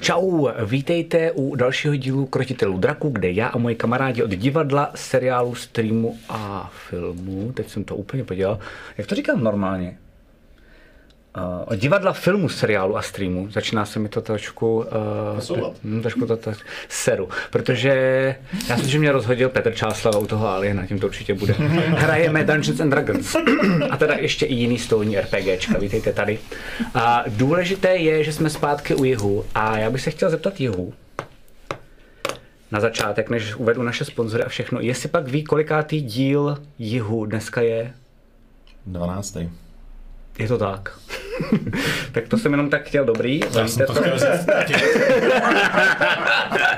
Čau, vítejte u dalšího dílu Krotitelů draku, kde já a moji kamarádi od divadla, seriálu, streamu a filmu, teď jsem to úplně podělal, jak to říkám normálně? Uh, od divadla, filmu, seriálu a streamu začíná se mi to trošku, uh, hm, trošku to, to seru, protože já jsem, že mě rozhodil Petr Čáslav u toho Aliena, tím to určitě bude. Hrajeme Dungeons and Dragons a teda ještě i jiný stolní RPGčka, vítejte tady. A důležité je, že jsme zpátky u Jihu a já bych se chtěl zeptat Jihu, na začátek, než uvedu naše sponzory a všechno, jestli pak ví, kolikátý díl Jihu dneska je? 12. Je to tak. tak to jsem jenom tak chtěl dobrý. Já jsem to chtěl říct taky.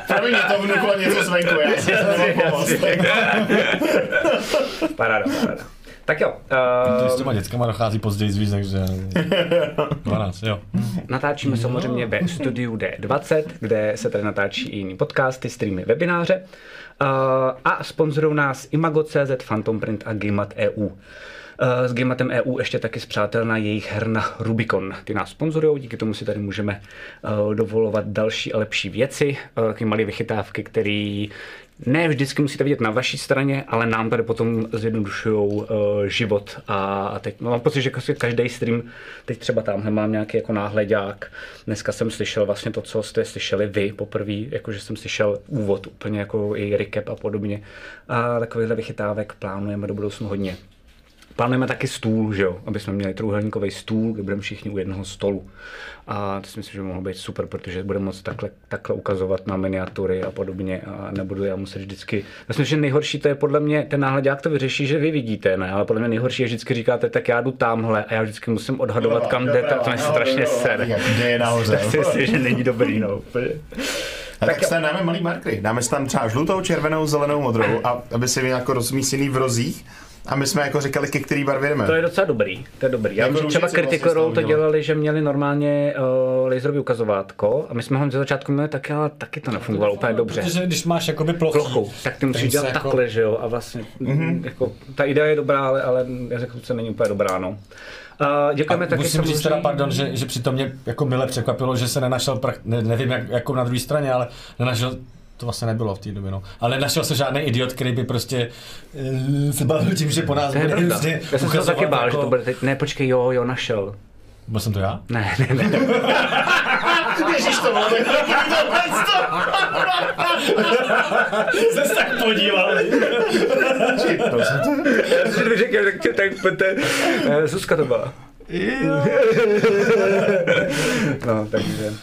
Promiň, to vnuklo něco zvenku, já jsem to Paráda, paráda. Tak jo. Uh, s těma dětskama dochází později víc, takže 12, jo. Natáčíme no. samozřejmě ve studiu D20, kde se tady natáčí i jiný podcasty, streamy, webináře. Uh, a sponzorují nás Imago.cz, Phantom Print a Gamat EU. Eh, s Gamematem EU ještě taky zpřátelná jejich herna Rubicon. Ty nás sponzorují, díky tomu si tady můžeme eh, dovolovat další a lepší věci, eh, taky malé vychytávky, které ne vždycky musíte vidět na vaší straně, ale nám tady potom zjednodušují uh, život. A teď mám pocit, že každý stream, teď třeba tamhle mám nějaký jako náhledák. Dneska jsem slyšel vlastně to, co jste slyšeli vy poprvé, jakože jsem slyšel úvod úplně jako i recap a podobně. A takovýchhle vychytávek plánujeme do budoucnu hodně. Plánujeme taky stůl, že jo? aby jsme měli trůhelníkový stůl, kde budeme všichni u jednoho stolu. A to si myslím, že by mohlo být super, protože budeme moct takhle, takhle ukazovat na miniatury a podobně a nebudu já muset vždycky. Myslím, že nejhorší to je podle mě, ten náhledák to vyřeší, že vy vidíte, ne? Ale podle mě nejhorší je vždycky říkáte, tak já jdu tamhle a já vždycky musím odhadovat, kam jde, to, to mě strašně ser. Kde je nahoře. Tak si myslím, že není dobrý, no. A tak, tak tam dáme malý markery. Dáme tam třeba žlutou, červenou, zelenou, modrou, a aby se jako rozmístěný v rozích a my jsme jako říkali, ke který barvě jdeme. To je docela dobrý, to je dobrý. Já jako vím, třeba Critical Role to dělali, že měli normálně uh, laserový ukazovátko a my jsme ho ze začátku měli taky, ale taky to nefungovalo úplně dobře. Protože když máš jakoby plochu, plochu tak ty musíš dělat jako... takhle, že jo, a vlastně mm-hmm. jako, ta idea je dobrá, ale, ale exekuce není úplně dobrá, no. Uh, děkujeme a taky musím říct teda, pardon, že, že přitom mě jako mile překvapilo, že se nenašel, pra, ne, nevím jak, jako na druhé straně, ale nenašel to vlastně nebylo v té době, no. Ale našel se žádný idiot, který by prostě uh, se bavil tím, že po nás bude prostě Já jsem se taky bál, jako... že to bude teď, ne, počkej, jo, jo, našel. Byl jsem to já? Ne, ne, ne. Ježíš to máme Jsi tak podíval. Já jsem to řekl, tak, tak, tak, Zuzka to byla. no, takže. Uh,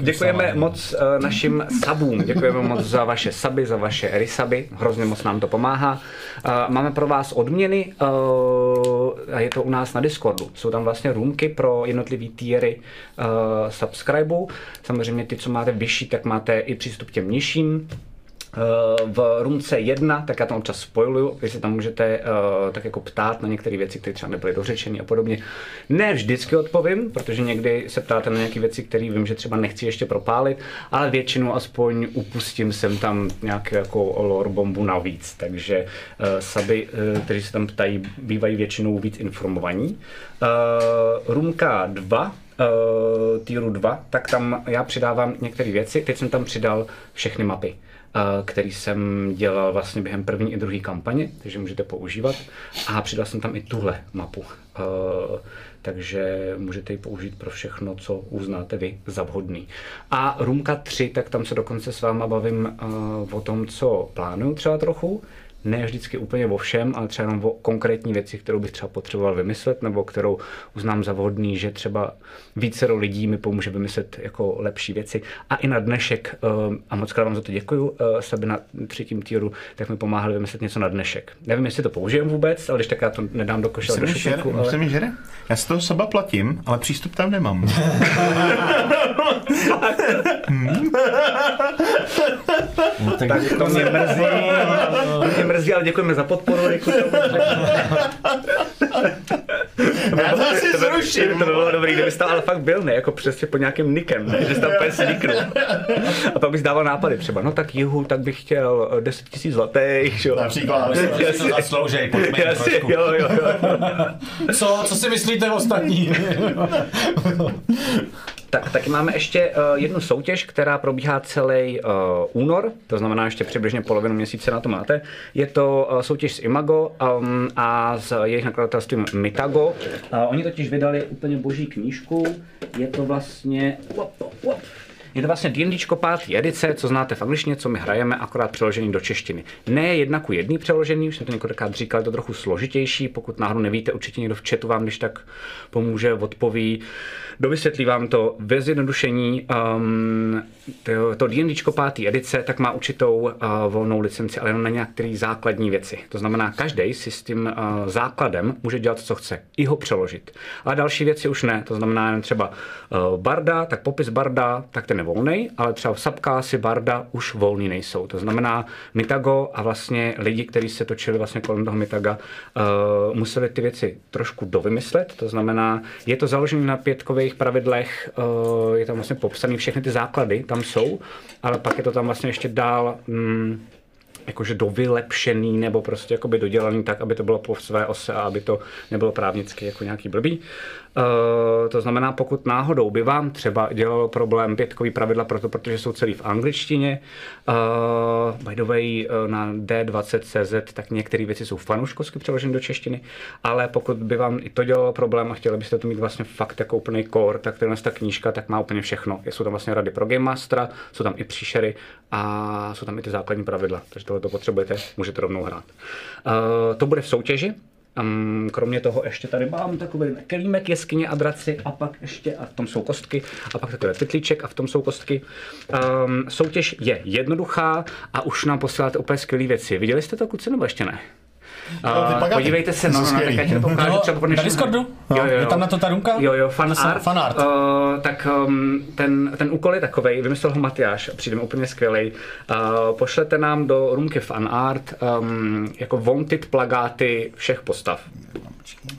děkujeme moc uh, našim sabům, děkujeme moc za vaše saby, za vaše rysaby, hrozně moc nám to pomáhá. Uh, máme pro vás odměny uh, a je to u nás na Discordu. Jsou tam vlastně roomky pro jednotlivý uh, subscribeů. Samozřejmě ty, co máte vyšší, tak máte i přístup k těm nižším. Eh, v Rumce 1, tak já tam občas spojuju, vy se tam můžete uh, tak jako ptát na některé věci, které třeba nebyly dořečeny a podobně. Ne vždycky odpovím, protože někdy se ptáte na nějaké věci, které vím, že třeba nechci ještě propálit, ale většinou aspoň upustím sem tam nějakou jako lore bombu navíc, takže uh, saby, uh, kteří se tam ptají, bývají většinou víc informovaní. Uh, Rumka 2, uh, týru 2, tak tam já přidávám některé věci, teď jsem tam přidal všechny mapy který jsem dělal vlastně během první i druhé kampaně, takže můžete používat. A přidal jsem tam i tuhle mapu. Takže můžete ji použít pro všechno, co uznáte vy za vhodný. A Rumka 3, tak tam se dokonce s váma bavím o tom, co plánuju třeba trochu, ne vždycky úplně o všem, ale třeba jenom o konkrétní věci, kterou bych třeba potřeboval vymyslet, nebo kterou uznám za vhodný, že třeba více lidí mi pomůže vymyslet jako lepší věci. A i na dnešek, eh, a moc krát vám za to děkuju, eh, sebe na třetím týru, tak mi pomáhali vymyslet něco na dnešek. Nevím, jestli to použijem vůbec, ale když tak já to nedám do koše. Do šupinku, ale... mi žere. Já z toho seba platím, ale přístup tam nemám. no, tak, tak to mě mrzí. mě mrzí, ale děkujeme za podporu. Já to asi zruším. To by bylo dobrý, kdyby tam ale fakt byl, ne? Jako přesně pod nějakým nikem, ne? Že jsi tam úplně sniknul. A pak bys dával nápady třeba, no tak jihu, tak bych chtěl 10 eh, tisíc zlatých, jo. Například, že to zasloužej, pojďme Jasně, jo, jo, jo. Co, co si myslíte ostatní? Tak, taky máme ještě uh, jednu soutěž, která probíhá celý uh, únor, to znamená ještě přibližně polovinu měsíce na to máte. Je to uh, soutěž s Imago um, a s jejich nakladatelstvím Mitago. Uh, oni totiž vydali úplně boží knížku. Je to vlastně... Uop, uop, je to vlastně D&Dčko pátý edice, co znáte v angličtině, co my hrajeme, akorát přeložený do češtiny. Ne jedna ku jedný přeložený, už jsem to několikrát říkal, je to trochu složitější, pokud náhodou nevíte, určitě někdo v chatu vám když tak pomůže, odpoví, dovysvětlí vám to ve zjednodušení. Um, to, to D&Dčko pátý edice tak má určitou uh, volnou licenci, ale jenom na některé základní věci. To znamená, každý si s tím uh, základem může dělat, co chce, i ho přeložit. A další věci už ne, to znamená třeba uh, Barda, tak popis Barda, tak ten je volný, ale třeba v subclassy Barda už volný nejsou. To znamená, Mitago a vlastně lidi, kteří se točili vlastně kolem toho Mitaga, uh, museli ty věci trošku dovymyslet. To znamená, je to založené na pětkových pravidlech, uh, je tam vlastně popsané všechny ty základy, tam jsou, ale pak je to tam vlastně ještě dál mm, jakože dovylepšený nebo prostě jakoby dodělaný tak, aby to bylo po své ose a aby to nebylo právnicky jako nějaký blbý. Uh, to znamená, pokud náhodou by vám třeba dělalo problém pětkový pravidla proto, protože jsou celý v angličtině, uh, by the way, uh, na D20CZ, tak některé věci jsou fanuškovsky přeloženy do češtiny, ale pokud by vám i to dělalo problém a chtěli byste to mít vlastně fakt jako úplný core, tak tenhle ta knížka tak má úplně všechno. Jsou tam vlastně rady pro Game Mastera, jsou tam i příšery a jsou tam i ty základní pravidla, takže tohle to potřebujete, můžete rovnou hrát. To bude v soutěži, Um, kromě toho ještě tady mám takový kelímek, jeskyně a draci a pak ještě, a v tom jsou kostky, a pak takový pytlíček a v tom jsou kostky. Um, soutěž je jednoduchá a už nám posíláte úplně skvělé věci. Viděli jste to kluci nebo ještě ne? Uh, podívejte se, no, no, tak já ti to ukážu no, třeba Na Discordu? Jo, jo, jo. Je tam na to ta runka? Jo, jo, fan art. Fan art. Uh, tak um, ten, ten úkol je takovej, vymyslel ho Matyáš, přijde mi úplně skvělej. Uh, pošlete nám do runky fan art um, jako wanted plagáty všech postav.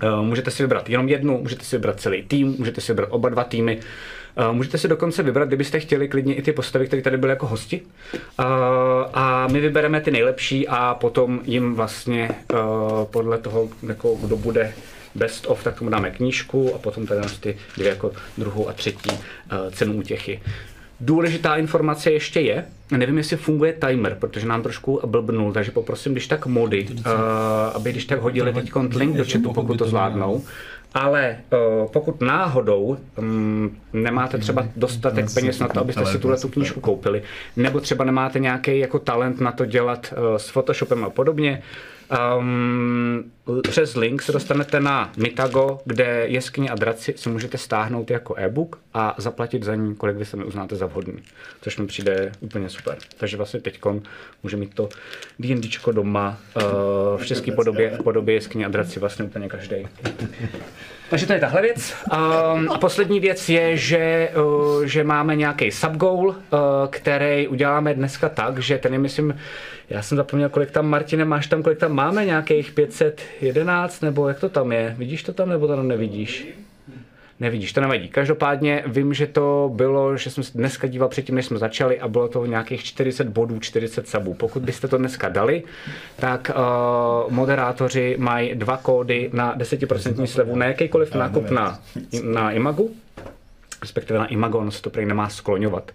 Uh, můžete si vybrat jenom jednu, můžete si vybrat celý tým, můžete si vybrat oba dva týmy. Uh, můžete si dokonce vybrat, kdybyste chtěli klidně i ty postavy, které tady byly jako hosti. Uh, a my vybereme ty nejlepší a potom jim vlastně uh, podle toho, jako kdo bude best of, tak tomu dáme knížku a potom tady ty dvě jako druhou a třetí cenu útěchy. Důležitá informace ještě je, nevím, jestli funguje timer, protože nám trošku blbnul, takže poprosím, když tak mody, uh, aby když tak hodili teď link do chatu, pokud to zvládnou. Ale uh, pokud náhodou um, nemáte třeba dostatek peněz na to, abyste si tuhle tu knížku koupili, nebo třeba nemáte nějaký jako talent na to dělat uh, s Photoshopem a podobně, Um, přes link se dostanete na Mitago, kde jeskyně a draci si můžete stáhnout jako e-book a zaplatit za ní, kolik vy se mi uznáte za vhodný. Což mi přijde úplně super. Takže vlastně teď může mít to D&Dčko doma uh, v české podobě, podobě jeskyně a draci vlastně úplně každý. Takže to je tahle věc. Um, a poslední věc je, že, uh, že máme nějaký subgoal, uh, který uděláme dneska tak, že ten je, myslím, já jsem zapomněl, kolik tam, Martine, máš tam, kolik tam máme, nějakých 511, nebo jak to tam je? Vidíš to tam, nebo to tam nevidíš? Nevidíš, to nevadí. Každopádně vím, že to bylo, že jsem se dneska díval předtím, než jsme začali a bylo to nějakých 40 bodů, 40 sabů. Pokud byste to dneska dali, tak uh, moderátoři mají dva kódy na 10% slevu na jakýkoliv nákup na, na Imagu, respektive na Imago, ono se to prý nemá skloňovat.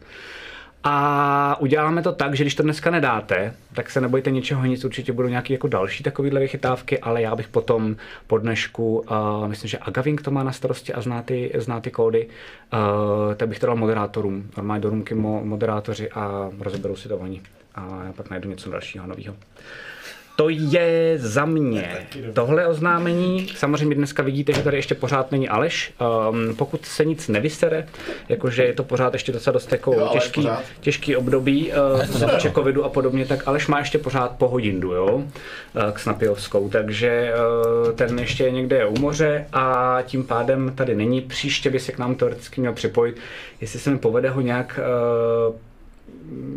A uděláme to tak, že když to dneska nedáte, tak se nebojte ničeho nic, určitě budou nějaké jako další takovéhle vychytávky, ale já bych potom po dnešku, uh, myslím, že Agaving to má na starosti a zná ty, zná ty kódy, uh, tak bych to dal moderátorům, normálně do rumky mo, moderátoři a rozeberou si to oni. A já pak najdu něco dalšího nového. To je za mě tohle oznámení. Samozřejmě dneska vidíte, že tady ještě pořád není Aleš. Um, pokud se nic nevysere, jakože je to pořád ještě docela dost jako jo, těžký, těžký období uh, covidu a podobně, tak Aleš má ještě pořád po hodinu, jo, uh, k Snapijovskou, takže uh, ten ještě je někde u moře a tím pádem tady není. Příště by se k nám teoreticky měl připojit, jestli se mi povede ho nějak uh,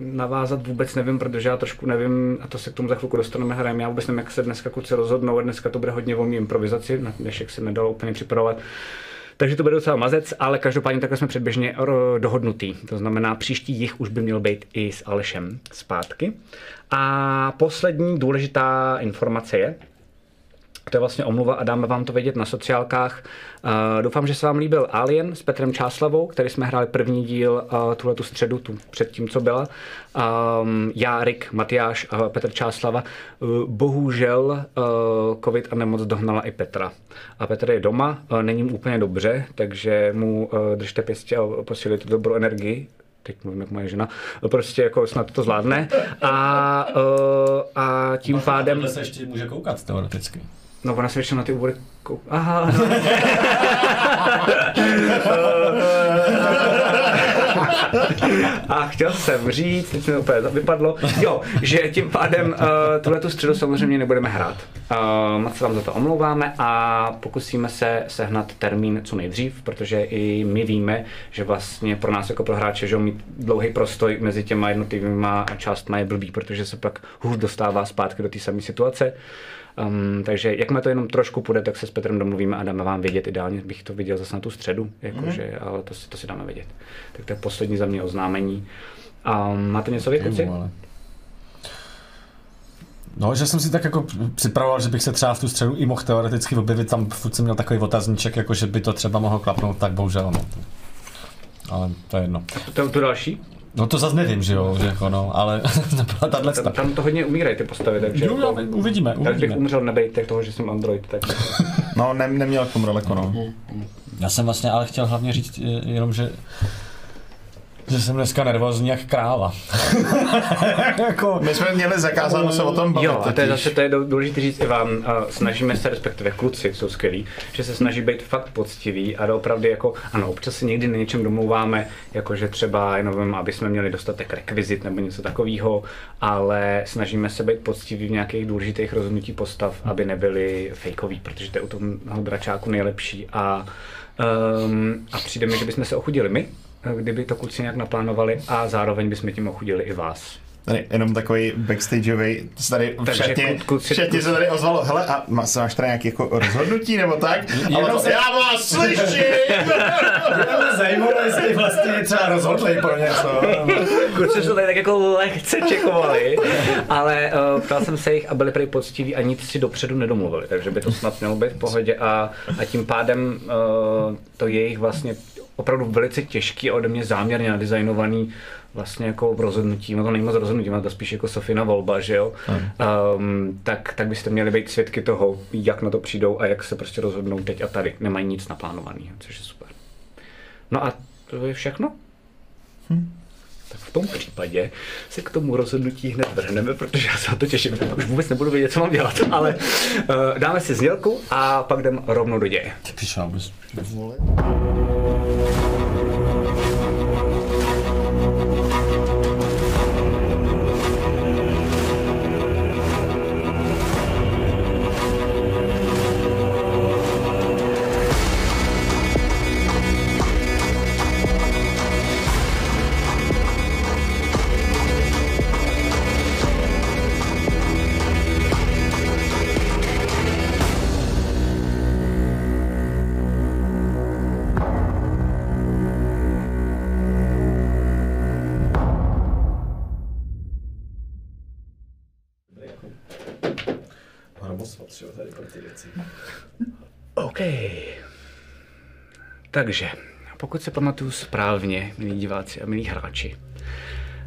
navázat vůbec nevím, protože já trošku nevím, a to se k tomu za chvilku dostaneme, hrajeme, já vůbec nevím, jak se dneska kluci rozhodnou, dneska to bude hodně o improvizaci, na dnešek se nedalo úplně připravovat. Takže to bude docela mazec, ale každopádně takhle jsme předběžně dohodnutý. To znamená, příští jich už by měl být i s Alešem zpátky. A poslední důležitá informace je, to je vlastně omluva a dáme vám to vědět na sociálkách. Uh, doufám, že se vám líbil Alien s Petrem Čáslavou, který jsme hráli první díl uh, tuhle tu středu, tu před tím, co byla. Um, já, Rik, Matyáš a Petr Čáslava. Uh, bohužel uh, covid a nemoc dohnala i Petra. A Petr je doma, uh, není mu úplně dobře, takže mu uh, držte pěstě a posílejte dobrou energii, teď mluvím jak moje žena, prostě jako snad to zvládne. A, a tím pádem... se ještě může koukat teoreticky. No, ona se ještě na ty úvody kou... Aha, no. A chtěl jsem říct, teď mi to úplně vypadlo, jo, že tím pádem uh, tuhle tu středu samozřejmě nebudeme hrát. Uh, moc se vám za to omlouváme a pokusíme se sehnat termín co nejdřív, protože i my víme, že vlastně pro nás jako pro hráče, že mít dlouhý prostoj mezi těma jednotlivýma částma je blbý, protože se pak hůř dostává zpátky do té samé situace. Um, takže jakmile to jenom trošku půjde, tak se s Petrem domluvíme a dáme vám vědět. Ideálně bych to viděl zase na tu středu, jakože, mm-hmm. ale to si, to si dáme vědět. Tak to je poslední za mě oznámení. Um, máte něco vy, kluci? No, že jsem si tak jako připravoval, že bych se třeba v tu středu i mohl teoreticky objevit, tam furt jsem měl takový otazníček, jako že by to třeba mohlo klapnout, tak bohužel no. Ale to je jedno. To, to další? No to zase nevím, že jo, že jako no, ale byla tahle tam, tam to hodně umírají ty postavy, takže... Jo, jo, uvidíme, uvidíme. Tak bych umřel nebejt tak toho, že jsem Android, tak... no, ne, neměl k tomu daleko, no. Já jsem vlastně ale chtěl hlavně říct jenom, že že jsem dneska nervózní jak kráva. jako... My jsme měli zakázáno se o tom bavit. Jo, a to je zase to je důležité říct i vám. snažíme se, respektive kluci jsou skvělí, že se snaží být fakt poctiví a opravdu jako, ano, občas se někdy na něčem domlouváme, jako že třeba jenom, aby jsme měli dostatek rekvizit nebo něco takového, ale snažíme se být poctiví v nějakých důležitých rozhodnutí postav, aby nebyly fejkový, protože to je u toho dračáku nejlepší a Um, a přijde mi, že bychom se ochudili my, kdyby to kluci nějak naplánovali a zároveň bychom tím ochudili i vás. Tady jenom takový backstageový, tady Takže všetně, kluci, všetně se tady ozvalo, hele, a má, máš tady nějaké jako rozhodnutí nebo tak? Ale to, se... já vás slyším! Jenom zajímavé, jestli vlastně třeba rozhodli pro něco. Kluci se tady tak jako lehce čekovali, ale uh, ptal jsem se jich a byli prý poctiví a nic si dopředu nedomluvili, takže by to snad mělo být v pohodě a, a tím pádem uh, to jejich vlastně opravdu velice těžký a ode mě záměrně nadizajnovaný vlastně jako rozhodnutí, no to není moc rozhodnutí, to spíš jako Sofina volba, že jo, um, tak, tak byste měli být svědky toho, jak na to přijdou a jak se prostě rozhodnou teď a tady. Nemají nic naplánovaného, což je super. No a to je všechno. Hm. Tak v tom případě se k tomu rozhodnutí hned vrhneme, protože já se na to těším. Už vůbec nebudu vědět, co mám dělat, ale uh, dáme si znělku a pak jdem rovnou do děje. Píšu, abys Takže, pokud se pamatuju správně, milí diváci a milí hráči,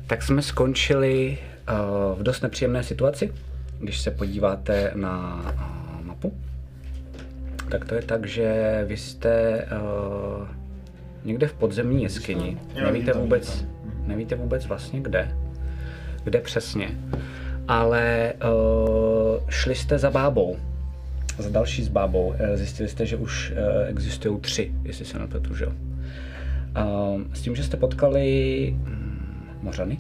tak jsme skončili uh, v dost nepříjemné situaci. Když se podíváte na uh, mapu, tak to je tak, že vy jste uh, někde v podzemní jeskyni. Nevíte vůbec, nevíte vůbec vlastně kde. Kde přesně. Ale uh, šli jste za bábou za další s bábou. Eh, zjistili jste, že už eh, existují tři, jestli se nepletu, že jo. S tím, že jste potkali Mořany,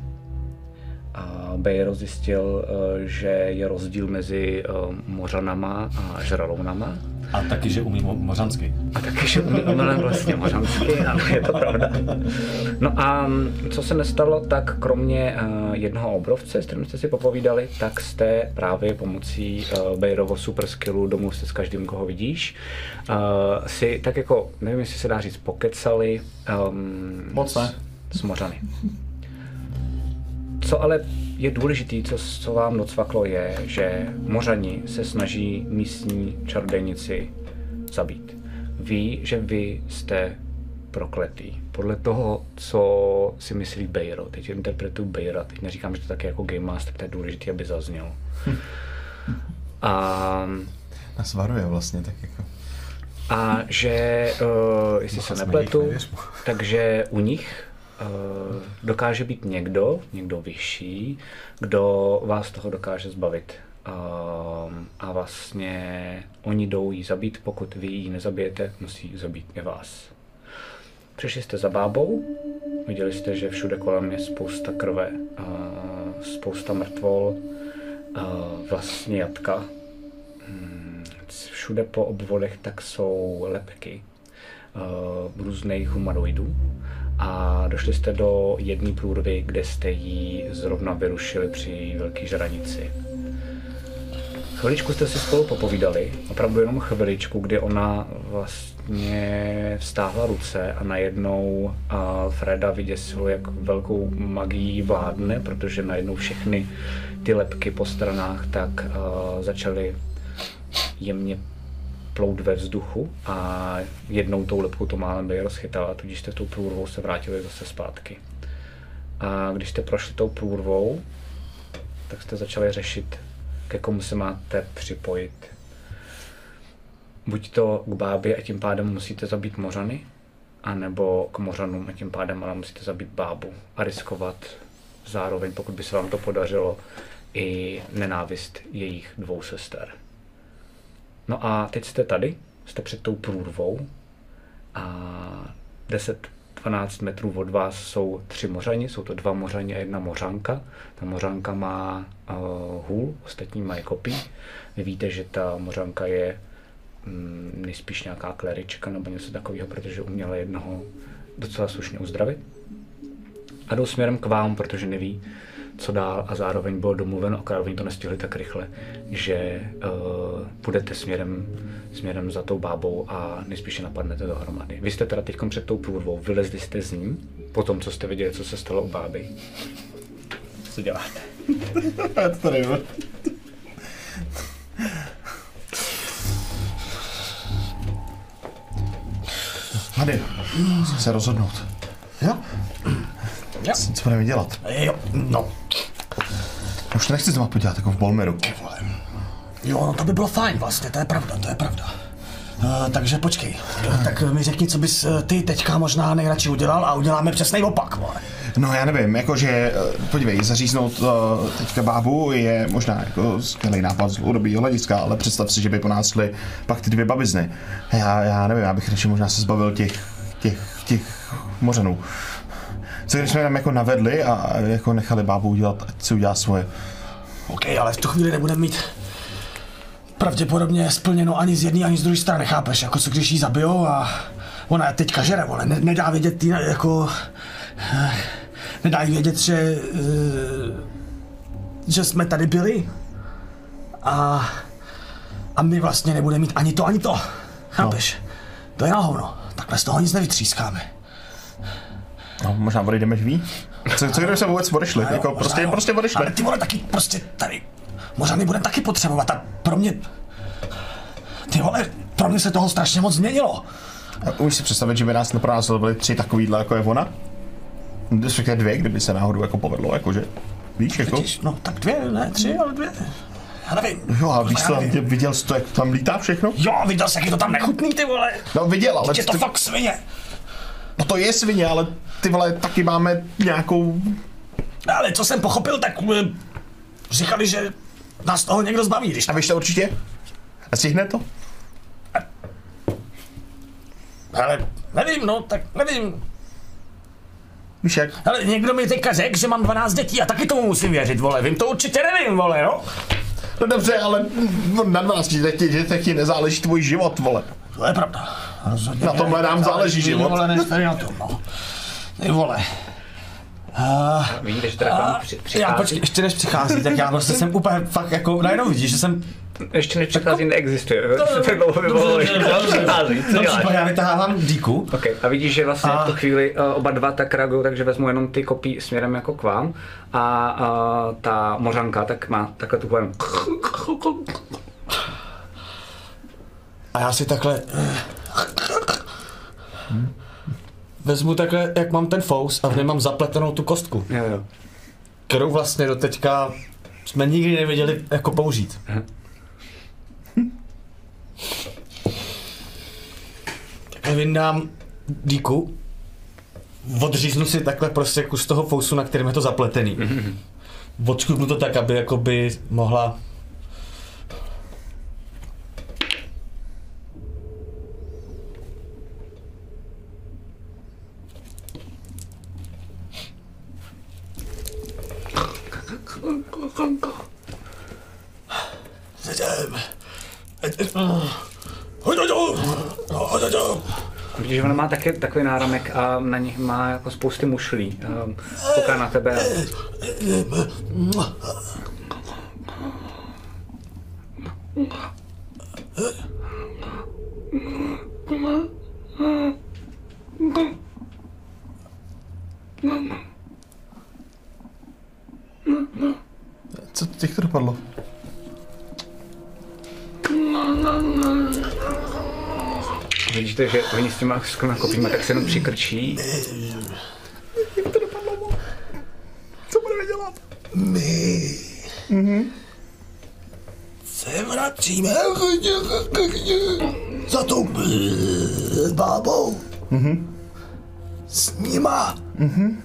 a Bejro zjistil, eh, že je rozdíl mezi Mořanama a Žralounama a taky, že umí mo- mořansky. A taky, že umí umí vlastně mořansky, ano, je to pravda. No a mm, co se nestalo, tak kromě uh, jednoho obrovce, s kterým jste si popovídali, tak jste právě pomocí uh, Bejrovo super skillu domluvte s každým, koho vidíš, uh, si tak jako, nevím, jestli se dá říct, pokecali um, Moc ne. S, s mořany co ale je důležité, co, co vám docvaklo, je, že mořani se snaží místní čarodejnici zabít. Ví, že vy jste prokletý. Podle toho, co si myslí Bejro. Teď interpretuju Bejra, teď neříkám, že to taky jako Game Master, to je důležité, aby zaznělo. A, Nás varuje vlastně tak jako. a že, uh, jestli se jsme nepletu, takže u nich dokáže být někdo, někdo vyšší, kdo vás toho dokáže zbavit. Um, a vlastně oni jdou jí zabít, pokud vy ji nezabijete, musí zabít i vás. Přišli jste za bábou, viděli jste, že všude kolem je spousta krve, uh, spousta mrtvol, uh, vlastně jatka. Hmm, všude po obvodech tak jsou lepky uh, různých humanoidů a došli jste do jedné průrvy, kde jste ji zrovna vyrušili při velké žranici. Chviličku jste si spolu popovídali, opravdu jenom chviličku, kdy ona vlastně vstáhla ruce a najednou Freda vyděsilo, jak velkou magií vládne, protože najednou všechny ty lepky po stranách tak začaly jemně plout ve vzduchu a jednou tou lepkou to málem by rozchytala, tudíž jste tou průrvou se vrátili zase zpátky. A když jste prošli tou průrvou, tak jste začali řešit, ke komu se máte připojit. Buď to k bábě a tím pádem musíte zabít mořany, anebo k mořanům a tím pádem ale musíte zabít bábu a riskovat zároveň, pokud by se vám to podařilo, i nenávist jejich dvou sester. No a teď jste tady, jste před tou průrvou a 10-12 metrů od vás jsou tři mořani, jsou to dva mořani a jedna mořanka. Ta mořanka má uh, hůl, ostatní mají kopí. Vy víte, že ta mořanka je mm, nejspíš nějaká klerička nebo něco takového, protože uměla jednoho docela slušně uzdravit. A jdou směrem k vám, protože neví, co dál a zároveň bylo domluveno, akorát oni to nestihli tak rychle, že uh, půjdete směrem, směrem za tou bábou a nejspíše napadnete dohromady. Vy jste teda teď před tou průrvou, vylezli jste z ní, po tom, co jste viděli, co se stalo u báby. Co děláte? Já to tady. Hady, musím se rozhodnout. Jo? Jo. Co, budeme dělat? Jo, no. Už to nechci znovu podívat jako v Bolmeru. Jo, no to by bylo fajn vlastně, to je pravda, to je pravda. Uh, takže počkej, uh, tak mi řekni, co bys uh, ty teďka možná nejradši udělal a uděláme přesný opak, vole. No já nevím, jakože, eh, podívej, zaříznout uh, teďka bábu je možná jako skvělý nápad z dlouhodobého hlediska, ale představ si, že by po nás šly pak ty dvě babizny. Já, já nevím, já bych radši možná se zbavil těch, těch, těch mořanů. Co když jsme tam jako navedli a jako nechali bábu udělat, ať si udělá svoje. OK, ale v tu chvíli nebudeme mít pravděpodobně splněno ani z jedné, ani z druhé strany, chápeš? Jako co když jí zabijou a ona je teďka žere, vole, ne, nedá vědět tý, jako... eh, Nedá jí vědět, že... eh, že jsme tady byli a... A my vlastně nebudeme mít ani to, ani to. Chápeš? To je na hovno. Takhle z toho nic nevytřískáme. No, možná odejdeme ví? Co, co kdyby jsme vůbec odešli? Jako možná prostě, prostě odešli. Ale ty vole taky prostě tady, možná my budeme taky potřebovat a pro mě, ty vole, pro mě se toho strašně moc změnilo. Umíš si představit, že by nás nepronásledovali tři takovýhle, jako je ona? Respektive dvě, kdyby se náhodou jako povedlo, jakože, víš, jako? Vidíš, no tak dvě, ne tři, ale dvě. Já nevím. Jo, a víš, nevím. viděl jsi to, jak tam lítá všechno? Jo, viděl jsi, jak je to tam nechutný, ty vole. No viděl, ale Teď je to ty, fakt svině. No to je svině, ale ty vole, taky máme nějakou, Ale co jsem pochopil, tak eh, říkali, že nás toho někdo zbaví, když a víš to určitě? A stihne to? Ale nevím, no, tak nevím. Víš jak? Ale někdo mi teďka řekl, že mám 12 dětí a taky tomu musím věřit, vole. Vím to určitě nevím, vole, no. No dobře, ale na 12 dětí, dětech ti nezáleží tvůj život, vole. To je pravda. Rozhodně. Na tomhle nám záleží život. Vole, než tady na tom, no. Ty vole. Ah, Vidíte, že teda k vám při, já přichází. počkej, ještě než přichází, tak já prostě jsem úplně fakt jako, najednou vidíš, že jsem, Ještě než přichází, neexistuje. To tak dlouho přichází. Co no, děláš? já vytahávám díku, OK, a vidíš, že vlastně A- v tu chvíli uh, oba dva tak reagují, takže vezmu jenom ty kopí směrem jako k vám a uh, ta mořanka tak má takhle tu pojem. A já si takhle... Vezmu takhle, jak mám ten fous a v něm mám zapletenou tu kostku, Jo, jo. kterou vlastně do teďka jsme nikdy nevěděli jako použít. Takhle vyndám díku, odříznu si takhle prostě kus toho fousu, na kterém je to zapletený. Odškubnu to tak, aby jakoby mohla Vidíš, že ona má taky takový náramek a na nich má jako spousty mušlí. Um, kouká na tebe. Co těch to dopadlo? Vidíte, že oni s těma s těma kopíma tak se jenom přikrčí. Co budeme dělat? My se vracíme za tou bábou. S nima. Jako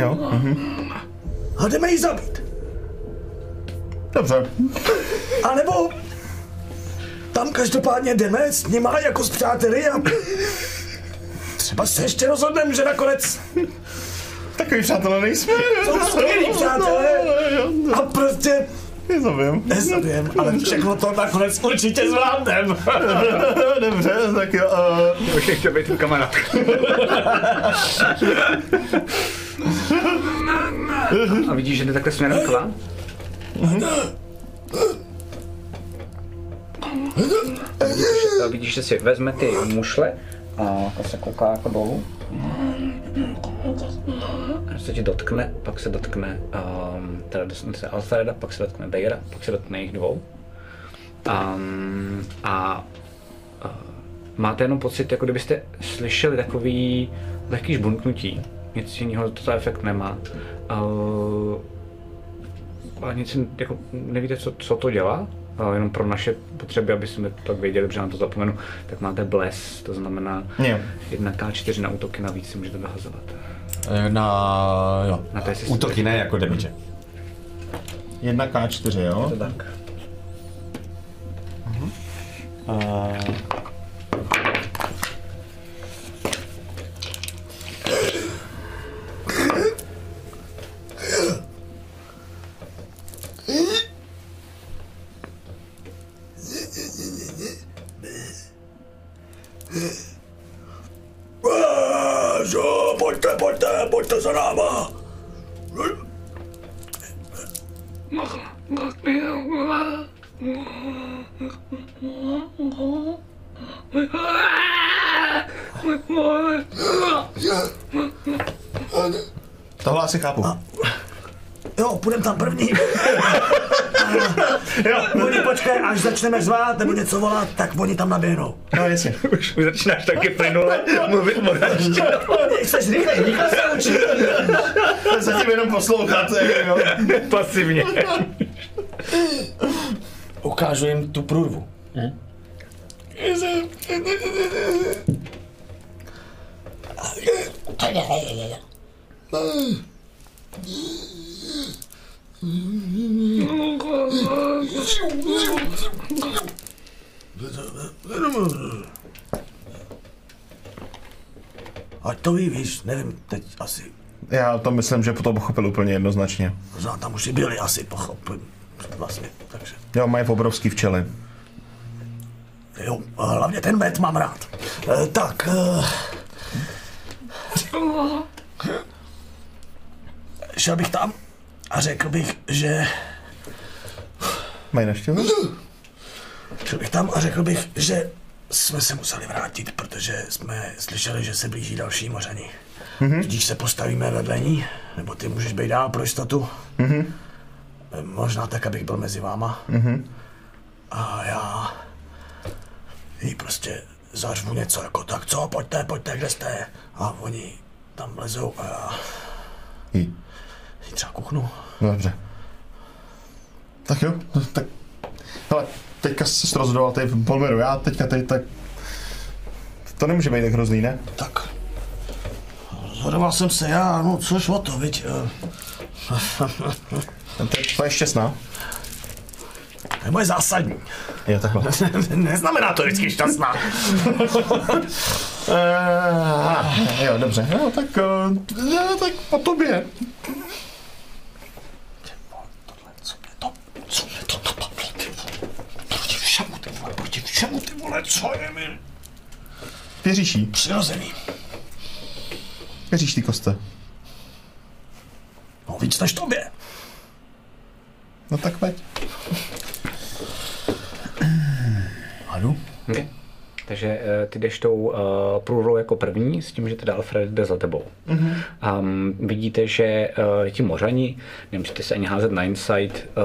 Jo. Mhm. A jdeme ji zabít. Dobře. A nebo tam každopádně jdeme s nima jako s přáteli a třeba se ještě rozhodneme, že nakonec Takový přátelé nejsme. jsou skvělí přátelé a prostě Nezabijím. nezabijem, ale všechno to nakonec určitě zvládnem. Dobře, tak jo. Uh, Už chtěl být tvůj kamarád. A vidíš, že jde takhle směrem k vám? A vidíš, že si vezme ty mušle a jako se kouká jako dolů. A se ti dotkne, pak se dotkne, um, teda se Alfreda, pak se dotkne Dejra, pak se dotkne jich dvou. Um, a uh, máte jenom pocit, jako kdybyste slyšeli takový lehký žbunknutí. Nic jiného to za efekt nemá. Uh, ale nic si- jako, nevíte, co, co to dělá. Ale jenom pro naše potřeby, aby jsme to tak věděli, protože na to zapomenu, tak máte bles, to znamená Jo. 1k4 na útoky navíc si můžete dohazovat. na, jo, Na to, jestli útoky ne jako damage. 1K4, jo? To tak. Vážo, až začneme zvát nebo něco volat, tak oni tam naběhnou. No jasně. Už, už začínáš taky plynule mluvit moravštinou. Jsi rychlej, rychle se učí. Zatím jenom poslouchat, jo. Pasivně. Ukážu jim tu průrvu. Ať to ví, víš, nevím, teď asi. Já to myslím, že to pochopil úplně jednoznačně. Možná tam už i byli asi, pochopím. Vlastně, takže. Jo, mají obrovský včely. Jo, hlavně ten med mám rád. Eh, Tak. eh, Šel bych tam a řekl bych, že... Mají naštěvu? Šel bych tam a řekl bych, že jsme se museli vrátit, protože jsme slyšeli, že se blíží další moření. Mm-hmm. Tudíž se postavíme vedle ní, nebo ty můžeš být dál pro jistotu. Mm-hmm. Možná tak, abych byl mezi váma. Mm-hmm. A já jí prostě zařvu něco jako tak, co, pojďte, pojďte, kde jste? A oni tam lezou a já Jí. Třeba kuchnu. No, dobře. Tak jo, no, tak... Hele, teďka jsi se rozhodoval tady v Polmeru, já teďka tady tak... To nemůže být tak hrozný, ne? Tak. Rozhodoval jsem se já, no což o to, viď? eh, To je tvoje šťastná. To je moje zásadní. Jo, takhle. Neznamená to vždycky šťastná. Uh, jo, dobře. No, tak, uh, tak po tobě. Co je to? Co je to? to ty vole? Proti všemu, ty vole, proti všemu, ty vole, co je mi Věříš jí? přirozený? Věříš ty koste? No víc než tobě. No tak pojď. Hadu? Okay. Takže uh, ty jdeš tou uh, průrou jako první, s tím, že teda Alfred jde za tebou. Mm-hmm. Um, vidíte, že uh, ti mořani, nemusíte se ani házet na insight, uh,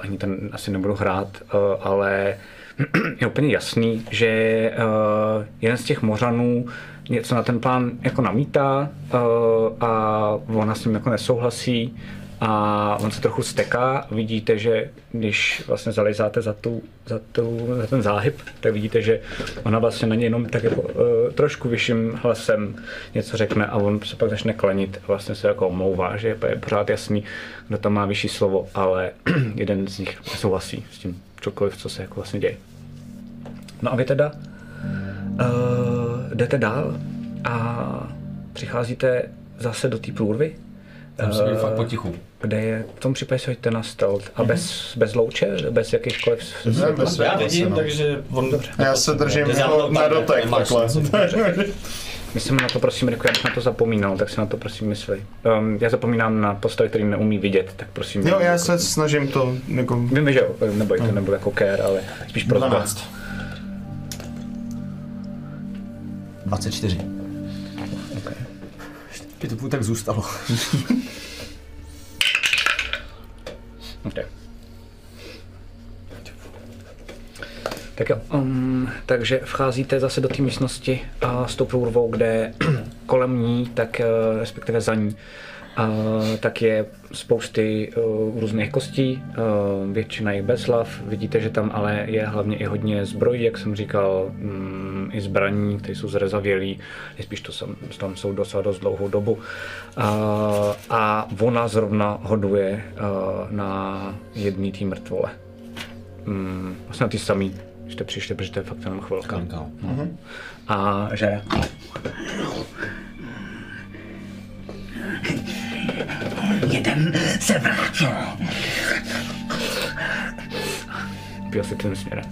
ani ten asi nebudu hrát, uh, ale je úplně jasný, že uh, jeden z těch mořanů něco na ten plán jako namítá uh, a ona s ním jako nesouhlasí a on se trochu steká. Vidíte, že když vlastně zalezáte za, tu, za, tu, za ten záhyb, tak vidíte, že ona vlastně na něj jenom tak jako uh, trošku vyšším hlasem něco řekne a on se pak začne klenit a vlastně se jako omlouvá, že je pořád jasný, kdo tam má vyšší slovo, ale jeden z nich nesouhlasí s tím cokoliv, co se jako vlastně děje. No a vy teda uh, jdete dál a přicházíte zase do té průrvy, Tam se uh, fakt potichu. Kde je, v tom případě se hoďte na stealth a bez, bez louče, bez jakýchkoliv Ne, bez Já světla vidím, se, no. takže on... Dobře. Já se držím Já jako to- na dotek takhle. Myslím na to, prosím, Riku, já bych na to zapomínal, tak si na to prosím myslej. Um, já zapomínám na postavy, který neumí vidět, tak prosím. Jo, já jako- se snažím to jako... Vím, že jo, neboj, to nebudu jako care, ale spíš pro 12. 24. By to tak zůstalo. Okay. Tak jo, um, takže vcházíte zase do té místnosti a s tou průrvou, kde kolem ní, tak uh, respektive za ní, tak je spousty uh, různých kostí, uh, většina je bez hlav. Vidíte, že tam ale je hlavně i hodně zbrojí, jak jsem říkal, um, i zbraní, které jsou zrezavělý, spíš to sam, tam jsou docela dost dlouhou dobu. Uh, a ona zrovna hoduje uh, na jedný tý mrtvole. Mm, vlastně na ty samý, že jste přišli, protože to je fakt jenom chvilka. No. A že... Jeden se vrátil. Pil si tím směrem.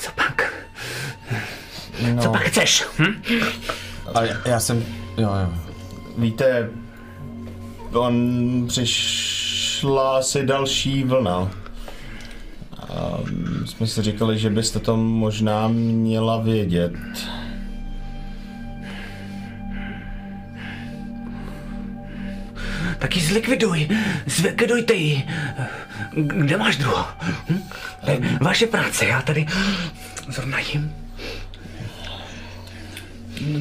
Co pak? No. Co pak chceš? Hm? A já, já jsem... Jo, jo. Víte, on přišla asi další vlna. A my jsme si říkali, že byste to možná měla vědět. Zlikviduj. Zlikvidujte ji. Kde máš druhou? Hm? To je vaše práce, já tady zrovna jim.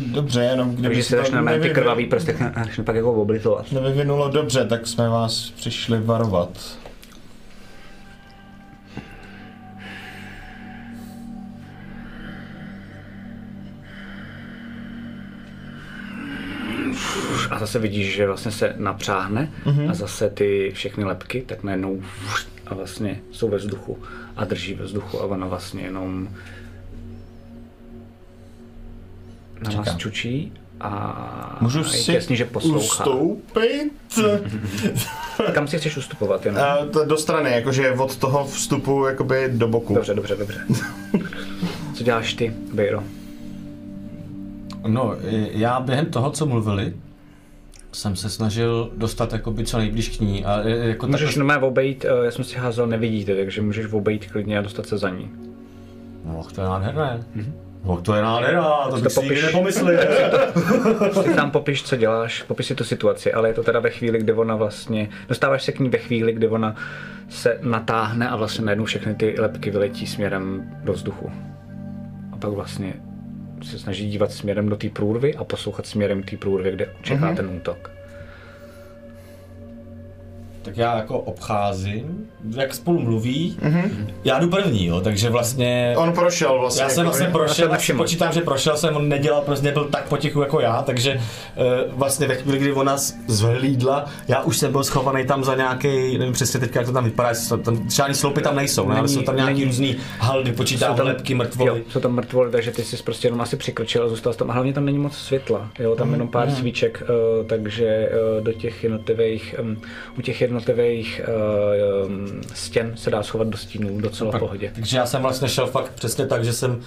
Dobře, jenom kdyby Takže se se to začne na ty krvavý prstek a začne pak jako oblizovat. nevyvinulo dobře, tak jsme vás přišli varovat. Zase vidíš, že vlastně se napřáhne a zase ty všechny lepky tak najednou a vlastně jsou ve vzduchu a drží ve vzduchu a ona vlastně jenom na vás čučí a Můžu je si jasný, že poslouchá. ustoupit? Kam si chceš ustupovat? Jenom? A to do strany, jakože od toho vstupu jakoby do boku. Dobře, dobře, dobře. Co děláš ty, Bejro? No, já během toho, co mluvili, jsem se snažil dostat jakoby co nejblíž k ní. A e, jako Můžeš normálně obejít, eh, já jsem si házel, nevidíte, takže můžeš obejít klidně a dostat se za ní. No, to je nádherné. No, to je nádhera, to to bych si popiš. nepomyslel. Ty tam popiš, co děláš, popiš si tu situaci, ale je to teda ve chvíli, kdy ona vlastně, dostáváš se k ní ve chvíli, kdy ona se natáhne a vlastně najednou všechny ty lepky vyletí směrem do vzduchu. A pak vlastně se snaží dívat směrem do té průrvy a poslouchat směrem té průrvy, kde čeká mm-hmm. ten útok. Tak já jako obcházím, jak spolu mluví. Já jdu první, jo, takže vlastně... On prošel vlastně. Já jsem vlastně jakoby. prošel, počítám, že prošel jsem, on nedělal, prostě nebyl tak potichu jako já, takže uh, vlastně ve chvíli, kdy ona z- zhlídla, já už jsem byl schovaný tam za nějaký, nevím přesně teďka, jak to tam vypadá, tam, žádný sloupy tam nejsou, ne, ale Není- jsou tam nějaký není- různý haldy, počítám lepky, mrtvoly. Jo, jsou tam mrtvoly, takže ty jsi prostě jenom asi přikrčil a zůstal tam. A hlavně tam není moc světla, jo, tam jenom pár svíček, uh, takže uh, do těch jednotlivých, um, u těch jednotlivých uh, stěn se dá schovat do stínů docela v pohodě. Takže já jsem vlastně šel fakt přesně tak, že jsem uh,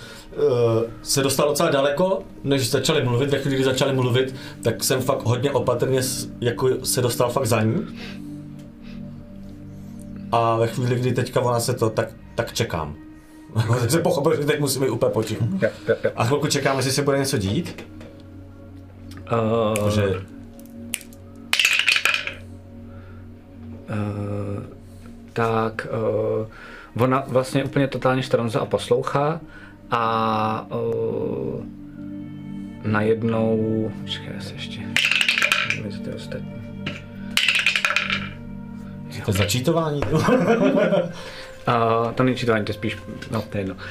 se dostal docela daleko, než začali mluvit, ve chvíli, kdy začali mluvit, tak jsem fakt hodně opatrně jako se dostal fakt za ní. A ve chvíli, kdy teďka ona se to, tak, tak čekám. tak jsem pochopil, že teď musím být úplně potichu. Jo. A chvilku čekám, jestli se bude něco dít, Uh, že tak uh, ona vlastně úplně totálně štranza a poslouchá a uh, najednou, počkej, já se ještě, Nevím, co to je ostatní. to je začítování. Uh, to není čítání, to je spíš, no to je jedno. Uh,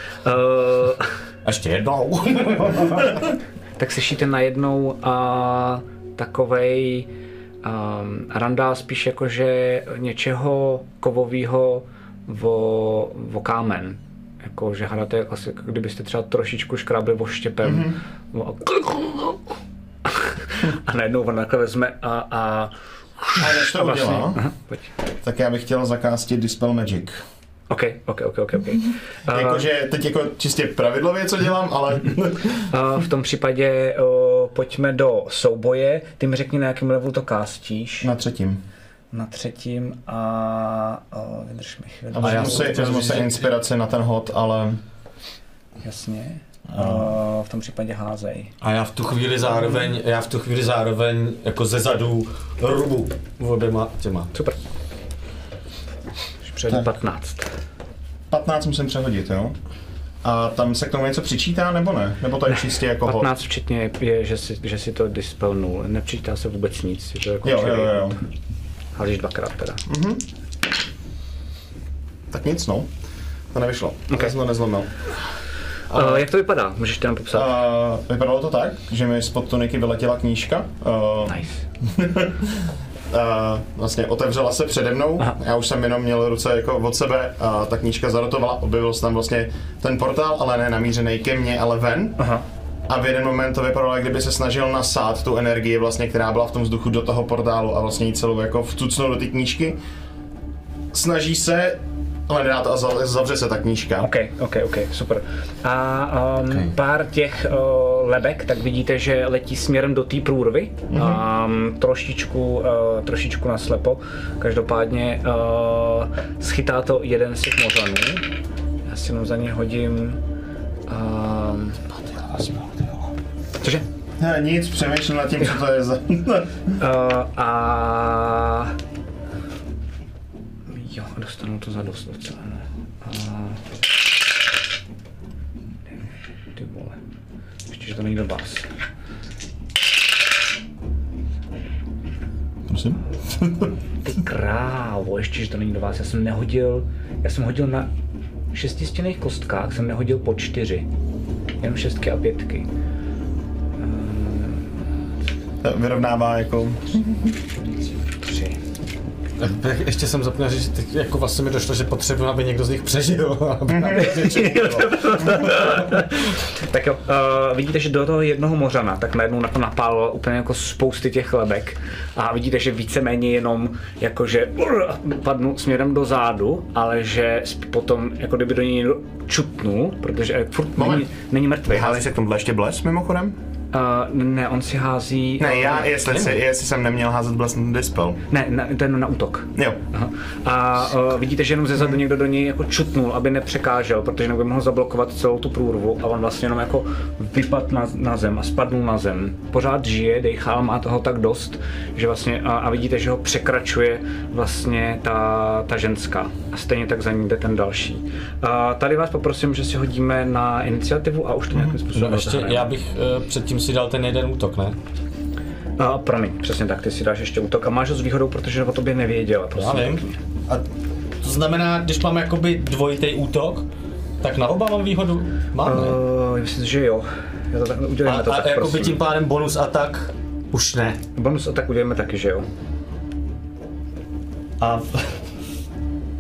A ještě jednou. tak slyšíte najednou uh, takovej um, randál spíš jakože něčeho kovového vo, vo kámen. Jako, že hrajete asi, jako kdybyste třeba trošičku škrábli voštěpem. Mm-hmm. a najednou on takhle vezme a, a A než to vlastně, udělá, aha, pojď. tak já bych chtěl zakástit Dispel Magic. OK, OK, OK, OK, OK. A- Jakože teď jako čistě pravidlově, co dělám, ale A v tom případě o, pojďme do souboje. Ty mi řekni, na jakém levelu to kástíš. na třetím. Na třetím a o, vydrž mi chvíli. A já si, vezmu si inspiraci na ten hod, ale Jasně. O, v tom případě házej. A já v tu chvíli zároveň, já v tu chvíli zároveň jako ze zadu rubu oběma těma. Super. Před Tak. 15. 15 musím přehodit, jo? A tam se k tomu něco přičítá, nebo ne? Nebo to je čistě jako hod? 15 včetně je, že si, že si to dispelnul. Nepřičítá se vůbec nic. Je to jako Jo, jo, čirý. jo. Házíš dvakrát teda. Tak nic, no. To nevyšlo. Ok. Okay. jsem to nezlomil. Uh, jak to vypadá? Můžeš to nám popsat? Uh, vypadalo to tak, že mi spod tuniky vyletěla knížka. Uh, nice. uh, vlastně otevřela se přede mnou, Aha. já už jsem jenom měl ruce jako od sebe a ta knížka zarotovala, objevil se tam vlastně ten portál, ale ne namířený ke mně, ale ven. Aha. A v jeden moment to vypadalo, jak kdyby se snažil nasát tu energii, vlastně, která byla v tom vzduchu do toho portálu a vlastně ji celou jako vcucnul do ty knížky. Snaží se, ale nedá to a za- zavře se ta knížka. OK, OK, OK, super. A um, okay. pár těch uh, lebek, tak vidíte, že letí směrem do té průrvy. Mm-hmm. Um, trošičku, uh, trošičku naslepo. Každopádně uh, schytá to jeden z těch mořanů. Já si jenom za ně hodím... Um, cože? Ne, nic, přemýšlím nad tím, co to je za... Uh, a... Jo, dostanu to za dost docela. A... Ty vole. Ještě, že to není do vás. Prosím? Ty krávo, ještě, že to není do vás. Já jsem nehodil, já jsem hodil na šestistěných kostkách, jsem nehodil po čtyři. Jenom šestky a pětky. Vyrovnává jako... Ještě jsem zapomněl říct, že teď jako vlastně mi došlo, že potřebuji, aby někdo z nich přežil. Aby. Tak jo, uh, vidíte, že do toho jednoho mořana tak najednou na to napálilo úplně jako spousty těch lebek a vidíte, že víceméně jenom jakože padnu směrem do zádu, ale že potom jako kdyby do něj někdo čutnul, protože furt Moment. není, není mrtvý. Hází se k tomuhle ještě bles mimochodem? Uh, ne, on si hází... Ne, uh, já, jestli, si, jestli jsem neměl házet bles na dispel. Ne, na, to je jenom na útok. Jo. Aha. A uh, vidíte, že jenom ze zadu někdo do něj jako čutnul, aby nepřekážel, protože jinak by mohl zablokovat celou tu průrvu a on vlastně jenom jako vypad na, na zem a spadnul na zem. Pořád žije, dejchá, má toho tak dost, že vlastně a, a vidíte, že ho překračuje vlastně ta, ta ženská. A stejně tak za ní jde ten další. A tady vás poprosím, že si hodíme na iniciativu a už to nějakým způsobem No ještě, já bych uh, předtím si dal ten jeden útok, ne? A prany, přesně tak, ty si dáš ještě útok a máš ho s výhodou, protože o tobě nevěděla. Já Prosím. vím. A to znamená, když mám jakoby dvojitý útok, tak na oba mám výhodu? Mám, ne? Uh, myslím, že jo. Já to tak, A, to a tak, jakoby prosím. tím pádem bonus atak už ne. Bonus atak udělejme taky, že jo. A,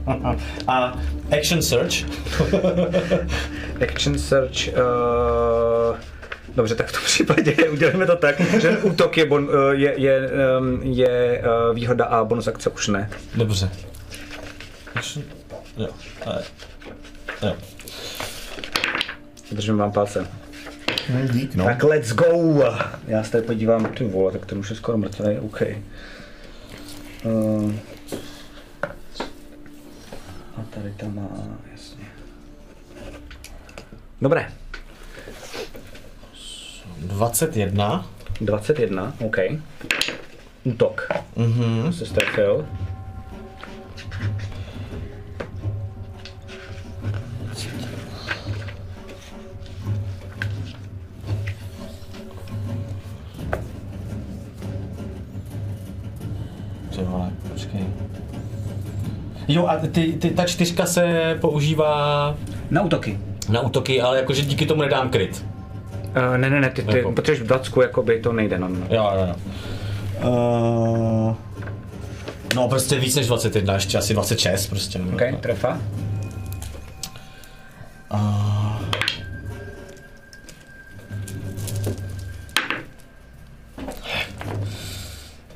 a action search. Action search. Uh, dobře, tak v tom případě udělejme to tak, že útok je, bon, uh, je, je, um, je uh, výhoda a bonus akce už ne. Dobře. Jo. Jo. Držím vám palce. Hm, Dík, no. Tak let's go! Já se tady podívám, ty vole, tak ten už je skoro mrtvý, OK. Uh, a tady to má, jasně. Dobré, 21. 21, OK. Útok. Mhm. Se strefil. Ty vole, počkej. Jo, a ty, ty, ta čtyřka se používá Na útoky. na útoky, ale jakože díky tomu nedám kryt. Uh, ne, ne, ne, ty, ty Jako- potřebuješ v dacku, jakoby to nejde, no, no. Jo, jo, jo. Uh, no prostě víc než 21, ještě asi 26 prostě. nebo OK, tak. trefa.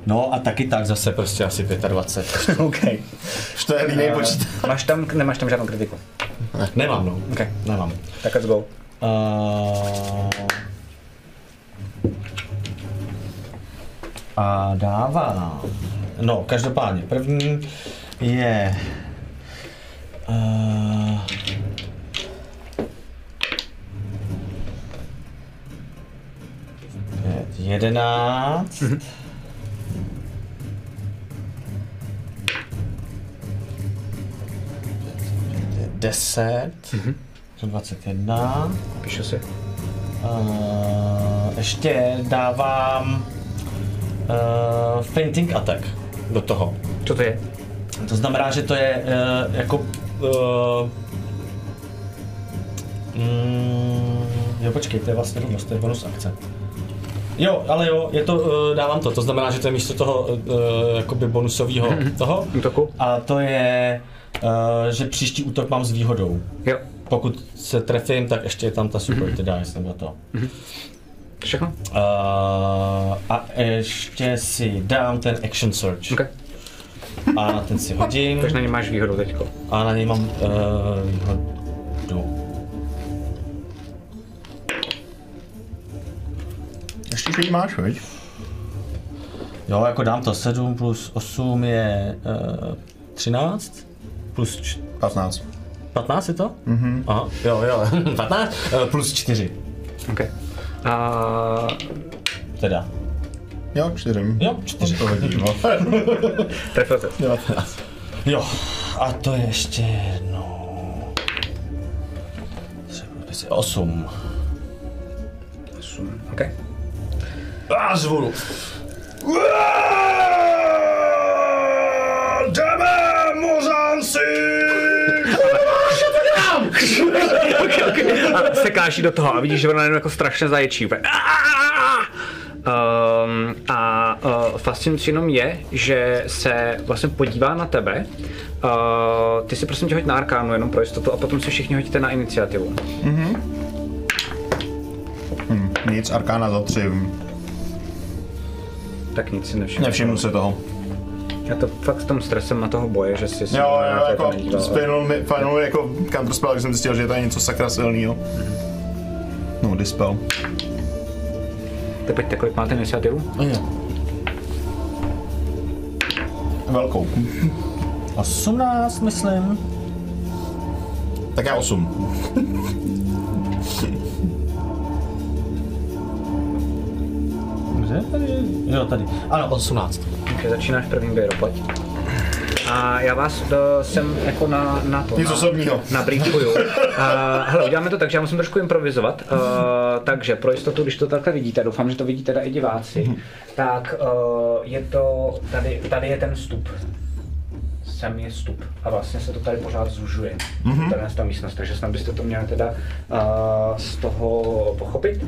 No a taky tak zase prostě asi 25. OK. Už to je jiný počítač. Máš tam, nemáš tam žádnou kritiku. Nemám, no. OK, Nemám. tak let's go. Uh, a dává. No, každopádně, první je... Uh, pět, jedenáct. Deset. 21. Píšu si. Uh, ještě dávám uh, fainting attack do toho. Co to je? To znamená, že to je uh, jako... Uh, mm, jo, počkej, to je vlastně rovnost, to je bonus akce. Jo, ale jo, je to, uh, dávám to, to znamená, že to je místo toho uh, jakoby bonusového toho. Útoku? A to je, uh, že příští útok mám s výhodou. Jo. Pokud se trefím, tak ještě je tam ta super mm-hmm. dice nebo to. Všechno? Uh, a ještě si dám ten action search. OK. A na ten si hodím. Takže na ně máš výhodu teďko. A na něj mám uh, výhodu. Ještě že ji máš, veď? Jo, jako dám to 7 plus 8 je uh, 13. Plus č- 15. 15 je to? Mhm. Aha, jo, jo. 15 uh, plus 4. OK. A Teda. Jo, 4. Jo, 4. To vidím, no. trefil se. 19. Jo, a to je ještě jedno. 8. Osm. OK. A zvolu. Mořánci! Okay, okay. A sekáš do toho a vidíš, že ona jenom jako strašně zaječí. úplně. Um, a uh, fascinující jenom je, že se vlastně podívá na tebe. Uh, ty si prosím tě hoď na arkánu jenom pro jistotu a potom si všichni hodíte na iniciativu. Nic, Arkána za tři. Tak nic si nevšimnu. Nevšimnu se toho. Já to fakt s tom stresem na toho boje, že si si Jo, na jo, to jako spinul mi, final jako counterspell, když jsem zjistil, že je tady něco sakra silného. No, dispel. Tak pojďte, kolik máte iniciativu? Velkou. 18, myslím. Tak já 8. Kde tady je? Jo, tady. Ano, 18. Okay, začínáš prvním běro, pojď. A já vás do, jsem jako na, na to. Nic na, osobního. Na briefuju. Uh, hele, uděláme to tak, že já musím trošku improvizovat. Uh, takže pro jistotu, když to takhle vidíte, doufám, že to vidí teda i diváci, tak uh, je to, tady, tady je ten vstup. Sem je vstup a vlastně se to tady pořád zužuje. Mm-hmm. Tady ta místnost, takže snad byste to měli teda uh, z toho pochopit.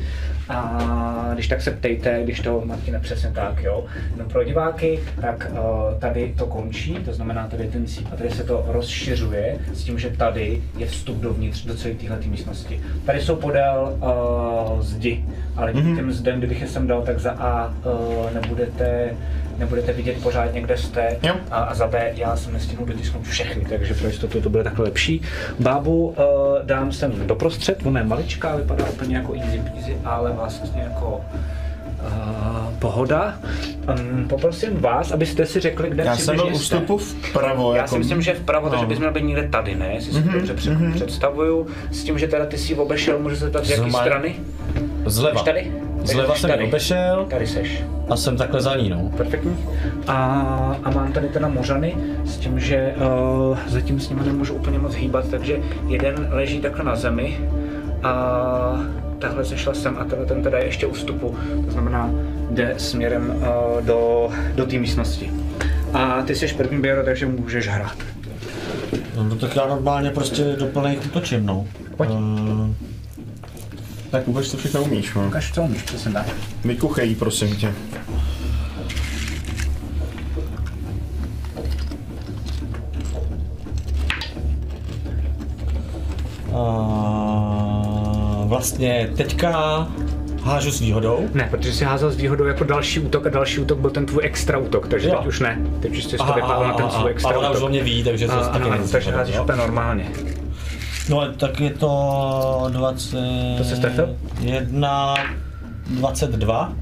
A když tak se ptejte, když to Martine přesně tak, jo. No pro diváky, tak uh, tady to končí, to znamená tady ten síp a tady se to rozšiřuje s tím, že tady je vstup dovnitř do celé téhle místnosti. Tady jsou podél uh, zdi, ale mm-hmm. těm zdem, kdybych je sem dal, tak za A uh, nebudete nebudete vidět pořádně, kde jste Jo. a, a za B já jsem nestihnul dotisknout všechny, takže pro jistotu to bude takhle lepší. Bábu uh, dám sem doprostřed, ona je maličká, vypadá úplně jako easy peasy, ale vlastně jako uh, pohoda. Um, poprosím vás, abyste si řekli, kde Já jsem byl přibližně u jste. vstupu vpravo. Já jako... si myslím, že vpravo, no. takže bys měl být někde tady, ne? Jestli si to dobře před, představuju. S tím, že teda ty si obešel, můžu se zeptat, z jaký Normálně. strany? Zleva. Jsi tady? Zleva jsem tady. obešel Tady seš. a jsem takhle za ní, no. Perfektní. A, a mám tady teda mořany s tím, že uh, zatím s nimi nemůžu úplně moc hýbat, takže jeden leží takhle na zemi a tahle sešla sem a tenhle ten teda je ještě u vstupu, to znamená jde směrem uh, do, do té místnosti. A ty jsi první běro, takže můžeš hrát. No tak já normálně prostě do plných útočím, no. Pojď. Uh, Tak vůbec to všechno umíš, no. Ukaž, co umíš, přesně tak. Vykuchej, prosím tě. uh, vlastně teďka hážu s výhodou. Ne, protože jsi házel s výhodou jako další útok a další útok byl ten tvůj extra útok, takže Jo. teď už ne. Teď už jsi to vypadal na ten svůj a extra ona už o útok. mě ví, takže to A, taky není takže házíš úplně normálně. No tak je to 20... To se strefil? 1, 22.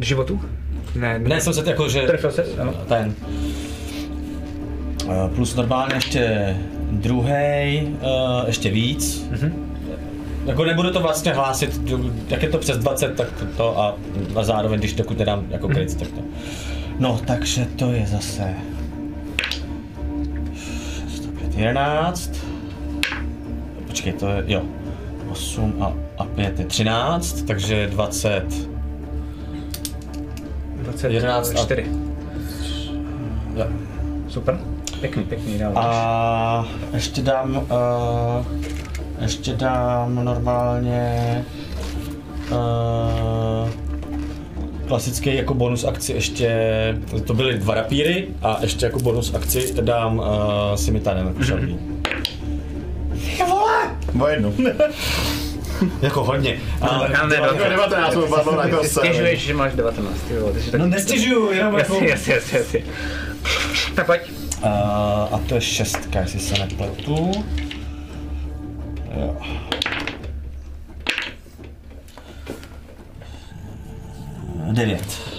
Životu? Ne, Ne, jsem se jako, že... Trefil ses, ano. Ten. Eh, Plus normálně ještě druhý, ještě víc. Mhm. Jako nebudu to vlastně hlásit, jak je to přes 20, tak to, to a, a zároveň, když dokud nedám jako kryt, tak to. No, takže to je zase 105, 11. Počkej, to je, jo, 8 a, a 5 je 13, takže 20. 24. Jo. Super. Pěkný, pěkný, dál. A ještě dám, uh, ještě dám normálně uh, klasický jako bonus akci ještě, to byly dva rapíry a ještě jako bonus akci dám uh, simitanem jako šalví. O jednu. Jako hodně. A, Já ne, Jako 19 mu padlo na kostce. Stěžuješ, že máš 19, ty vole, takže tak... no nestěžuju, jenom jako... Jasně, jasně, jasně, jasně. Tak pojď. Uh, a to je šestka, jestli se nepletu. Jo. Devět.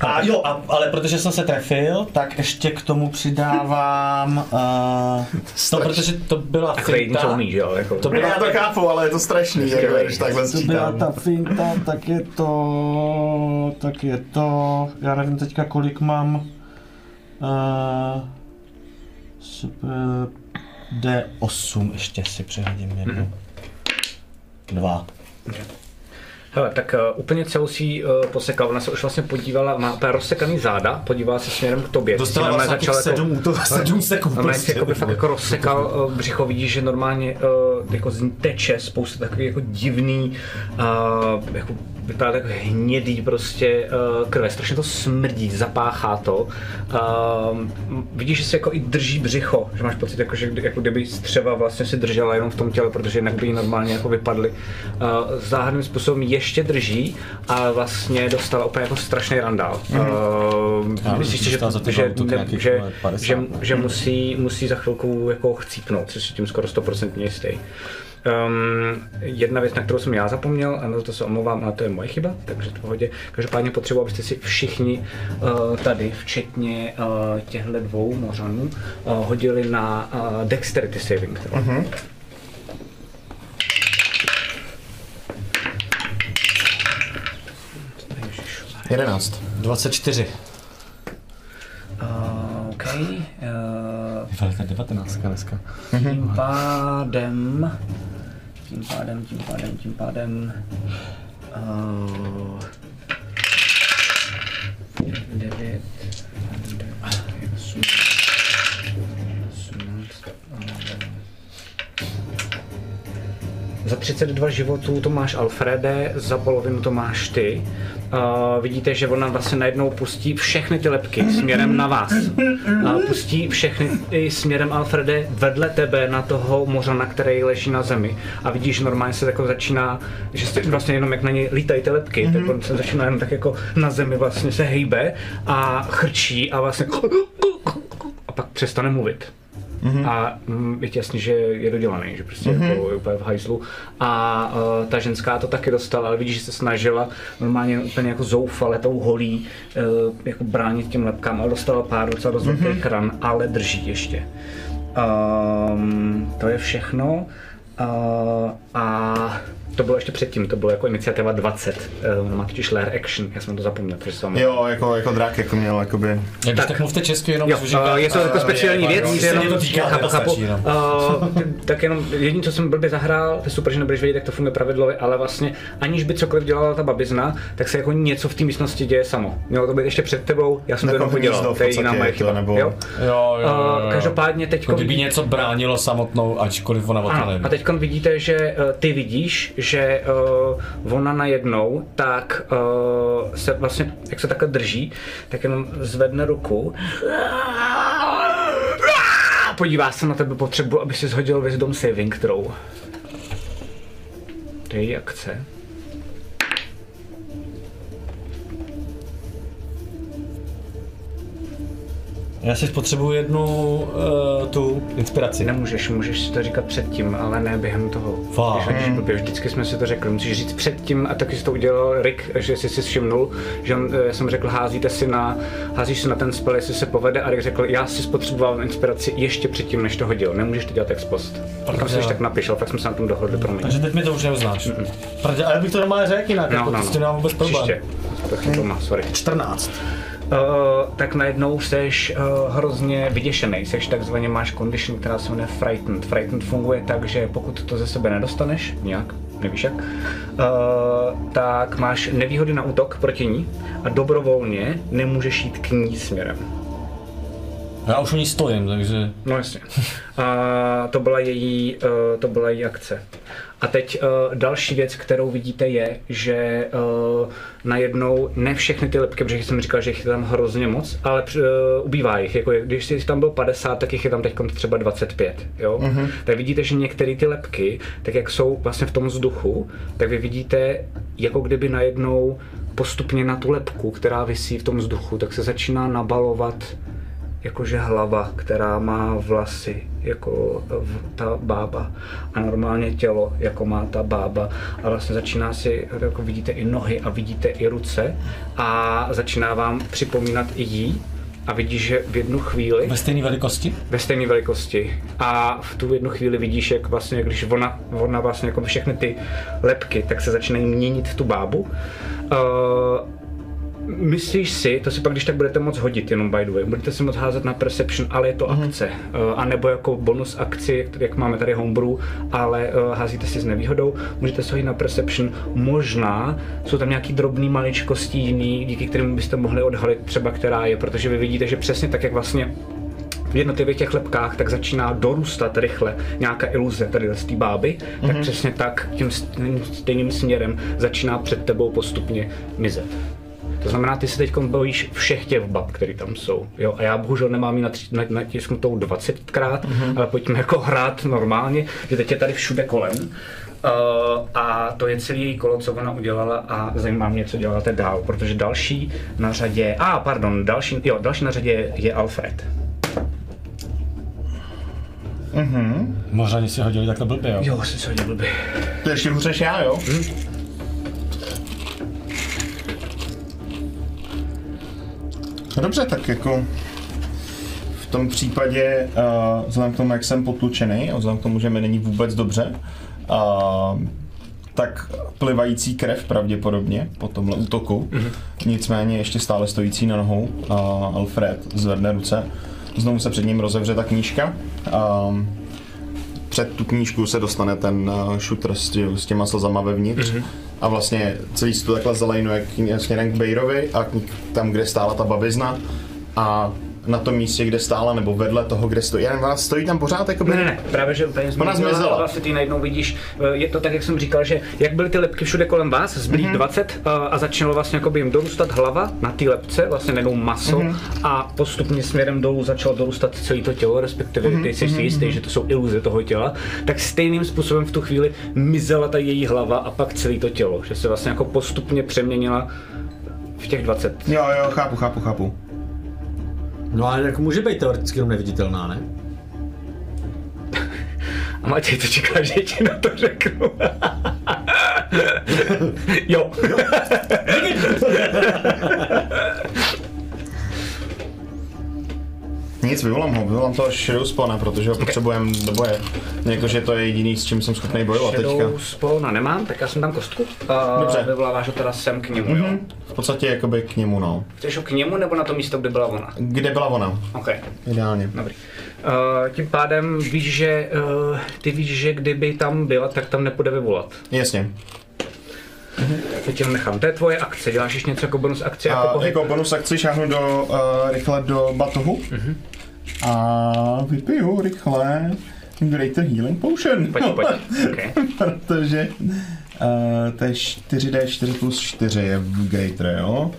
A jo, a, ale protože jsem se trefil, tak ještě k tomu přidávám... Uh, no, protože to byla Takový finta. něco umíš, jo? Jako... To Já byla, to chápu, ale je to strašný, jako, když takhle to byla ta finta, tak je to... Tak je to... Já nevím teďka, kolik mám... Uh, super... D8 ještě si přehodím jednu. Mhm. Dva. Hele, tak uh, úplně celou si uh, posekal, ona se už vlastně podívala, má úplně rozsekaný záda, podívala se směrem k tobě. Dostala vlastně normálně těch sedm útoků, sedm sekund Normálně prostě, si jako, ty fakt jako rozsekal uh, břicho, vidíš, že normálně uh, jako z ní teče spousta takových jako divný, uh, jako vypadá tak hnědý prostě uh, krve, strašně to smrdí, zapáchá to. Uh, vidíš, že se jako i drží břicho, že máš pocit, jako, že jako kdyby střeva vlastně si držela jenom v tom těle, protože jinak by jí normálně jako vypadly. Uh, záhadným způsobem ještě drží, ale vlastně dostala úplně jako strašný randál. Já Uh, myslíš si, že, že, ne, že, vole, 50, že, že musí, musí za chvilku jako chcípnout, což si tím skoro 100% jistý. Um, jedna věc, na kterou jsem já zapomněl, a na to se omlouvám, ale to je moje chyba, takže v pohodě. Každopádně potřebuji, abyste si všichni uh, tady, včetně uh, těchto dvou mořanů, uh, hodili na uh, Dexterity Saving throw. Uh-huh. 11. 24. Uh, OK. Uh, to 19 dneska. tím pádem, tím pádem, tím pádem, tím pádem, uh, 9, 8, 18, za 32 životů to máš Alfrede, za polovinu to máš ty. Uh, vidíte, že ona vlastně najednou pustí všechny ty lepky směrem na vás. Uh, pustí všechny i směrem Alfrede vedle tebe na toho mořana, který leží na zemi. A vidíš, že normálně se jako začíná, že se vlastně jenom jak na něj lítají ty lepky, mm-hmm. tak on se začíná jenom tak jako na zemi vlastně se hejbe a chrčí a vlastně a pak přestane mluvit. Mm-hmm. A mm, je jasný, že je dodělaný, že prostě mm-hmm. jako je úplně v hajzlu. A uh, ta ženská to taky dostala, ale vidíš, že se snažila normálně úplně jako zoufale tou holí uh, jako bránit těm lepkám, ale dostala pár docela dost mm-hmm. ran, ale drží ještě. Um, to je všechno. Uh, a to bylo ještě předtím, to bylo jako iniciativa 20. Uh, má totiž Lair Action, já jsem to zapomněl, protože jsem Jo, jako, jako drak, jako měl, jakoby... Jak tak, Tak. mluvte česky jenom, Jo, uh, je to jako speciální je, věc, mě jenom, to týká, chápu, chápu. no. Uh, tak jenom jediné, co jsem blbě zahrál, to je super, že nebudeš vědět, jak to funguje pravidlově, ale vlastně aniž by cokoliv dělala ta babizna, tak se jako něco v té místnosti děje samo. Mělo to být ještě před tebou, já jsem to Jako jenom podělal, to je jiná moje chyba. nebo- Jo? Jo, jo, jo, jo. Každopádně teď Jako kdyby něco bránilo samotnou, ačkoliv ona o to a teď vidíte, že ty vidíš, že uh, ona najednou tak uh, se vlastně, jak se takhle drží, tak jenom zvedne ruku. Podívá se na tebe, potřebu, aby si shodil Wisdom Saving Throw. To je její akce. Já si potřebuji jednu uh, tu inspiraci. Nemůžeš, můžeš si to říkat předtím, ale ne během toho. Fakt. Když hodíš blbě, vždycky jsme si to řekli, musíš říct předtím a taky si to udělal Rick, že jsi si všimnul, že on, eh, já jsem řekl, házíte si na, házíš si na ten spell, jestli se povede a Rick řekl, já si spotřeboval inspiraci ještě předtím, než to hodil, nemůžeš to dělat ex post. Tam si když tak napiš, ale fakt jsme se na tom dohodli, promiň. Takže teď mi to už neuznáš. Protože, ale bych to normálně řekl jinak, No, jako no, to s tím nemám vůbec problém. Příště. To sorry. 14. Uh, tak najednou seš uh, hrozně vyděšený, seš takzvaně máš condition, která se jmenuje frightened. Frightened funguje tak, že pokud to ze sebe nedostaneš, nějak, nevíš jak, uh, tak máš nevýhody na útok proti ní a dobrovolně nemůžeš jít k ní směrem. Já už u ní stojím, takže... No jasně. A to byla její, uh, to byla její akce. A teď uh, další věc, kterou vidíte, je, že uh, najednou ne všechny ty lepky, protože jsem říkal, že jich je tam hrozně moc, ale uh, ubývá jich. Jako, když jsi tam byl 50, tak jich je tam teď třeba 25. Jo? Mm-hmm. Tak vidíte, že některé ty lepky, tak jak jsou vlastně v tom vzduchu, tak vy vidíte, jako kdyby najednou postupně na tu lepku, která visí v tom vzduchu, tak se začíná nabalovat jakože hlava, která má vlasy, jako v- ta bába a normálně tělo, jako má ta bába a vlastně začíná si, jako vidíte i nohy a vidíte i ruce a začíná vám připomínat i jí a vidíš, že v jednu chvíli Ve stejné velikosti? ve stejné velikosti. A v tu jednu chvíli vidíš, jak vlastně, když ona, ona vlastně jako všechny ty lepky, tak se začínají měnit v tu bábu. Uh, Myslíš si, to si pak když tak budete moc hodit, jenom by the way, budete si moc házet na Perception, ale je to mm-hmm. akce. Uh, a nebo jako bonus akci, jak máme tady Homebrew, ale uh, házíte si s nevýhodou, můžete si hodit na Perception. Možná jsou tam nějaký drobný maličkosti jiný, díky kterým byste mohli odhalit třeba která je, protože vy vidíte, že přesně tak, jak vlastně v jednotlivých těch lepkách, tak začíná dorůstat rychle nějaká iluze tady z té báby, tak přesně tak tím stejným směrem začíná před tebou postupně mizet. To znamená, ty se teď bojíš všech těch bab, které tam jsou. Jo? A já bohužel nemám ji natisknutou 20krát, ale pojďme jako hrát normálně, že teď je tady všude kolem. Uh, a to je celý její kolo, co ona udělala a zajímá mě, co děláte dál, protože další na řadě, a ah, pardon, další, jo, další na řadě je Alfred. Mořani si hodili takhle blbě, jo. Jo, jsem se hodil blbý. To je ještě hůř já, jo? No dobře, tak jako v tom případě, uh, vzhledem k tomu, jak jsem potlučený a vzhledem k tomu, že mi není vůbec dobře, uh, tak plivající krev pravděpodobně po tomhle útoku. Mm-hmm. Nicméně ještě stále stojící na nohou uh, Alfred zvedne ruce. Znovu se před ním rozevře ta knížka. Um, před tu knížku se dostane ten uh, shooter s, tě, s těma slzama vevnitř mm-hmm. a vlastně celý se to takhle zalajnuje k, směrem k Bejrovi a k, tam, kde stála ta babizna a na tom místě, kde stála, nebo vedle toho, kde stojí. Já nevím, ona stojí tam pořád jako Ne, ne, ne, právě že úplně Ona zmizela. Vlastně ty najednou vidíš, eh, je to tak, jak jsem říkal, že jak byly ty lepky všude kolem vás, zbylých Mhm. mm-hmm. 20 a, a začalo vlastně jakoby jim dorůstat hlava na té lepce, vlastně najednou maso Mhm. mm-hmm. a postupně směrem dolů začalo dorůstat celé to tělo, respektive Mhm, ty jsi si jistý, že to jsou iluze toho těla, tak stejným způsobem v tu chvíli mizela ta její hlava a pak celé to tělo, že se vlastně jako postupně přeměnila v těch 20. Jo, jo, chápu, chápu, chápu. No ale jako může být teoreticky jenom neviditelná, ne? A Matěj, to čeká, že ti na to řeknu. jo. Nic, vyvolám ho, vyvolám toho Shadow Spawna, protože ho potřebujeme do boje. Jakože to je jediný, s čím jsem schopný bojovat teďka. Shadow Spawna nemám, tak já jsem tam kostku. A Dobře. vyvoláváš ho teda sem k němu, jo? V podstatě jakoby k němu, no. Chceš ho k němu nebo na to místo, kde byla ona? Kde byla ona? OK, Ideálně. dobrý. Uh, tím pádem víš, že uh, ty víš, že kdyby tam byla, tak tam nepůjde vyvolat. Jasně. Teď jenom nechám. To je tvoje akce. Děláš ještě něco jako bonus akce? Jako A pohyb? jako bonus akci šáhnu do, uh, rychle do batohu. A vypiju rychle Greater Healing Potion. Pojď, pojď. Okay. Protože uh, to je 4D4 plus 4 je v Greater, jo?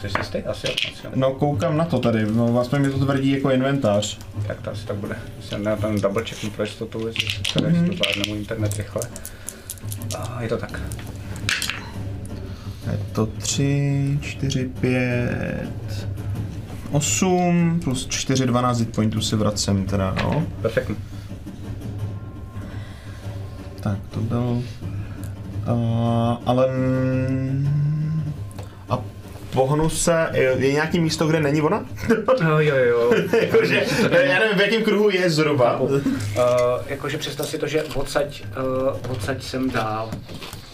Jsi jistý? Asi. Asi. No koukám na to tady, no, vlastně mi to tvrdí jako inventář. Tak to asi tak bude. Jsem na ten double checknu pro jistotu, jestli se to mm-hmm. můj internet rychle. A je to tak. Je to 3, 4, 5, 8 plus 4, 12 hit pointů si vracím teda, no. Perfektní. Tak to byl... Uh, ale... mm, A pohnu se... Je, nějaký místo, kde není ona? No, jo, jo, jo. Jakože, já nevím, v jakém kruhu je zhruba. Uh, jakože představ si to, že odsaď, uh, odsaď jsem dál.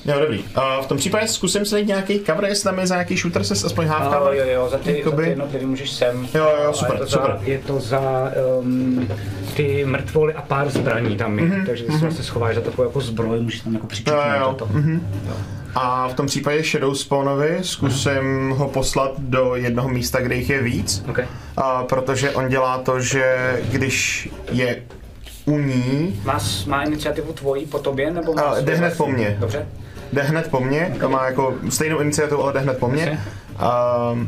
Jo, dobrý. Uh, v tom případě zkusím si najít nějaký cover, jestli tam je za nějaký shooter se aspoň half cover. jo, jo, za ty, za Jakoby- ty jednotlivý můžeš sem. Jo, jo, super, je to super. Za, je to za um, ty mrtvoly a pár zbraní tam je, mm-hmm, takže ty si vlastně schováš za takovou jako zbroj, můžeš tam jako přičuknout Jo, jo, to. A v tom případě Shadow Spawnovi zkusím ho poslat do jednoho místa, kde jich je víc. Okay. A protože on dělá to, že když je u ní, Má, má iniciativu tvojí po tobě, nebo má jde hned po mně. Dobře. Jde hned po mně, to má jako stejnou iniciativu, ale jde hned po mně. A,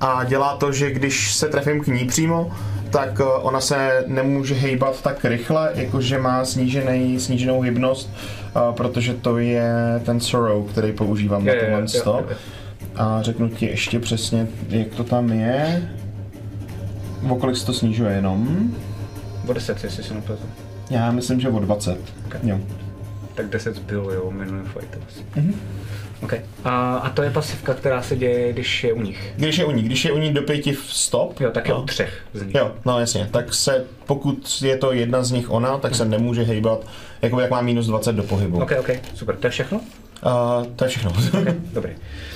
a dělá to, že když se trefím k ní přímo, tak eh, ona se nemůže hejbat tak rychle, jakože má snížený, sníženou hybnost, eh, protože to je ten sorrow, který používám na Jo, jo, tohle sto. jo, jo. A řeknu ti ještě přesně, jak to tam je. O kolik se to snižuje jenom? O 10, jestli se nepletu. Já myslím, že o 20. Ok. Jo. Tak 10 bylo, jo, minulý fight asi. Mm-hmm. Okay. A, a to je pasivka, která se děje, když je u nich. Když je u ní, když je u ní do pěti v stop, Jo, tak je no. u třech z nich. Jo, no jasně, tak se, pokud je to jedna z nich ona, tak se nemůže hejbat, jako jak má minus 20 do pohybu. Ok, ok, super, to je všechno? Uh, to je všechno. Dobrý.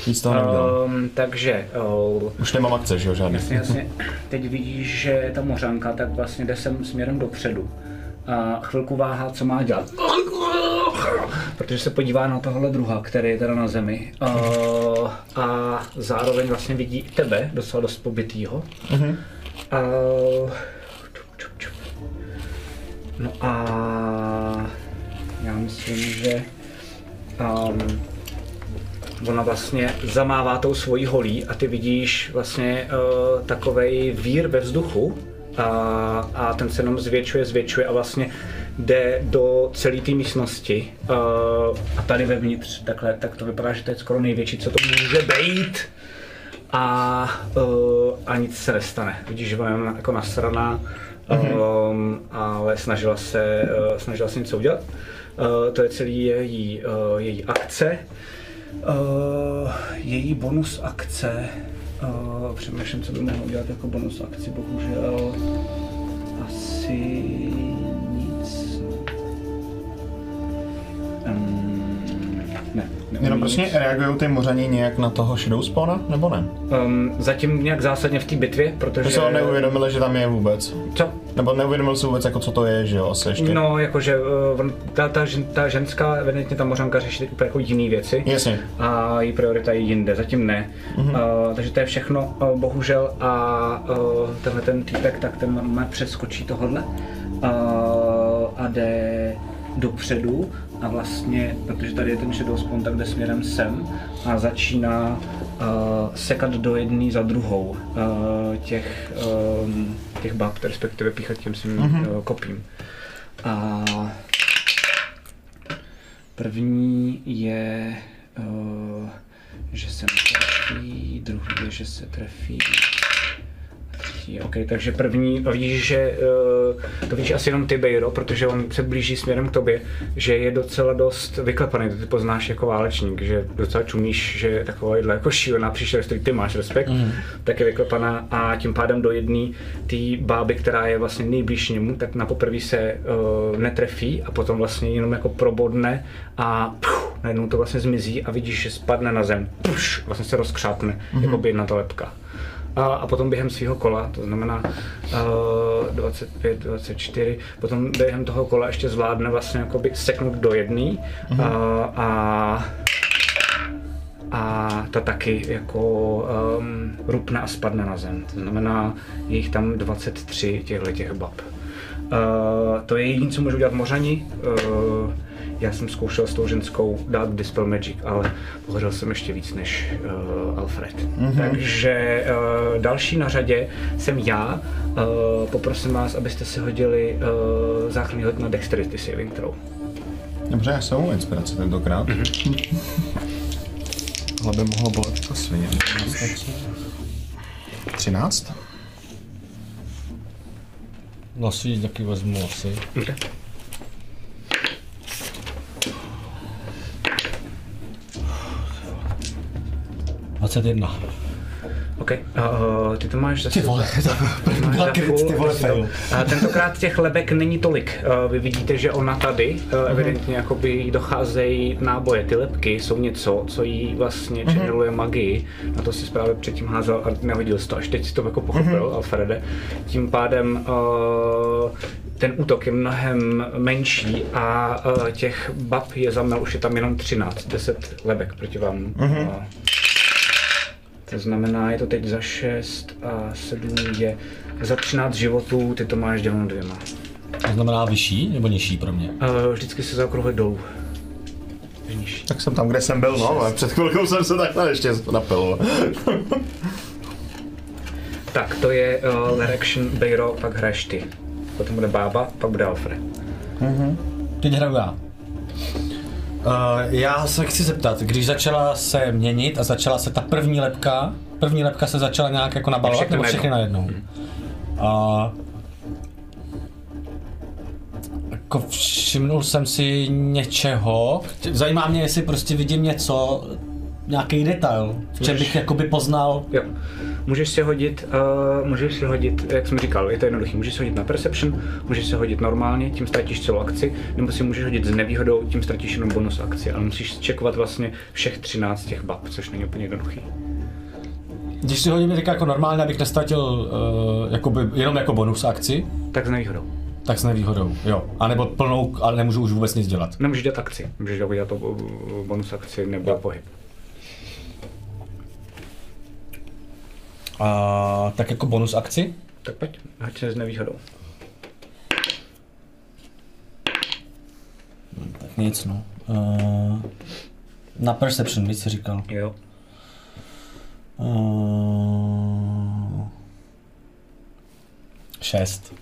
Víc toho neudělám. Um, takže, uh, Už nemám akce, že jo, žádný. jasně, jasně, teď vidíš, že ta mořanka tak vlastně jde sem směrem dopředu. A chvilku váhá, co má dělat. Protože se podívá na tohle druha, který je teda na zemi. Uh, a zároveň vlastně vidí i tebe, docela dost pobytýho. Uh, no a já myslím, že um, ona vlastně zamává tou svojí holí a ty vidíš vlastně uh, takovej vír ve vzduchu a, a ten se jenom zvětšuje, zvětšuje a vlastně jde do celé té místnosti uh, a tady vevnitř, takhle, tak to vypadá, že to je skoro největší, co to může být a, uh, a nic se nestane. Vidíš, že je jako nasraná, um, ale snažila se, uh, snažila se něco udělat. Uh, to je celý její, uh, její akce. Uh, její bonus akce, přemýšlím, co by mohl udělat jako bonus akci, bohužel asi ne, neumí Jenom prostě reagují ty mořani nějak na toho Shadow Spawna, nebo ne? Um, zatím nějak zásadně v té bitvě, protože... Že se ho neuvědomili, že tam je vůbec. Co? Nebo neuvědomil si vůbec, jako co to je, že jo, asi ještě. No, jakože uh, on- ta, ta, ta ženská, evidentně ta mořanka řeší úplně jako jiný věci. Jasně. A její priorita je jinde, zatím ne. Uh, takže to je všechno, uh, bohužel. A uh, tenhle ten týpek, tak ten má přeskočí tohodle uh, a jde dopředu a vlastně, protože tady je ten shadow spawn, tak jde směrem sem a začíná uh, sekat do jedné za druhou uh, těch, um, těch bab, respektive píchat tím svým uh, kopím. A První je, uh, že se netrefí, druhý je, že se trefí. Třetí, OK, takže první, vidíš, že uh, to vidíš asi jenom ty, Bejro, protože on se blíží směrem k tobě, že je docela dost vyklepaný, to ty poznáš jako válečník, že docela čumíš, že je taková jídla jako šílená příšernost, který ty máš respekt, mm. tak je vyklepaná a tím pádem do jedné té báby, která je vlastně nejblíž němu, tak na poprvé se uh, netrefí a potom vlastně jenom jako probodne a puf, najednou to vlastně zmizí a vidíš, že spadne na zem, pš, vlastně se rozkřátne, mm-hmm. jako by jedna ta lepka. A, a potom během svého kola, to znamená uh, 25, 24, potom během toho kola ještě zvládne vlastně jakoby seknout do jedné mm-hmm. uh, a a ta taky jako um, rupne a spadne na zem. To znamená, je jich tam 23 těchto těch bab. Uh, to je jediné, co můžu dělat mořani. Uh, já jsem zkoušel s tou ženskou dát Dispel Magic, ale pohořel jsem ještě víc než uh, Alfred. Mm-hmm. Takže uh, další na řadě jsem já. Uh, poprosím vás, abyste si hodili uh, záchranný hod na Dexterity Saving Throw. Dobře, já jsem inspiraci tentokrát. Mm-hmm. Ale by mohlo bolet jako svině. 13? No si taky vezmu asi. Okay. Dvacet jedna. OK, uh, ty to máš zase. Ty vole, máš byla kryt, ty vole, to- fail. A tentokrát těch lebek není tolik. Uh, vy vidíte, že ona tady, uh, evidentně jakoby jí docházejí náboje. Ty lebky jsou něco, co jí vlastně channeluje magii. Na to si právě předtím házel a nehodil jsi to. Až teď si to jako pochopil, Alfrede. Tím pádem uh, ten útok je mnohem menší a uh, těch bab je za mnou, už je tam jenom 13, 10 lebek proti vám. Uh, to znamená, je to teď za 6 a 7 je za 13 životů, ty to máš děleno dvěma. To znamená vyšší nebo nižší pro mě? Uh, vždycky se zaokrouhli dolů. Nižší. Tak jsem tam, kde jsem byl, no, ale před chvilkou jsem se takhle ještě napil. Tak, to je uh, Lerection, Bejro, pak hraješ ty. Potom bude Bába, pak bude Alfred. Teď hraju já. Uh, já se chci zeptat, když začala se měnit a začala se ta první lepka, první lepka se začala nějak jako nabalovat, Všechny nebo všechny najednou? A jako všimnul jsem si něčeho, zajímá mě, jestli prostě vidím něco, nějaký detail, v čem bych jakoby poznal, Jo. Můžeš si hodit, uh, můžeš si hodit, jak jsem říkal, je to jednoduchý, můžeš si hodit na Perception, můžeš si hodit normálně, tím ztratíš celou akci, nebo si můžeš hodit s nevýhodou, tím ztratíš jenom bonus akci, ale musíš čekovat vlastně všech 13 těch bab, což není úplně jednoduchý. když si hodím teďka jako normálně, abych nestratil uh, jakoby, jenom jako bonus akci, Tak s nevýhodou. tak s nevýhodou, jo. A nebo plnou, ale nemůžu už vůbec nic dělat. Nemůžeš dělat akci, můžeš dělat to uh, bonus akci nebo Jo. pohyb. A tak jako bonus akci? Tak pojď, ať se s nevýhodou. Tak nic, no. Uh, na Perception, víc jsi říkal. Jo. Uh, šest.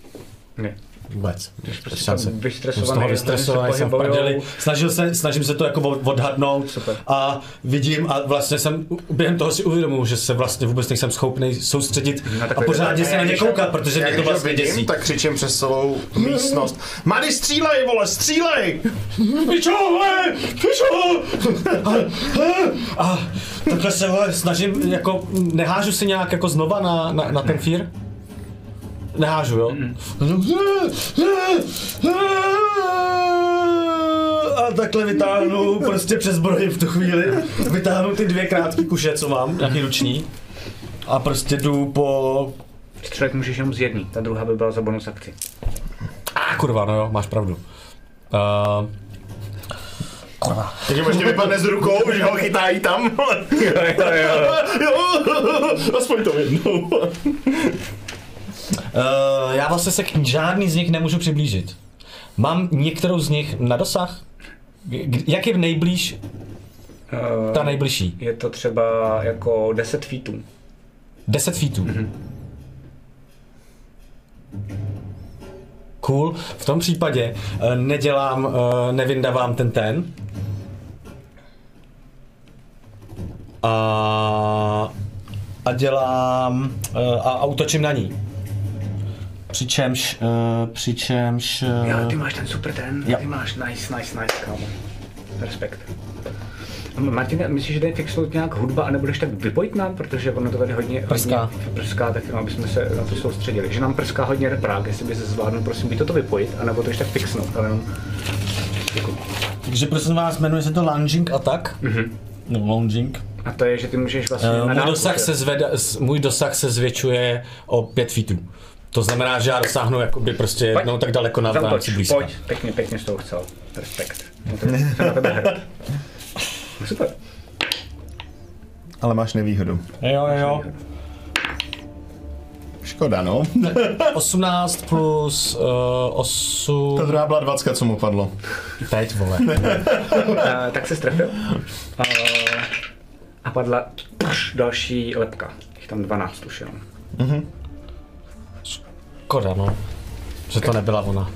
Ne. Vůbec. prostě vystresovaný, Jsem z toho vystresovaný, se jsem v. Snažil se, snažím se to jako od- odhadnout Super. a vidím a vlastně jsem během toho si uvědomuji, že se vlastně vůbec nejsem schopný soustředit a pořádně se na ně koukat, protože mě to vlastně vidím, děsí. tak křičím přes celou místnost. Mady, střílej, vole, střílej! Pičo, vole, pičo! A, takhle se vole, snažím, jako nehážu si nějak jako znova na, na, na ten fear? Nehážu, jo? A takhle vytáhnu prostě přes zbroj v tu chvíli. Vytáhnu ty dvě krátké kuše, co mám, nějaký ruční. A prostě jdu po... Střelit můžeš jenom z jedný, ta druhá by byla za bonus akci. A kurva, no jo, máš pravdu. Uh, kurva. Teď možná vypadne z rukou, že ho chytají tam. jo, jo, jo. jo, aspoň to jednou. Uh, já vlastně se k žádný z nich nemůžu přiblížit. Mám některou z nich na dosah? Jak je nejblíž ta Uh, nejbližší? je to třeba jako 10 feetů. 10 feetů. Cool. V tom případě uh, nedělám, uh, nevyndavám ten ten. A, a dělám uh, a, a útočím na ní. Přičemž, uh, přičemž... Uh, Jo, ty máš ten super ten, Jo. ty máš nice, nice, nice, kámo. Respekt. Martin, myslíš, že jde fixnout nějak hudba a nebudeš tak vypojit nám, protože ono to tady hodně, Prská. hodně prská, tak jenom, aby jsme se na to soustředili. Že nám prská hodně reprák, jestli by se zvládnul, prosím, buď to vypojit, anebo to ještě tak fixnout, ale jenom... Děkuji. Takže prosím vás, jmenuje se to lunging attack. Mm-hmm. No, lunging. A to je, že ty můžeš vlastně Uh, na můj, dosah se zveda, můj dosah se zvětšuje o 5 feetů. To znamená, že já dosáhnu jakoby prostě Pojď. jednou tak daleko na rámci blízka. pojď, pěkně, pěkně z toho chcel. Respekt. No to jsem na tebe hrd. No Super. Ale máš nevýhodu. Jo, jo. Škoda, no. 18 plus uh, 8... Ta druhá byla 20, co mu padlo. Teď, vole. Uh, tak se strefil. Uh, a padla pš, další lepka. Jich tam 12 už jenom. Škoda, no. Že to nebyla ona.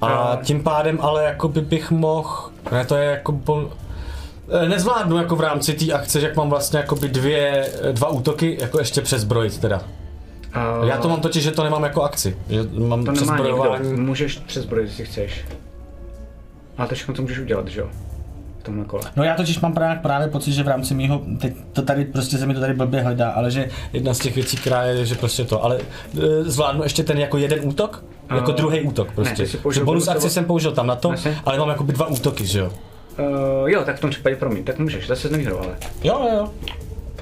A tím pádem ale jakoby bych mohl... Ne, to je jako... Po, eh, nezvládnu jako v rámci té akce, že jak mám vlastně jakoby dvě, dva útoky, jako ještě přezbrojit teda. Uh, Já to mám totiž, že to nemám jako akci. Že mám to nemá nikdo. přezbrojování. Můžeš přezbrojit, jestli chceš. Ale to všechno, co můžeš udělat, že jo? V tomhle kole. No já totiž mám právě, právě pocit, že v rámci mýho, teď to tady prostě se mi to tady blbě hledá, ale že jedna z těch věcí, která je, že prostě to, ale e, zvládnu ještě ten jako jeden útok, jako Eh, druhý útok ne, prostě. jsi že bonus akci jsem použil tam na to, Jasně. ale mám jakoby dva útoky, že jo. Uh, jo, tak v tom případě promiň, tak můžeš, zase nevýhodou, ale. Jo, jo, jo.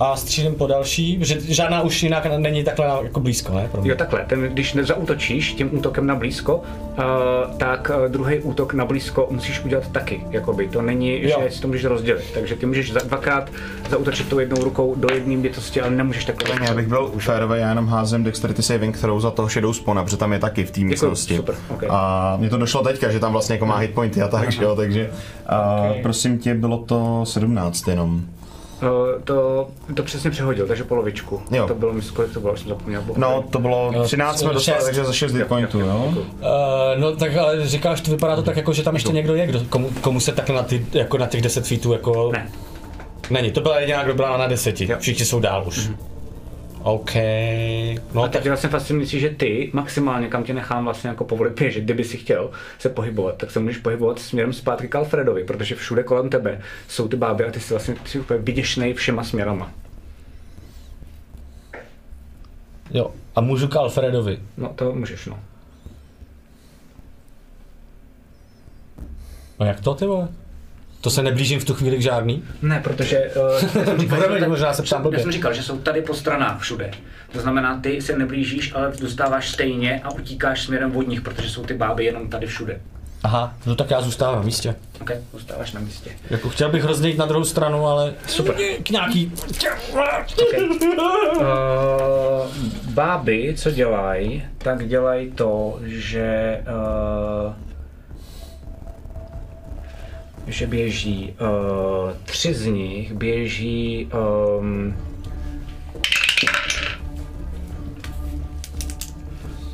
A střílím po další, že žádná už jinak není takhle jako blízko, ne? Pro mě. Jo, takhle, ten, když nezautočíš tím útokem na blízko, uh, tak uh, druhý útok na blízko musíš udělat taky, jakoby. To není, Jo. že si to můžeš rozdělit. Takže ty můžeš za, dvakrát zautočit tou jednou rukou do jedné bytosti, ale nemůžeš takhle. Já bych byl férový, já jenom házím Dexterity Saving Throw za toho Shadow Spawna, protože tam je taky v té místnosti. super, ok. A mně to došlo teďka, že tam vlastně jako má hit pointy a tak, že jo, takže a Ok. prosím tě, bylo to 17 jenom. Uh, to, to přesně přehodil, takže polovičku. Jo. To bylo, myslím, kolik to bylo, už jsem zapomněl. bohu. No, to bylo Jo, 13 jsme dostali, šest. takže za 6 hit pointů, jo. Uh, no tak ale říkáš, to vypadá to tak jako, že tam ještě někdo je, kdo, komu, komu se takhle na, ty, jako na těch 10 feetů jako... Ne. Není, to byla jediná, kdo byla na deseti. Jo. Všichni jsou dál už. OK. No A tak vlastně fascinující, že ty maximálně, kam tě nechám vlastně jako povolit, že kdyby si chtěl se pohybovat, tak se můžeš pohybovat směrem zpátky k Alfredovi, protože všude kolem tebe jsou ty báby a ty jsi vlastně ty jsi úplně vyděšnej všema směrama. jo. A můžu k Alfredovi. No to můžeš, no. No jak to ty vole? To se neblížím v tu chvíli k žádný? Ne, protože uh, Promiň, možná se ptám. Já jsem říkal, že jsou tady po stranách všude. To znamená, ty se neblížíš, ale dostáváš stejně a utíkáš směrem od nich, protože jsou ty báby jenom tady všude. Aha, no tak já zůstávám na místě. Ok, zůstáváš na místě. Jako chtěl bych rozdělit na druhou stranu, ale Super. k nějaký... Okay. Uh, báby, co dělají, tak dělají to, že uh, že běží uh, tři z nich běží um,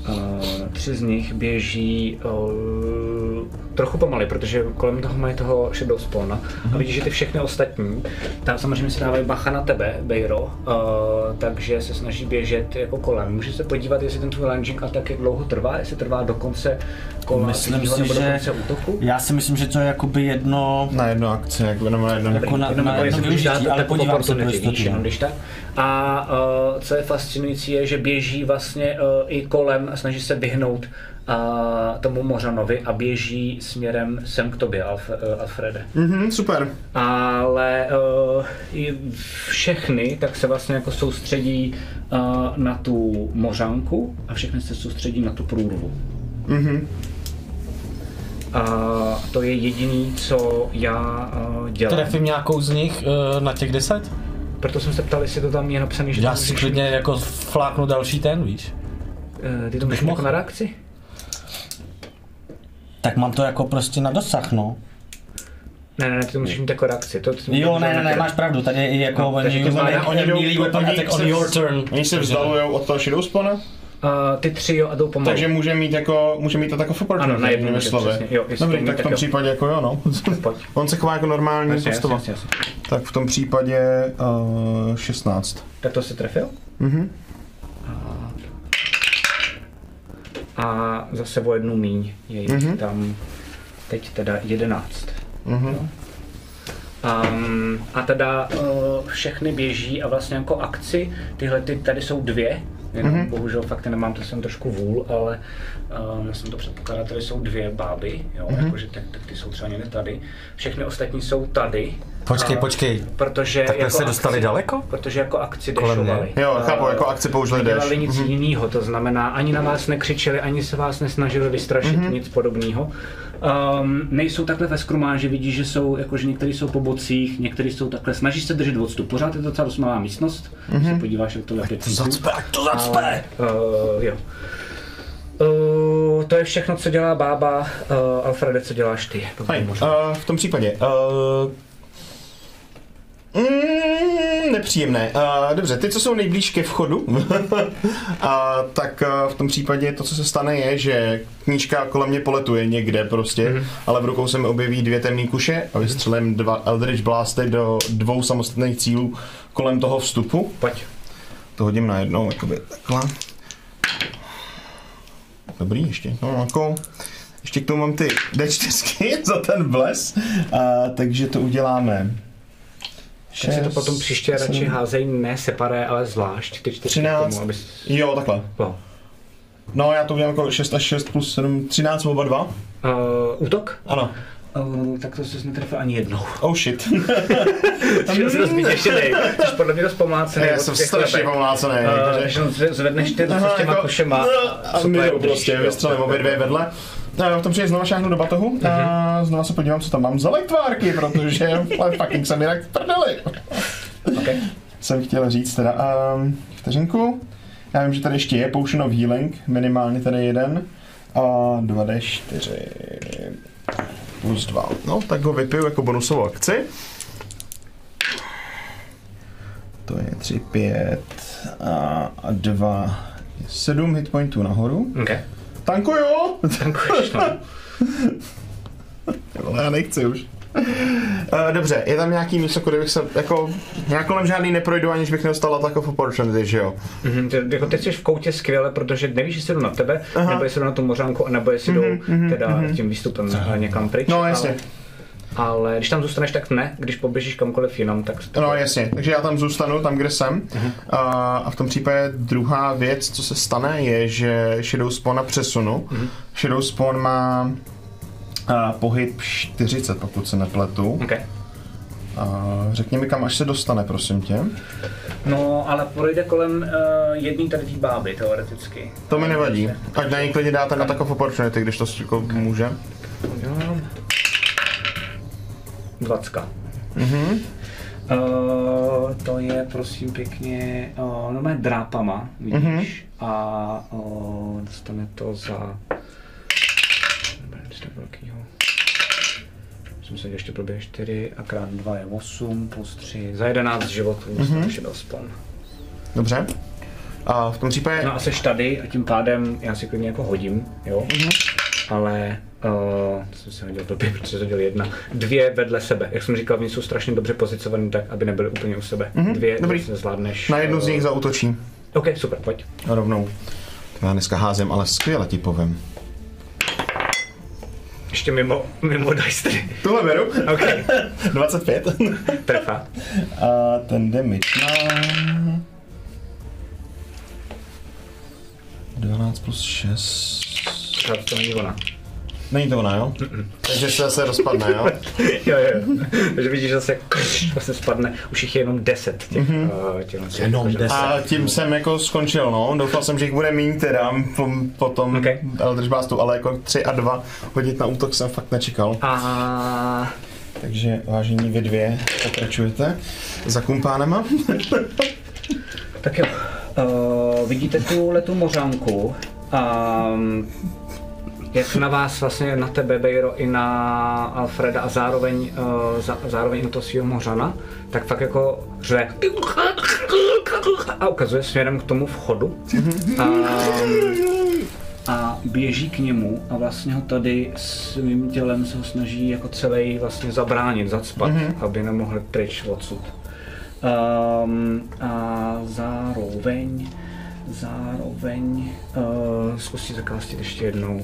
Uh, tři z nich běží uh, trochu pomaly, protože kolem toho mají toho shadow spawna a vidíš, že ty všechny ostatní, tam samozřejmě si dávají bacha na tebe, Bejro, uh, takže se snaží běžet jako kolem. Můžeš se podívat, jestli ten tvůj lunging attack jak dlouho trvá, jestli trvá do konce kola Myslím tvýho si, nebo do že útoku. já si myslím, že to je jakoby jedno... Na jednu akci, jako nebo na jedno. Jako na- na jako jedno využití, ale takovou podívám se když tak. A uh, co je fascinující je, že běží vlastně uh, i kolem a snaží se vyhnout uh, tomu Mořanovi a běží směrem sem k tobě, Alf, uh, Alfrede. Mhm, super. Ale uh, i všechny tak se vlastně jako soustředí uh, na tu mořanku a všechny se soustředí na tu průrvu. Mhm. A to je jediný, co já uh, dělám. Trefím nějakou z nich uh, na těch deset? Proto jsem se ptal, jestli to tam je napsané, že Já si klidně jako fláknu další ten, víš? Eh, Ty to máš jako na reakci? Tak mám to jako prostě na dosah, no. Ne, ne, ne, ty to musíš mít jako reakci. To, to Jo, ne, ne, ne, máš pravdu, tady je jako No, oni oni attack se on your turn. Oni se vzdalujou od toho shadow spawna, Uh, ty tři jo a jdou pomalu. takže může mít jako, může mít to jako opportunity, Ano, na jednu slovy. jo, Dobrý, tak v tak tom jo. případě jako jo, no. On se chová jako normální Jasně, postava. jasně, jasně. Tak v tom případě uh, 16. Tak to si trefil? Mhm. A zase o jednu míň je Mhm. tam teď teda 11. Mhm. Um, a teda uh, všechny běží a vlastně jako akci, tyhle ty tady jsou dvě, jenom Mhm. mm-hmm. bohužel fakt nemám, to jsem trošku vůl, ale um, já jsem to předpokládal, tady jsou dvě báby, jo, Mhm. mm-hmm. jakože tak, tak ty jsou třeba někde tady, všechny ostatní jsou tady. Počkej, A- počkej. Protože Takhle jako se dostali daleko? Protože jako akci dešovali. Jo, chápu, A jako akci použili dash. Nedělali nic Mhm. jiného, to znamená, ani na vás nekřičeli, ani se vás nesnažili vystrašit, Mhm. nic podobného. Um, nejsou takhle ve skrumáži, vidíš, že jsou, jakože někteří jsou po bocích, někteří jsou takhle, snaží se držet odstup. Pořád je to docela dost malá místnost, když Mhm. se podíváš, jak to je feetů. Zacpe, ať to Ale, zacpe! uh, jo. Uh, to je všechno, co dělá bába. Uh, Alfrede, co děláš ty? Fajn, uh, v tom případě. Uh, Mm, nepříjemné. Uh, dobře, ty, co jsou nejblíž ke vchodu, uh, tak uh, v tom případě to, co se stane, je, že knížka kolem mě poletuje někde prostě, mm-hmm. ale v rukou se mi objeví dvě temné kuše a vystřelím dva Eldritch Blasty do dvou samostatných cílů kolem toho vstupu. Pojď. To hodím najednou, jakoby takhle. Dobrý, ještě, no jako, ještě k tomu mám ty D4 za ten bles, a, takže to uděláme. Tak si to potom příště radši házej ne separé, ale zvlášť. Ty čtyři 13. k tomu, abys... Jo, takhle. No. No, já to udělám jako 6 až 6 plus 7, 13 oba dva. Uh, útok? Ano. Uh, tak to jsi netrefil ani jednou. Oh shit. Jsi dost vyděšenej. Jsi podle mě dost pomlácený. já jsem strašně pomlácený. Uh, jakože- že zvedneš ty zase s těma jako- košema. A super, milu budeš, prostě, vystřelím obě dvě vedle. No, v tom případě znova šáhnu do batohu a znova se podívám, co tam mám za lektvárky, protože ale fucking jsem jinak v prdeli. Okay. Jsem chtěl říct teda. Um, vteřinku. Já vím, že tady ještě je Potion of Healing, minimálně tady jeden. A 2D4 plus 2. No, tak ho vypiju jako bonusovou akci. To je 3, 5 a 2, 7 hitpointů nahoru. Okay. Tankuju! Tankuješ, no. Já nechci už. Uh, dobře, je tam nějaký místo, kde bych se, jako, já kolem žádný neprojdu, aniž bych nedostal attack of opportunity, že jo? Mhm, ty, jako ty jsi v koutě skvěle, protože nevíš, jestli jdu na tebe, Aha. nebo jestli jdu na tu mořánku, nebo jestli jdou teda tím výstupem eh, někam pryč. No, jasně. Ale, ale když tam zůstaneš, tak ne. Když poběžíš kamkoliv jinam, tak... No jasně, takže já tam zůstanu, tam, kde jsem. A, a v tom případě druhá věc, co se stane, je, že Shadow Spawn přesunu. Shadow Spawn má a, pohyb 40, pokud se nepletu. Okay. A, řekni mi, kam až se dostane, prosím tě. No, ale projde kolem uh, jedné tady té báby, teoreticky. To mi nevadí. Ať na ní klidně dáte na takov opportunity, když to jako může. udělám. Dvacka. Mm-hmm. Uh, to je prosím pěkně, uh, no mé drápama, vidíš, mm-hmm. a uh, dostane to za... Velkýho. Jsem se ještě proběh 4 a krát 2 je 8 plus 3, za 11 životů mm-hmm. to je aspoň. Dobře. A v tom případě... No a seš tady a tím pádem já si klidně jako hodím, jo? Mm-hmm. Ale uh, jsem si hodil blbě, protože jsem hodil jedna. Dvě vedle sebe. Jak jsem říkal, oni jsou strašně dobře pozicovaní tak, aby nebyly úplně u sebe. Mm-hmm. Dvě Dobrý. se zvládneš. Na jednu z eh, nich zautočí. OK, super, pojď. A rovnou. To já dneska házím, ale skvěle ti povím. Ještě mimo, mimo dice. Tohle beru. OK, 25. trefa. A ten damage má... 12 plus 6. Pořád to není ona. Není to ona, jo? Takže se zase rozpadne, jo? jo, jo. Takže vidíš, že zase vlastně spadne. Už jich je jenom 10 těch, mm-hmm. uh, těch Jenom 10. A tím jsem jako skončil, no. Doufal jsem, že jich bude méně teda po, potom Okay. Eldritch Blastu, ale jako 3 a 2 hodit na útok jsem fakt nečekal. A Takže vážení vy dvě pokračujete za kumpánema. Tak jo, uh, vidíte tu letu mořánku a jak na vás vlastně, na tebe, Bejro, i na Alfreda a zároveň, uh, za, zároveň na toho svého mořana, tak fakt jako řve a ukazuje směrem k tomu vchodu. A, a běží k němu a vlastně ho tady svým tělem se ho snaží jako celý vlastně zabránit, zacpat, mm-hmm. aby nemohl pryč odsud. Um, a zároveň, zároveň uh, zkusí zakástit ještě jednou.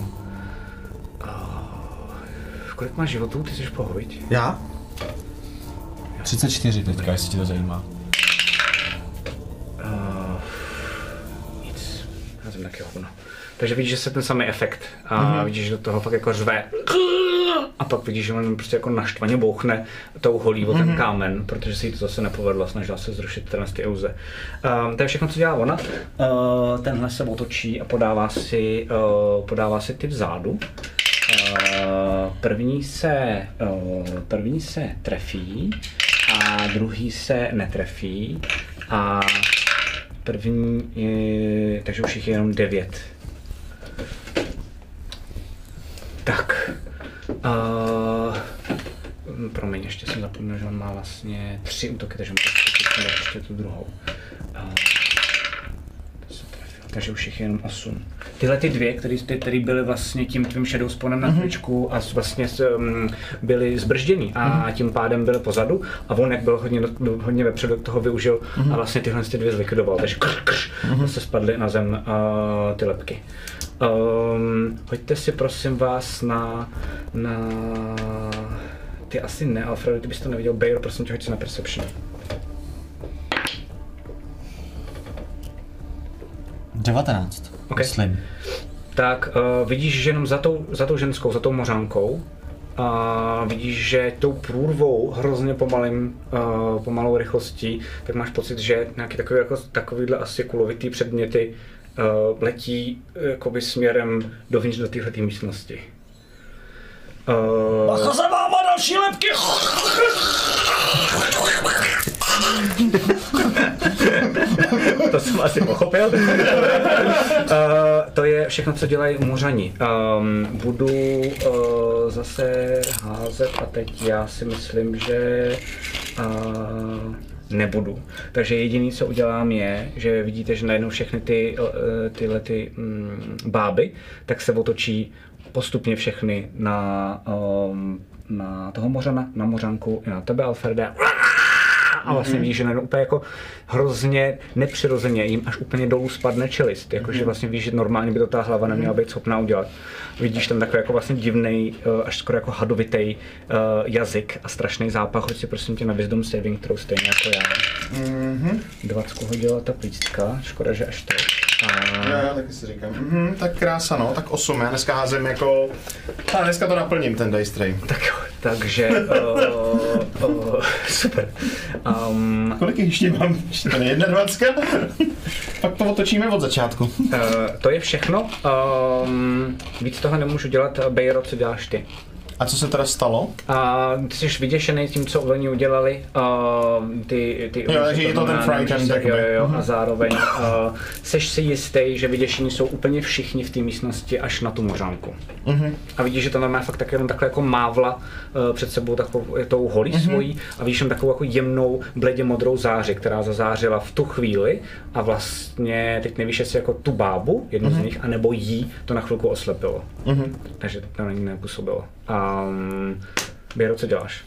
Kolik máš životů? Ty jsi pohodě. Já? 34 teďka, jestli ti to zajímá. Uh, nic. Já jsem taky hovno. Takže vidíš, že se ten samý efekt. A Mhm. mm-hmm. vidíš, že do toho fakt jako řve. A pak vidíš, že on prostě jako naštvaně bouchne tou holí o ten Mhm. kámen, protože se jí to zase nepovedlo, snažila se zrušit tyhle ty iluze. Um, to je všechno, co dělá ona. Uh, tenhle se otočí a podává si, uh, podává si ty vzadu. První se, první se trefí a druhý se netrefí a první je, takže už jich je jenom devět. Tak. Uh, promiň, ještě jsem zapomněl, že on má vlastně tři útoky, takže můžu ještě tu druhou. Uh. Takže už jich je jenom osm. Tyhle ty dvě, které ty, který byly vlastně tím tvým shadow spawnem na chvíličku a s- vlastně um, byly zbržděný a tím pádem byly pozadu a on jak byl hodně, byl hodně vepředu, toho využil a vlastně tyhle ty dvě zlikvidoval, takže krš, krš, zase spadly na zem uh, ty lepky. Um, hoďte si prosím vás na, na ty asi ne, Alfredo, ty bys to neviděl, Bayer, prosím tě, hoď si na Perception. 19. Ok. Myslím. tak uh, vidíš, že jenom za tou, za tou ženskou, za tou mořánkou, a vidíš, že tou průrvou hrozně pomalým, uh, pomalou rychlostí, tak máš pocit, že nějaký takový, jako, takovýhle asi kulovitý předměty uh, letí jakoby směrem dovnitř do téhle místnosti. Uh, Bacha za váma další lepky! to jsem asi pochopil. uh, to je všechno, co dělají mořani. Um, budu uh, zase házet a teď já si myslím, že uh, nebudu. Takže jediný, co udělám je, že vidíte, že najednou všechny ty, uh, tyhle ty um, báby, tak se otočí postupně všechny na, um, na toho mořana, na mořanku, i na tebe, Alfrede a vlastně vidíš, že najednou úplně jako hrozně nepřirozeně jim až úplně dolů spadne čelist. Jakože vlastně víš, že normálně by to ta hlava neměla být schopná udělat. Vidíš tam takový jako vlastně divný, až skoro jako hadovitý uh, jazyk a strašný zápach. Hoď si prosím tě na Wisdom Saving Throw stejně jako já. Mm-hmm. 20 hodila ta plícka, škoda, že až Jo, jo, taky si říkám. Mhm, tak krása, no, tak 8. Já dneska házím jako... A dneska to naplním, ten dice tray. Tak jo, takže uh, uh, super. Um, Kolik ještě mám? Ještě to je 21. Pak to otočíme od začátku. uh, to je všechno. Um, víc toho nemůžu dělat. Bejro, co děláš ty? A co se teda stalo? A ty jsi vyděšený tím, co oni udělali. Uh, ty, ty, Jo, takže je to ten frightened, na- Jo, jo, Mhm. a zároveň uh, seš si jistý, že vyděšení jsou úplně všichni v té místnosti až na tu mořánku. Mhm. A vidíš, že to normálně fakt tak jenom takhle jako mávla uh, před sebou takovou je tou holí Mhm. svojí a vidíš tam takovou jako jemnou bledě modrou záři, která zazářila v tu chvíli a vlastně teď nevíš, jestli jako tu bábu, jednu Mhm. z nich, anebo jí to na chvilku oslepilo. Takže to na ní nepůsobilo. Um, Běro, co děláš?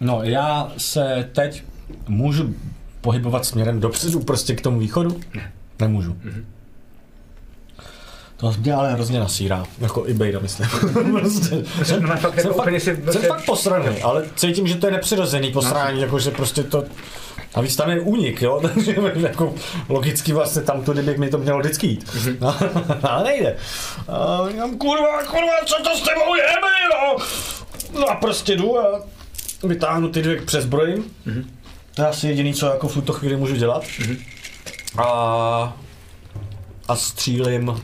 No, já se teď můžu pohybovat směrem dopředu, prostě k tomu východu? Ne. Nemůžu. Mm-hmm. To mě ale hrozně nasírá, jako i Bejda, myslím. prostě, jsem, no, fakt jako jsem, fakt, si- jsem prostě- fakt posraný, ale cítím, že to je nepřirozený posrání, jako že prostě to... A víc tam je únik, jo, takže jako logicky vlastně tam tudy by mi to mělo vždycky jít. No, ale nejde. A říkám, kurva, kurva, co to s tebou je, jo? No a prostě jdu a vytáhnu ty dvě přes zbrojím. To je asi jediný, co jako v tuto chvíli můžu dělat. A, a střílím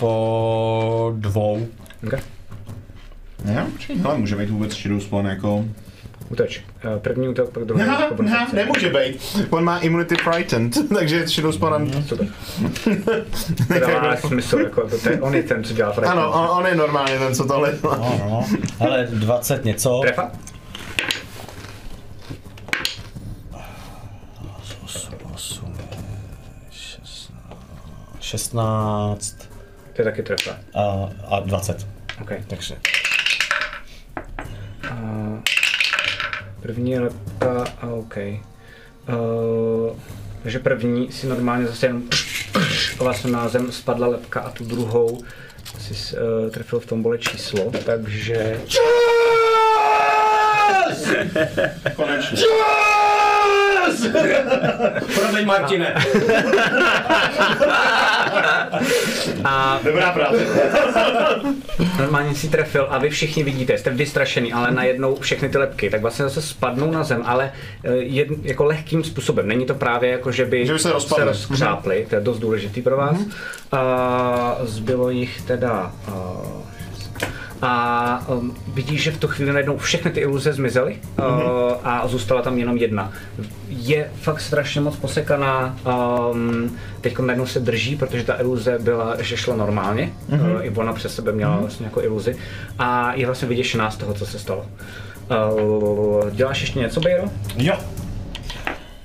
po dvou. Okay. Ne, počkej, hele, může být vůbec Shadow Spawn jako... Útoč. Eh, První útok, pak druhý. Ne, ne, nemůže být. On má immunity frightened, takže Shadow Spawnem... Super. To dává smysl, jako to, je, on je ten, co dělá frightened. Ano, on, on je normálně ten, co tohle dělá. No, no. Ale 20 něco. Trefa? 16 To je taky trefa. a, a 20. Okay. Takže. Uh, první lepka, a OK. Uh, takže první si normálně zase jen vlastně na zem spadla lepka a tu druhou si uh, trefil v tom bole číslo, takže Konečně. Promiň, Martine. a Dobrá práce. normálně si trefil a vy všichni vidíte, jste vystrašený, ale najednou všechny ty lepky, tak vlastně zase spadnou na zem, ale eh, jed, jako lehkým způsobem. Není to právě jako, že by, Že by se. Mhm. rozkřáply, to je dost důležitý pro vás. A zbylo jich teda uh, a um, vidíš, že v tu chvíli najednou všechny ty iluze zmizely uh, a zůstala tam jenom jedna. Je fakt strašně moc posekaná, um, teď najednou se drží, protože ta iluze byla, že šla normálně, uh, i ona přes sebe měla vlastně jako iluzi a je vlastně vyděšená z toho, co se stalo. Uh, děláš ještě něco, Bejro? Jo.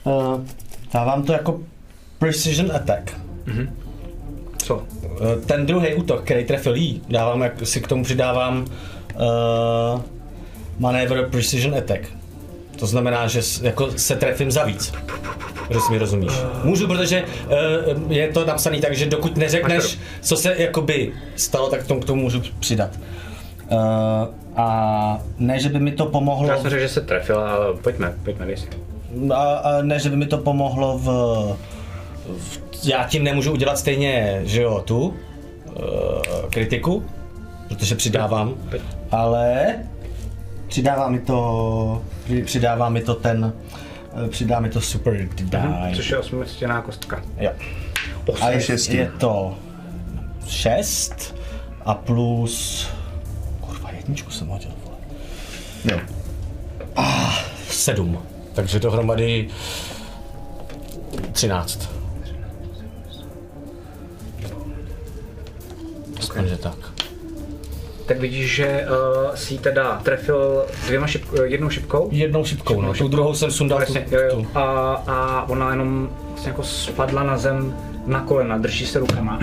Uh, dávám to jako precision attack. Co? Eh, Ten druhý útok, který trefil jí, dávám, jak si k tomu přidávám uh, manévr precision attack. To znamená, že jako se trefím za víc. Že si mi rozumíš. Můžu, protože uh, je to napsané tak, že dokud neřekneš, co se jakoby stalo, tak k tomu, k tomu můžu přidat. Uh, a ne, že by mi to pomohlo... Já jsem řekl, že se trefil, ale pojďme, pojďme, dej si. A, a ne, že by mi to pomohlo v já tím nemůžu udělat stejně, že jo, tu uh, kritiku, protože přidávám, ale přidává mi to, při- přidává mi to ten, eh, přidá mi to super die. Což je osmistěná kostka. Jo. A A je je, to 6 a plus, kurva, jedničku jsem hodil, vole. Jo. 7. Takže dohromady 13. Aspoň, že tak. Tak vidíš, že uh, si ji teda trefil dvěma šip, eh, jednou šipkou. Jednou šipkou, no. Tu druhou jsem sundal tu, jo, jo. A, a ona jenom vlastně jako spadla na zem na kolena, drží se rukama.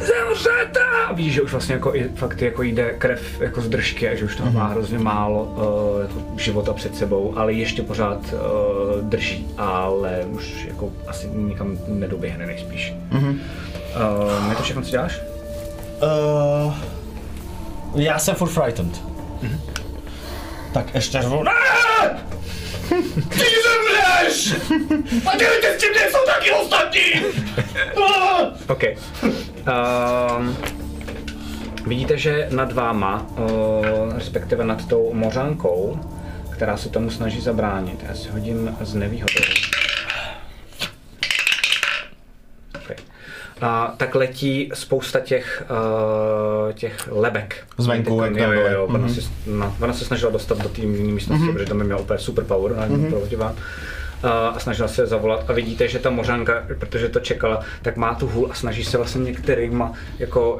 Zemřete! A vidíš, že už vlastně jako, i- fakt jako jde krev jako z držky a že už toho má hrozně málo uh, jako života před sebou, ale ještě pořád uh, drží, ale už jako asi nikam nedoběhne nejspíš. Mm-hmm. Uh, je to všechno, co děláš? Uh, já jsem furt frightened. Tak ještě řvu. Ty zemřeš! A dělejte s tím, kde jsou taky ostatní! OK. Um, vidíte, že nad váma, uh, respektive nad tou mořankou, která se tomu snaží zabránit, já si hodím z nevýhodou. Okay. A tak letí spousta těch, uh, těch lebek. Zvenku, jak jo, tam jo, byly. jo. Ona, si, no, ona se snažila dostat do té místnosti, protože tam by měla úplně super power na mm proti vám. Uh, a snažila se zavolat a vidíte, že ta mořanka, protože to čekala, tak má tu hůl a snaží se vlastně některýma jako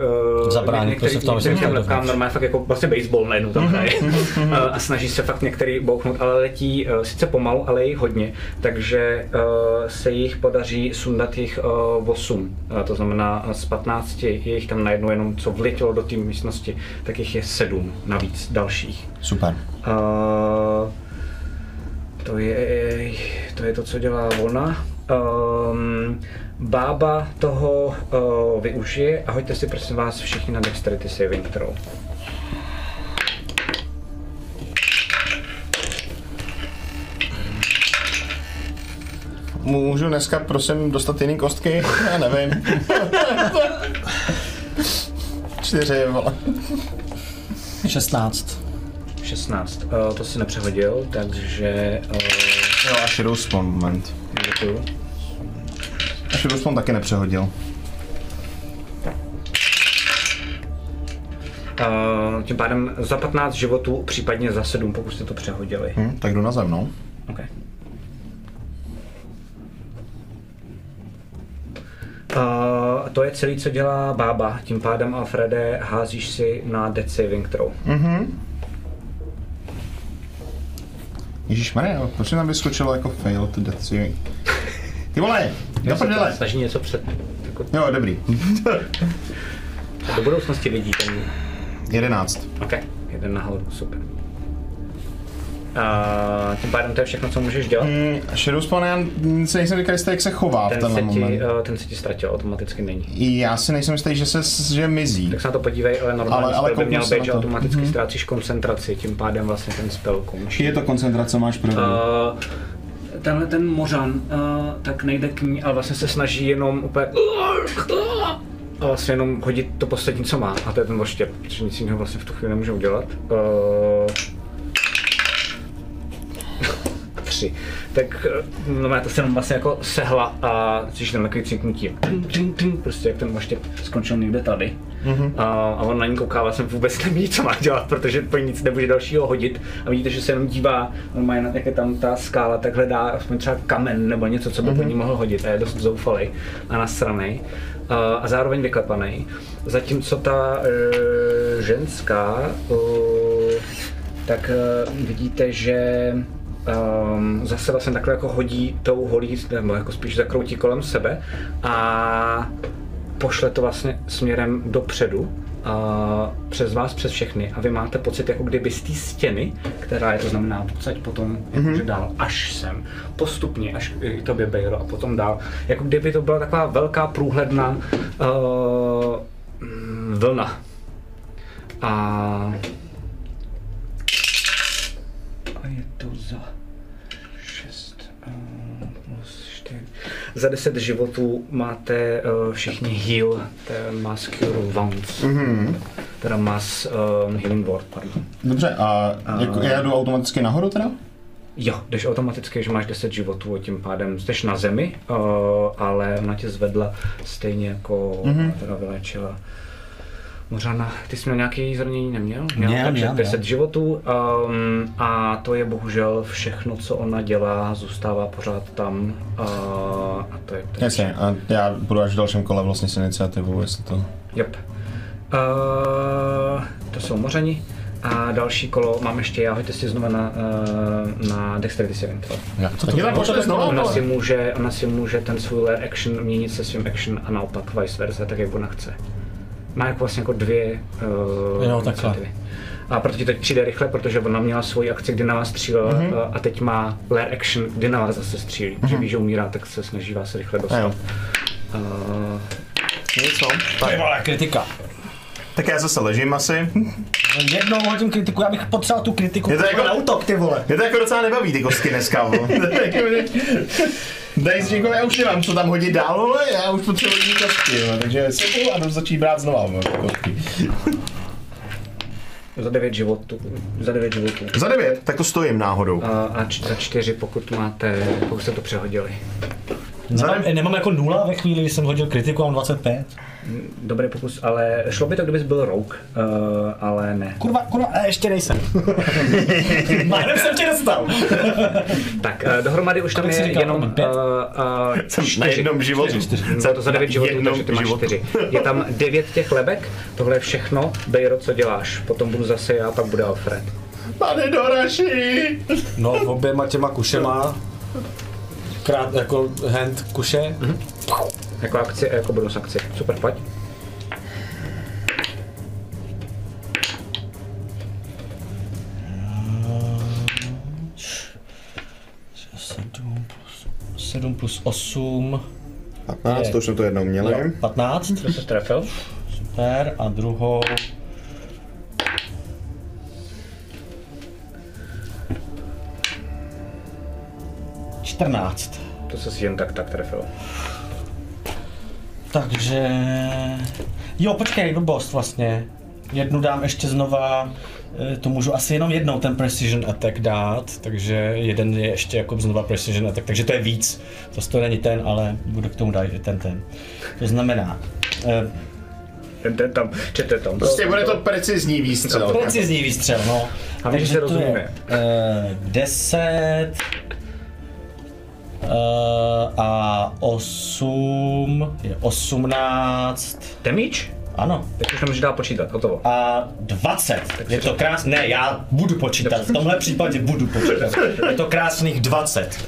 uh, Zabránit, některý, to se v tom některým normálně fakt jako vlastně baseball najednou tam hraje. uh, a snaží se fakt některý bouchnout, ale letí uh, sice pomalu, ale i hodně, takže uh, se jich podaří sundat jich uh, 8. Uh, to znamená z 15 je jich tam najednou jenom co vletělo do té místnosti, tak jich je 7 navíc dalších. Super. Uh, to je, to je to, co dělá ona. Um, bába toho uh, využije a hoďte si prosím vás všichni na Dexterity Saving Throw. Můžu dneska prosím dostat jiný kostky? Já nevím. Čtyři, vole. 16. 16. Uh, to si nepřehodil, takže uh, Jo, a Shadow Spawn, moment. děkuju. A Shadow Spawn taky nepřehodil. Uh, tím pádem za 15 životů, případně za 7, pokud jste to přehodili. Hm, tak jdu na zemnou. Okay. Uh, to je celý, co dělá bába. Tím pádem, Alfrede, házíš si na Death Saving Throw. Ježíš Maria, proč tam vyskočilo jako fail to death saving? Ty vole, do prdele. Snaží něco před... Jako, Jo, dobrý. do budoucnosti vidí ten... Jedenáct. OK, jeden nahoru, super. Uh, tím pádem to je všechno, co můžeš dělat. Mm, Shadow Spawn, já si nejsem říkal jak se chová v Ten se, tenhle ti, moment. uh, ten se ti ztratil, automaticky není. Já si nejsem jistý, že se že mizí. Tak se na to podívej, ale normálně Ale- ale by měl se být, že to. automaticky mm-hmm. ztrácíš koncentraci, tím pádem vlastně ten spell končí. Je to koncentrace, máš pravdu. Uh, tenhle ten mořan uh, tak nejde k ní, ale vlastně se snaží jenom úplně a vlastně jenom hodit to poslední, co má, a to je ten voštěp, protože nic jiného vlastně v tu chvíli nemůže udělat. Uh, tři. Tak eh, no, to se jenom vlastně jako sehla a cítíš tam takový cinknutí. Prostě jak ten voštěp skončil někde tady. Mm-hmm. A, a, on na ní kouká vlastně vůbec neví, co má dělat, protože po ní nic nemůže dalšího hodit. A vidíte, že se jenom dívá, on má jen, jak je tam ta skála, tak hledá aspoň třeba kamen nebo něco, co by mm-hmm. po ní mohl hodit. A je dost zoufalý a nasranej. A, a zároveň vyklepaný. Zatímco ta e, ženská, e, tak e, vidíte, že um, zase vlastně takhle jako hodí tou holí, nebo jako spíš zakroutí kolem sebe a pošle to vlastně směrem dopředu, uh, přes vás, přes všechny a vy máte pocit, jako kdyby z té stěny, která je to znamená odsaď potom jakože dál až sem, postupně až k tobě Bejro a potom dál, jako kdyby to byla taková velká průhledná uh, vlna. A a je to za Za 10 životů máte uh, všichni heal, to je mass cure wounds. Mm-hmm. Teda mass um, healing word, pardon. Dobře, a jako, já jdu automaticky nahoru teda? Jo, jdeš automaticky, že máš 10 životů a tím pádem jsi na zemi, uh, ale ona tě zvedla stejně jako mm-hmm. teda vylečila. Mořana, ty jsi měl nějaký zranění, neměl? Měl, takže měl, 10 měl. životů um, a to je bohužel všechno, co ona dělá, zůstává pořád tam uh, a to je to. Jasně, a já budu až v dalším kole vlastně s iniciativou, jestli to... Yep. Uh, to jsou mořani. A další kolo mám ještě já, hoďte si znova na, uh, na Dexterity saving throw. Já. Tak je znovu? Ona si, může, ona si může ten svůj lair action měnit se svým action a naopak vice versa, tak jak ona chce. Má jako vlastně jako dvě uh, Jo, takhle. iniciativy. A proto ti teď přijde rychle, protože ona měla svoji akci, kdy na vás střílela Mhm. mm-hmm. a teď má lair action, kdy na vás zase střílí. Mm-hmm. Že ví, že umírá, tak se snaží vás rychle A jo. dostat. Uh, no. Je vole, kritika. Tak já zase ležím asi. Jednou hodím kritiku, já bych potřeboval tu kritiku. Je to jako- na útok, ty vole. Mě to jako docela nebaví ty kostky dneska, vole. Dej si někoho, já už nemám co tam hodit dál, vole, já už potřebuji jiný kostky, vole, takže si a jdu začít brát znova, vole, kostky. Za 9 životů. Za 9 životů. Za devět, tak to stojím náhodou. A, a č- za 4, pokud máte, pokud jste to přehodili. Nemám, nemám jako nula ve chvíli, kdy jsem hodil kritiku, mám 25. Dobrý pokus, ale šlo by to, kdybys byl rouk, uh, ale ne. Kurva, kurva, a ještě nejsem. Jménem jsem tě dostal. Tak uh, dohromady už tam je říkal, jenom uh, uh, Jsem na jednom životu. Za to za 9 životů, takže ty máš životu. 4. Je tam 9 těch lebek, tohle je všechno. Bejro, co děláš? Potom budu zase já, pak bude Alfred. Pane Doraši! No, oběma těma kušema, krát jako hand kuše, Jako akci a jako bonus akci. Super, pojď. sedm plus, 7 plus 8, 15, to už jsme to jednou měli. jo, 15, To se trefil. super, a druhou čtrnáct. To se si jen tak tak trefil. Takže... Jo, počkej, blbost vlastně. Jednu dám ještě znova, eh, to můžu asi jenom jednou ten Precision Attack dát, takže jeden je ještě jako znova Precision Attack, takže to je víc. To to není ten, ale budu k tomu dát i ten ten. To znamená, eh, Ten, ten tam, čete tam. Prostě bude to precizní výstřel. precizní výstřel, no. Hlavně, že se to rozumíme. je eh, 10 eh, a 8 je 18. Damage? Ano, Teď už nemůžeš dál počítat, hotovo. a 20. Je to krásné, ne, já budu počítat, v tomhle případě budu počítat. Je to krásných 20.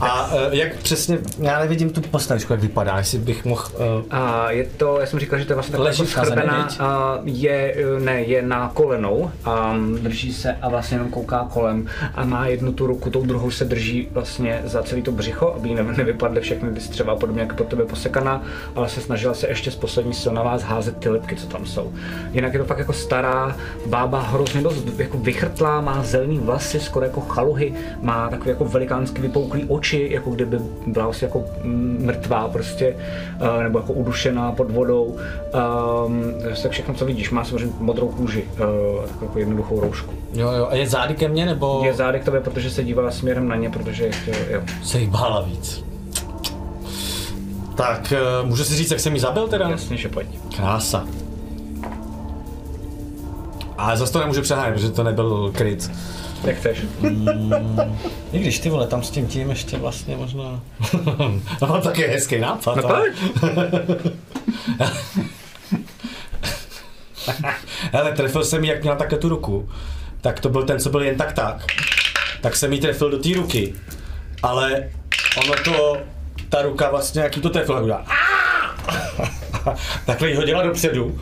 A uh, jak přesně, já nevidím tu postavičku, jak vypadá, jestli bych mohl... Uh, A je to, já jsem říkal, že to je vlastně taková jako schrbená, a je, ne, je na kolenou a drží se a vlastně jenom kouká kolem a má jednu tu ruku, tou druhou se drží vlastně za celý to břicho, aby jí ne- nevypadly všechny ty střeva a podobně, jak pod tebe posekaná, ale se snažila se ještě z poslední sil na vás házet ty lepky, co tam jsou. Jinak je to fakt jako stará bába, hrozně dost jako vychrtlá, má zelený vlasy, skoro jako chaluhy, má takový jako velikánsky vypouklý oči, jako kdyby byla vlastně jako mm, mrtvá prostě, eh, nebo jako udušená pod vodou. Um, tak všechno, co vidíš, má samozřejmě modrou kůži, uh, takovou jako jednoduchou roušku. jo, jo, a je zády ke mně, nebo Je zády k tobě, protože se dívala směrem na ně, protože chtěl, jo. se jí bála víc? Tak, uh, můžu si říct, jak jsem jí zabil teda? Jasně, že pojď. Krása. Ale zase to nemůžu přehánět, protože to nebyl kryt. Jak chceš. I když ty vole, tam s tím tím ještě vlastně možná... no tak je hezký nápad. No ale-. Hele, trefil jsem jí, jak měla takhle tu ruku. Tak to byl ten, co byl jen tak tak. Tak jsem jí trefil do té ruky. Ale ono to, ta ruka vlastně, jak jí to trefilo, udělala. Takhle jí hodila dopředu.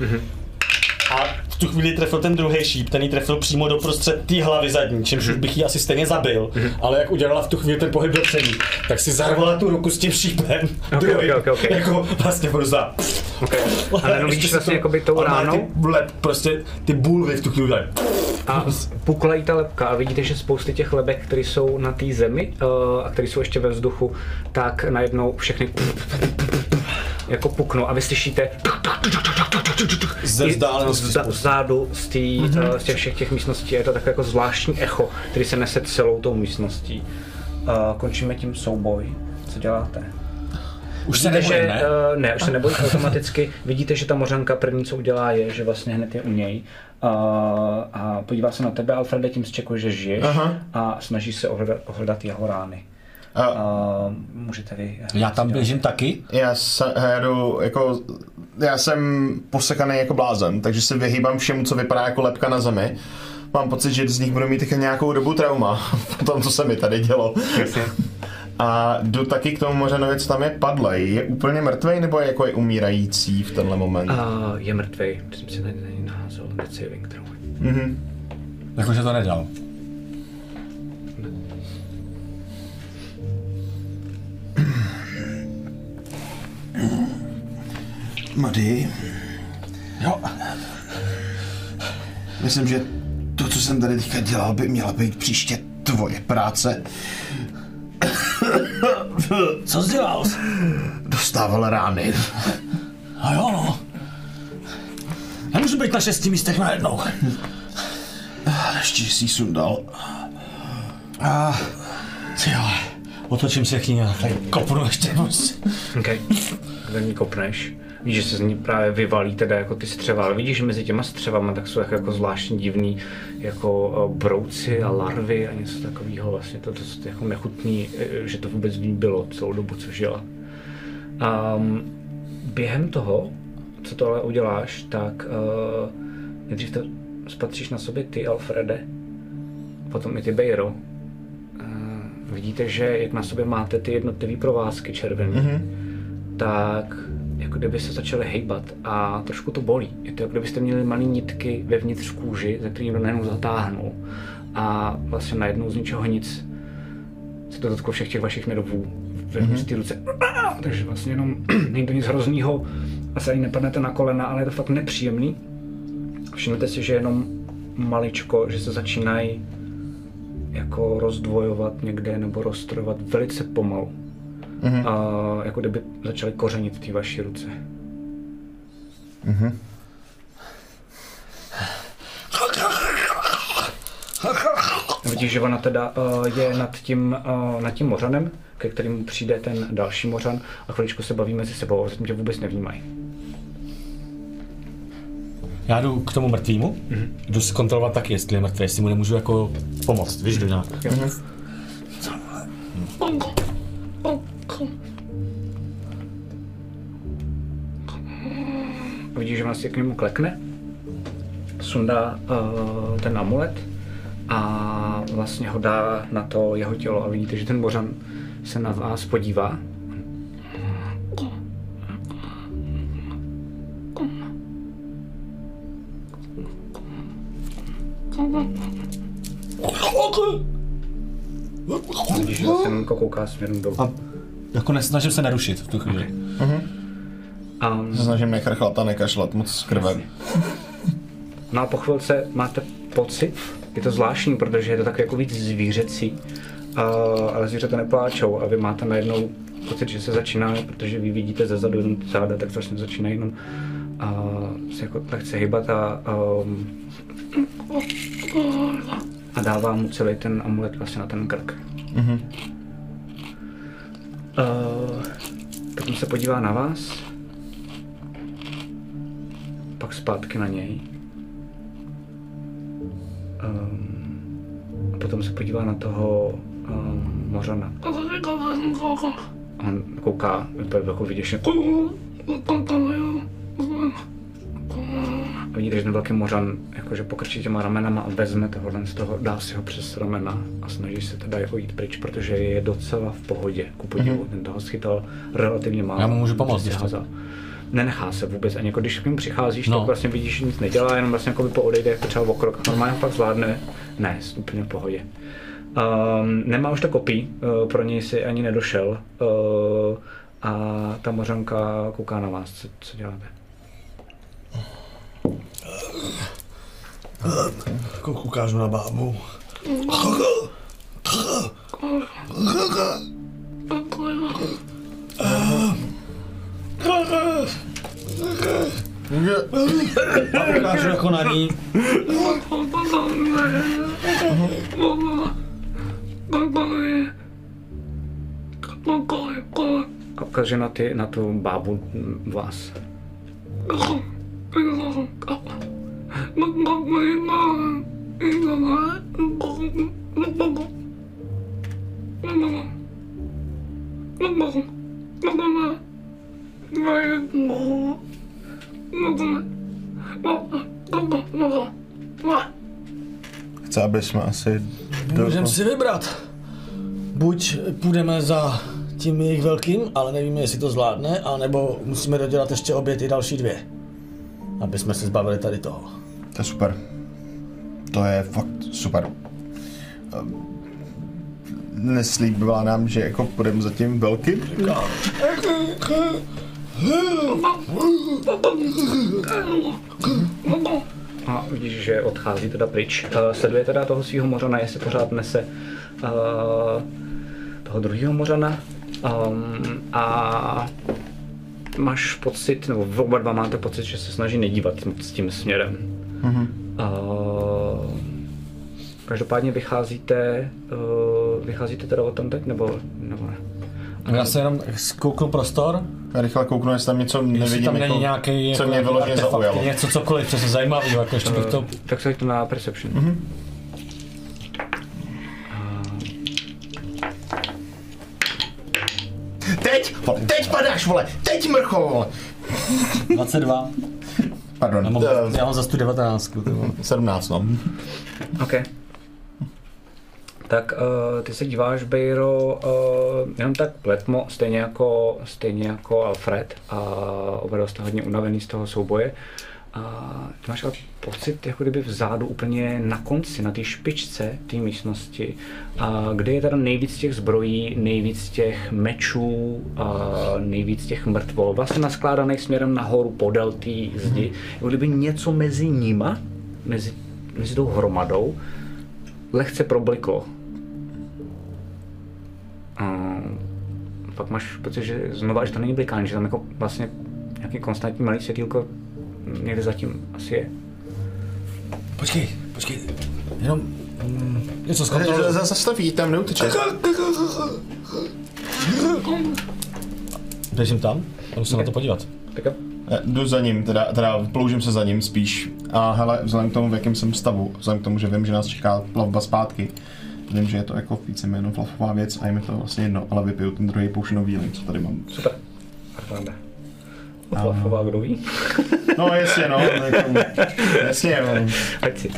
A v tu chvíli trefil ten druhý šíp, ten jí trefil přímo do prostřed té hlavy zadní, čímž už bych ji asi stejně zabil, ale jak udělala v tu chvíli ten pohyb dopředu, tak si zarvala tu ruku s tím šípem. Ok, druhým, ok, ok, ok. Jako vlastně prostě. Okay. A najednou vidíš vlastně jakoby tou Ale ránou Ty, lep, prostě ty bulvy v tu chvíli udělají. a pukla jí ta lepka a vidíte, že spousty těch lebek, které jsou na té zemi uh, a které jsou ještě ve vzduchu, tak najednou všechny jako puknou a vy slyšíte Ze vzdálenosti zda- spoustu. Vzadu z, tý, mm-hmm. z těch všech těch místností je to takové jako zvláštní echo, který se nese celou tou místností. Uh, končíme tím souboj. Co děláte? Už se Vidíte, nebojím, že, ne? uh, ne, už se nebojí automaticky. Vidíte, že ta mořanka první, co udělá, je, že vlastně hned je u něj. Uh, a podívá se na tebe, Alfrede, tím zčekuje, že žiješ Aha. a snaží se ohledat, ohledat jeho rány. A Uh, můžete vy... Já tam běžím taky. já, se, já jdu jako, já jsem posekaný jako blázen, takže se vyhýbám všemu, co vypadá jako lepka na zemi. Mám pocit, že z nich budu mít taky nějakou dobu trauma po tom, co se mi tady dělo. A jdu taky k tomu mořanovi, co tam je padlej. Je úplně mrtvej nebo je jako je umírající v tenhle moment? Uh, je mrtvej, myslím si, že není naházel death saving throw. Mhm. Jakože to nedal. Mady. Jo, Myslím, že to, co jsem tady teďka dělal, by měla být příště tvoje práce. co jsi dělal? Dostával rány. A jo, no. Nemůžu být na šesti místech najednou. Ještě jsi sundal. A, ty jo, otočím se k ní a tady kopnu ještě prostě. OK. Kde ní kopneš. Víš, že se z ní právě vyvalí teda jako ty střeva, ale vidíš, že mezi těma střevama tak jsou jako, jako zvláštní divný jako eh, brouci a larvy a něco takového vlastně. To, to, to jako nechutný, eh, že to vůbec v ní bylo celou dobu, co žila. Um, během toho, co to ale uděláš, tak uh, nejdřív to spatříš na sobě ty, Alfrede, potom i ty, Bejro. Vidíte, že jak na sobě máte ty jednotlivé provázky červené, mm-hmm. tak jako kdyby se začaly hejbat a trošku to bolí. Je to jako kdybyste měli malé nitky vevnitř kůži, ze kterých najednou zatáhnul. A vlastně najednou z ničeho nic se to dotklo všech těch vašich nervů vevnitř ty ruce. Takže vlastně jenom není to nic hroznýho, asi ani nepadnete na kolena, ale je to fakt nepříjemný. Všimnete si, že jenom maličko, že se začínají jako rozdvojovat někde nebo rozstrojovat velice pomalu. Mm-hmm. A jako kdyby začaly kořenit v té vaší ruce. Mm-hmm. Vidíš, že ona teda uh, je nad tím, uh, nad tím mořanem, ke kterému přijde ten další mořan a chviličku se baví mezi sebou, zatím tě vůbec nevnímají. Já jdu k tomu mrtvému, mm-hmm. jdu zkontrolovat taky, jestli je mrtvý, jestli mu nemůžu jako pomoct, víš, jdu nějak. Vidíš, že vlastně k němu klekne, sundá uh, ten amulet a vlastně ho dá na to jeho tělo a vidíte, že ten mořan se na vás podívá. Vidíš, že se jenom kouká směrem dolů. A jako nesnažím se nerušit v tu chvíli. A Se snažím nechrchlat a nekašlat moc s krvem. No a po chvilce máte pocit, je to zvláštní, protože je to tak jako víc zvířecí, a, ale zvířata nepláčou a vy máte najednou pocit, že se začíná, protože vy vidíte ze zadu jenom záda, tak vlastně začíná jenom a, se jako lehce hýbat a, a, a dává mu celý ten amulet vlastně na ten krk. Mm-hmm. Uh, potom se podívá na vás, pak zpátky na něj. Um, a potom se podívá na toho um, mořana. A on kouká, úplně jako vyděšeně. A vidíte, že ten velký mořan jakože pokrčí těma ramenama a vezme tohohle z toho, dá si ho přes ramena a snaží se teda jako jít pryč, protože je docela v pohodě, ku podivu. Mm-hmm. Ten toho schytal relativně málo. Já mu můžu pomoct, Prostě Nenechá se vůbec, ani jako když k němu přicházíš, No. tak vlastně vidíš, že nic nedělá, jenom vlastně jako by poodejde jako třeba o krok. Normálně pak zvládne, ne, úplně v pohodě. Um, nemá už to kopí, uh, pro něj si ani nedošel uh, a ta mořanka kouká na vás, co, co děláte. Jako ukážu na bábu. A ukážu jako na ní. A ukáže na, ty, na tu bábu vás. Chce, aby jsme asi... Můžeme si vybrat. Buď půjdeme za tím jejich velkým, ale nevíme, jestli to zvládne, anebo musíme dodělat ještě obě ty další dvě. Aby jsme se zbavili tady toho. To je super. To je fakt super. Ehm, Neslíbila nám, že jako půjdeme za tím velkým? A vidíš, že odchází teda pryč. Uh, sleduje teda toho svého mořana, jestli pořád nese uh, toho druhého mořana. Um, a máš pocit, nebo oba dva máte pocit, že se snaží nedívat moc tím směrem. Mm-hmm. Uh, každopádně vycházíte, uh, vycházíte teda o tom teď, nebo, nebo ne? Já se jenom zkouknu prostor, rychle kouknu, jestli tam něco jestli nevidím, tam jako, není nějaký co jako mě vyloženě zaujalo. něco cokoliv přesně zajímavého, jako ještě bych to... Uh, tak se to na Perception. Mm-hmm. Teď, vole, teď padáš, vole, teď mrcho, vole. 22. Pardon, Já mám, eh, já mám za tu 19. ty vole. 17, no. OK. Tak uh, ty se díváš, Bejro, uh, jenom tak letmo, stejně jako, stejně jako Alfred a oba jste hodně unavený z toho souboje. A ty máš ale pocit, jako kdyby vzadu úplně na konci, na té špičce té místnosti, a kde je teda nejvíc těch zbrojí, nejvíc těch mečů, a nejvíc těch mrtvol, vlastně naskládaných směrem nahoru podél té zdi, jako kdyby něco mezi nima, mezi, mezi tou hromadou, lehce probliklo. A pak máš pocit, že znova, že to není blikání, že tam jako vlastně nějaký konstantní malý světýlko někde zatím asi je. Počkej, počkej, jenom mm, něco Z- zkontroluji. z- Zastaví, tam neuteče. Běžím tam, jdu se na to podívat. Tak jo. Eh, Jdu za ním, teda, teda ploužím se za ním spíš. A hele, vzhledem k tomu, v jakém jsem stavu, vzhledem k tomu, že vím, že nás čeká plavba zpátky, vím, že je to jako víceméně fluffová věc a je mi to vlastně jedno, ale vypiju ten druhý poušenový co tady mám. Super. Flafová, kdo ví? No jasně, no, jako, jasně, no. Ať si.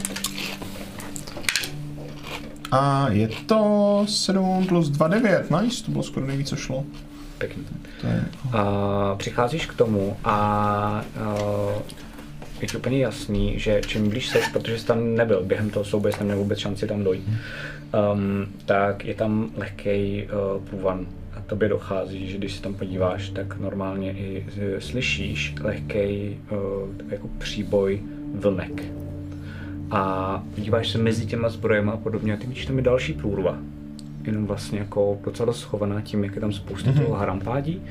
A je to 7 plus 2, 9, nice, to bylo skoro nejvíc, co šlo. Pěkně. To je, Uh, přicházíš k tomu a uh, je ti úplně jasný, že čím blíž seš, protože jsi tam nebyl během toho souboje, jsi neměl vůbec šanci tam dojít, um, tak je tam lehký uh, průvan. Tobě dochází, že když se tam podíváš, tak normálně i uh, slyšíš lehký uh, jako příboj vlnek. A podíváš se mezi těma zbrojema a podobně a ty vidíš tam je další průrva. Jenom vlastně jako docela schovaná tím, jak je tam spousta mm-hmm. toho harampádí.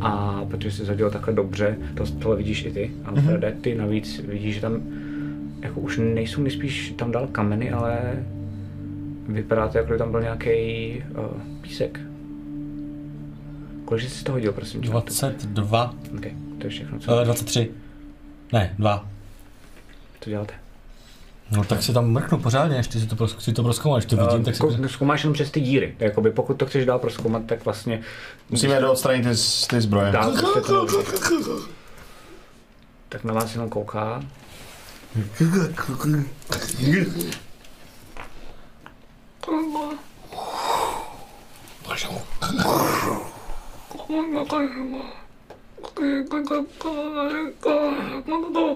A protože jsi zadělal takhle dobře, to, tohle vidíš i ty, Alfrede, ty navíc vidíš, že tam jako už nejsou nejspíš tam dal kameny, ale vypadá to, jako kdyby tam byl nějaký uh, písek. Kolik jsi to hodil, prosím tě? 22, Okay, to je všechno, co, uh, 23. Ne, 2. co děláte? No tak si tam mrknu pořádně, ještě si to, pros- si to proskoumat, když to vidím, tak si... Zkou- Zkoumáš jenom přes ty díry. Jakoby pokud to chceš dál proskoumat, tak vlastně musíme odstranit ty, ty zbroje. dál prostě to Tak na vás jenom kouká.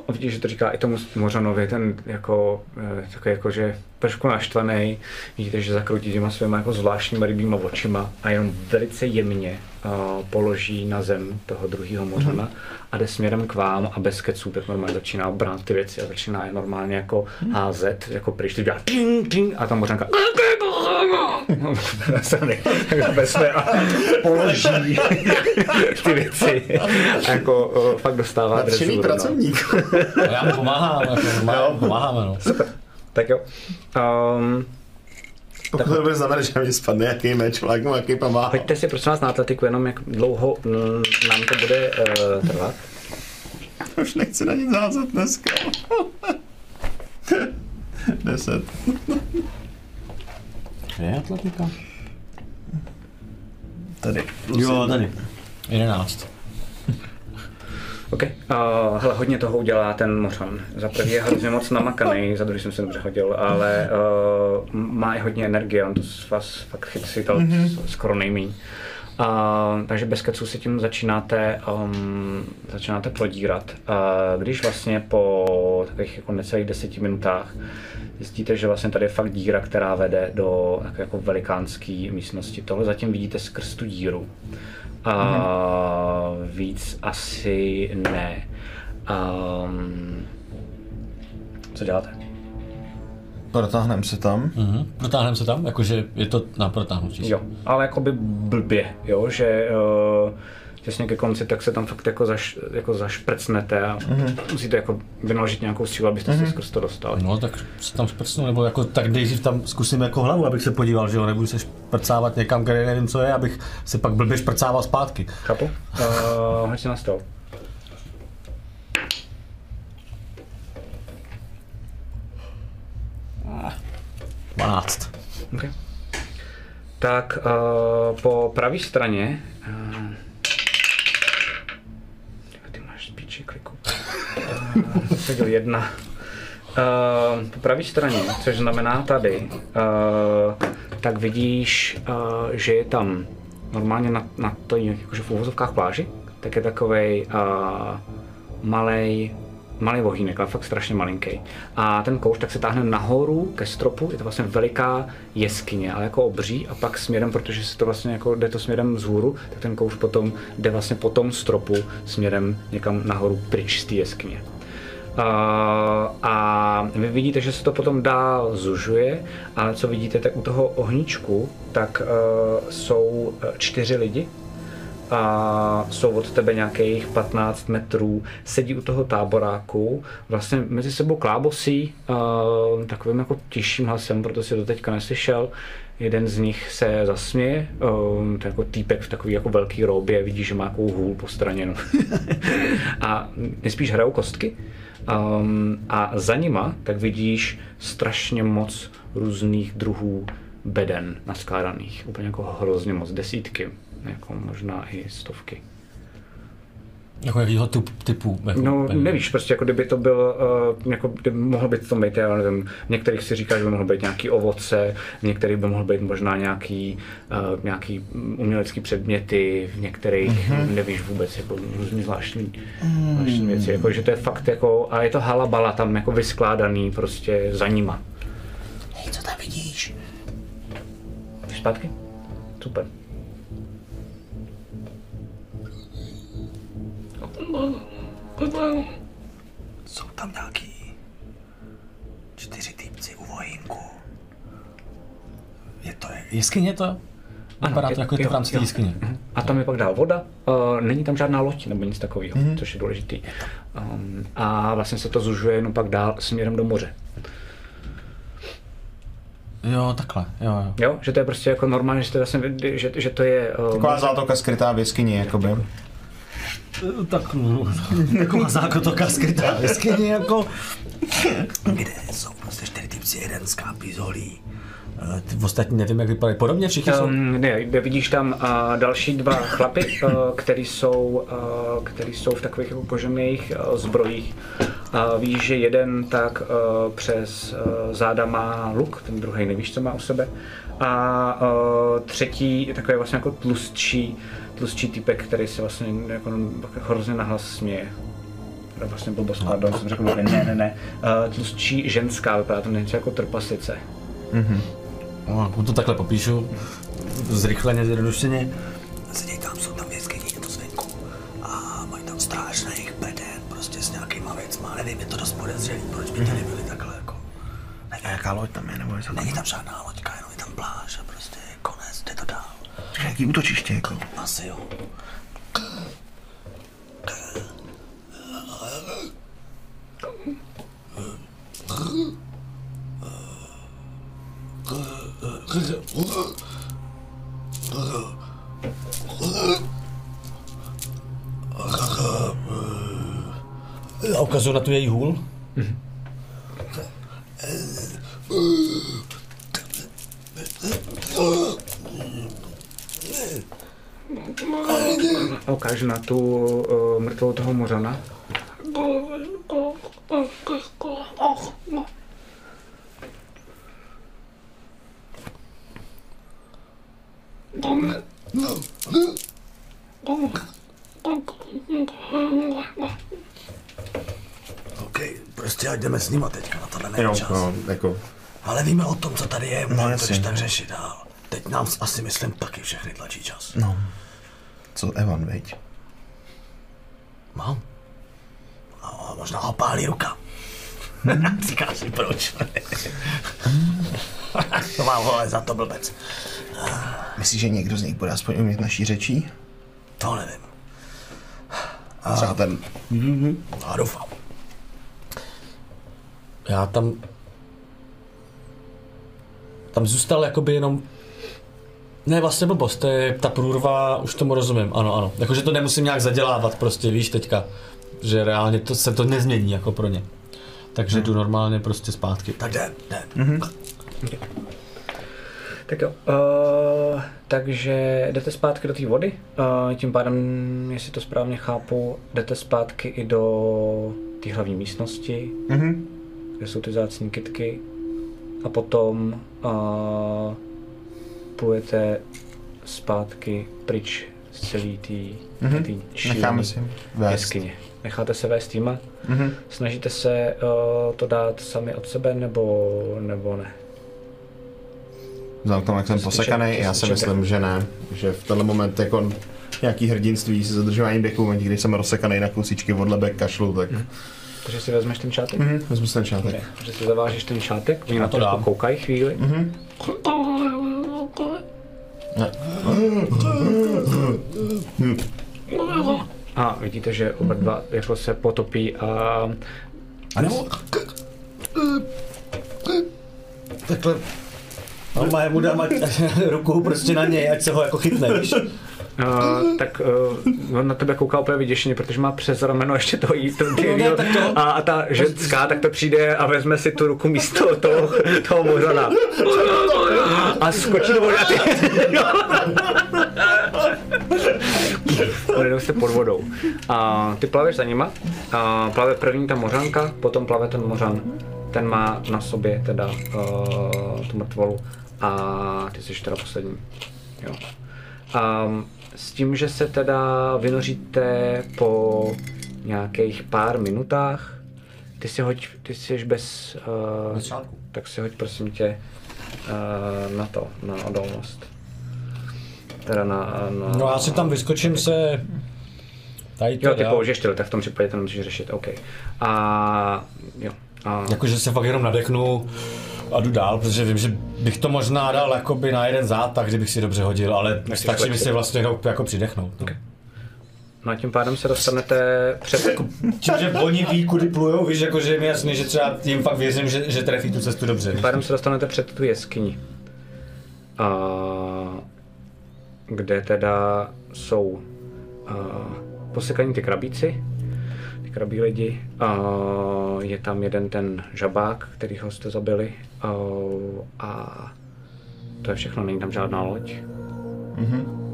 A vidíš, že to říká i tomu Mořanovi, ten jako, eh, takový jako, že trošku naštvaný. Vidíte, že zakrutí těma svýma jako zvláštníma rybíma očima a jenom velice jemně uh, položí na zem toho druhého Mořana a jde směrem k vám a bez keců tak normálně začíná brát ty věci a začíná je normálně jako házet, jako pryč, ty dělá ting, ting, a ta Mořanka tak vezme a položí ty věci. A jako uh, fakt dostává Nadšený dresuru, no. pracovník. No, já mu pomáhám, jako, normálně pomáháme, no. Tak jo. Um, Pokud to bude znamenat, že mi spadne nějaký meč, tak mu jaký pomáhá. Hoďte si prosím vás na atletiku, jenom jak dlouho mm, nám to bude uh, trvat. Už nechci na nic házet dneska. Deset. Kde je atletika? Tady. Jo, tady. 11. OK. Uh, hele, hodně toho udělá ten mořan. Za prvý je hrozně moc namakaný, za druhý jsem se dobře hodil, ale uh, má i hodně energie, on to z vás fakt chytal mm-hmm. skoro nejmíň. Uh, takže bez keců si tím začínáte, um, začínáte plodírat. Uh, když vlastně po takových jako necelých deseti minutách zjistíte, že vlastně tady je fakt díra, která vede do takové jako velikánské místnosti. Tohle zatím vidíte skrz tu díru. Uh, víc asi ne. Um, co děláte? Protáhneme se tam. Mhm. Protáhneme se tam, jakože je to na protáhnutí. Jo, ale jakoby blbě, jo, že uh, těsně ke konci, tak se tam fakt jako, zaš, jako zašprcnete a mm-hmm. musíte jako vynaložit nějakou sílu, abyste mm-hmm. se skrz to dostali. No, tak se tam šprcnu, nebo jako tak nejdřív tam zkusím jako hlavu, abych se podíval, že jo, nebudu se šprcávat někam, kde nevím, co je, abych se pak blbě šprcával zpátky. Chápu? Uh, hoď si na stůl. Ah, 12. Okay. Tak uh, po pravé straně uh, ty máš spíči kliku. Uh, seděl jedna. Uh, po pravé straně, což znamená tady, uh, tak vidíš, uh, že je tam normálně na, na to, jakože v uvozovkách pláži, tak je takovej uh, malej malý vohýnek, ale fakt strašně malinký. A ten kouš tak se táhne nahoru ke stropu, je to vlastně veliká jeskyně, ale jako obří a pak směrem, protože se to vlastně jako jde to směrem vzhůru, tak ten kouš potom jde vlastně po tom stropu směrem někam nahoru pryč z té jeskyně. Uh, a vy vidíte, že se to potom dál zužuje, ale co vidíte, tak u toho ohníčku tak uh, jsou čtyři lidi, a jsou od tebe nějakých 15 metrů, sedí u toho táboráku, vlastně mezi sebou klábosí uh, takovým jako tiším hlasem, proto si to teďka neslyšel. Jeden z nich se zasměje, um, to je jako týpek v takový jako velký roubě, vidí, že má nějakou hůl postraněnou. a nespíš hrajou kostky. Um, a za nima tak vidíš strašně moc různých druhů beden naskládaných, úplně jako hrozně moc, desítky jako možná i stovky. Jako jakýho typ, typu? Jako no pen. nevíš, prostě jako kdyby to byl, uh, jako kdyby mohl být to být, já nevím, v některých si říká, že by mohl být nějaký ovoce, v některých by mohl být možná nějaký, uh, nějaký umělecký předměty, v některých mm-hmm. nevíš vůbec, jako různý zvláštní, mm. zvláštní věci, jako že to je fakt jako, a je to halabala tam jako vyskládaný prostě za nima. Hej, co tam vidíš? Zpátky? Super. Jsou tam nějaký čtyři týpci u vojínku. Je to je... Jeskyně to? Vypadá to jako je to v rámci té jeskyně. A tam je pak dál voda, uh, není tam žádná loď nebo nic takového, mm-hmm. což je důležitý. Um, a vlastně se to zužuje jenom pak dál směrem do moře. Jo, takhle, jo, jo. Jo, že to je prostě jako normálně, že to, vlastně, že, že to je... Uh, Taková zátoka skrytá v jeskyni, jakoby. No, taková zákotoka skrytá v jeskyni, jako... Kde jsou prostě čtyři typci, jeden skápí z holí. Eh, Ty ostatní nevím, jak vypadají. Podobně všichni jsou? Ne, vidíš tam uh, další dva chlapy, uh, který, jsou, uh, který jsou v takových jako kožených uh, zbrojích. Uh, víš, že jeden tak uh, přes uh, záda má luk, ten druhý nevíš, co má u sebe. A uh, třetí je takový vlastně jako tlustší, tlustší typek, který se vlastně jako hrozně nahlas směje. To vlastně blbost, pardon, jsem řekl, ne, ne, ne. Uh, tlustší ženská, vypadá to něco jako trpasice. No, to takhle popíšu. Zrychleně, zjednodušeně. Sedí tam, jsou tam v jeskyni, je to zvenku. A mají tam strážných beden, prostě s nějakýma věcma. Nevím, je to dost podezřelý, proč by tady byli takhle jako... A jaká loď tam je, nebo je to Není tam žádná loďka, jenom je tam pláž a prostě konec, jde to dál. Čekaj, jaký útočiště, jako? Asi jo. A ukazuju na tu její hůl. A ukážu na tu uh, mrtvou toho mořana. OK, prostě ať jdeme s nima teďka, na tohle není Jo, čas. no, jako... Ale víme o tom, co tady je, můžeme to jasně. když tak řešit dál. Teď nám asi, myslím, taky všechny tlačí čas. No. Co Evan, veď? Mám. A možná ho pálí ruka. Říká si proč. to mám vole za to blbec. Myslíš, že někdo z nich bude aspoň umět naší řečí? To nevím. Třeba ten... A doufám. Já tam... Tam zůstal jakoby jenom... Ne, vlastně blbost, to je ta průrva, už tomu rozumím, ano, ano. Jakože to nemusím nějak zadělávat prostě, víš, teďka. Že reálně to se to nezmění jako pro ně. Takže jdu normálně prostě zpátky. Tak jde, jde. Tak jo, uh, takže jdete zpátky do té vody, uh, tím pádem, jestli to správně chápu, jdete zpátky i do té hlavní místnosti, Mhm. kde jsou ty zácní kytky a potom uh, plujete zpátky pryč z celé té mm-hmm. Si vést. jeskyně. Necháte se vést týma? Mhm. Snažíte se uh, to dát sami od sebe nebo, nebo ne? Vzhledem k tomu, jak jsem posekaný, já si myslím, že ne. Že v tenhle moment jako nějaký hrdinství se zadržováním dechu, v momentě, kdy jsem rozsekaný na kusičky od lebek kašlu, tak Takže si vezmeš ten šátek? mhm. vezmu si ten šátek. Ne, že si zavážeš ten šátek, oni na to dám. koukají chvíli. Ne. A vidíte, že oba dva jako se potopí a A nebo... Takhle Normálně mu dám ať- ruku prostě na něj, ať se ho jako chytne, víš. Uh, tak uh, on na tebe kouká úplně vyděšeně, protože má přes rameno ještě to jí, to, ty, No ne, to- a, a ta ženská tak to přijde a vezme si tu ruku místo toho, toho mořana. A skočí do vody a ty... Oni se pod vodou. A ty plaveš za nima. A plave první ta mořanka, potom plave ten mořan. Ten má na sobě teda uh, tu mrtvolu. A ty jsi teda poslední. Jo. Um, s tím, že se teda vynoříte po nějakých pár minutách, ty si hoď, ty jsi bez, uh, Bez šátku. tak si hoď prosím tě uh, na to, na odolnost. Teda na, na No já si tam vyskočím se... Tady to Jo, ty použiješ tyhle, tak v tom případě to nemusíš řešit, OK. A jo. A, Jakože se fakt jenom nadechnu a jdu dál, protože vím, že bych to možná dal jakoby na jeden zátah, kdybych si dobře hodil, ale Nechci stačí mi si vlastně jenom jako přidechnout. No. no a tím pádem se dostanete před, Tím, že oni ví, kudy plujou, víš, jako, že je mi jasný, že třeba jim fakt věřím, že, že trefí tu cestu dobře. tím pádem se dostanete před tu jeskyni. A, kde teda jsou a, posekaní ty krabíci, krabí lidi. A, je tam jeden ten žabák, kterýho jste zabili. A, a to je všechno, není tam žádná loď.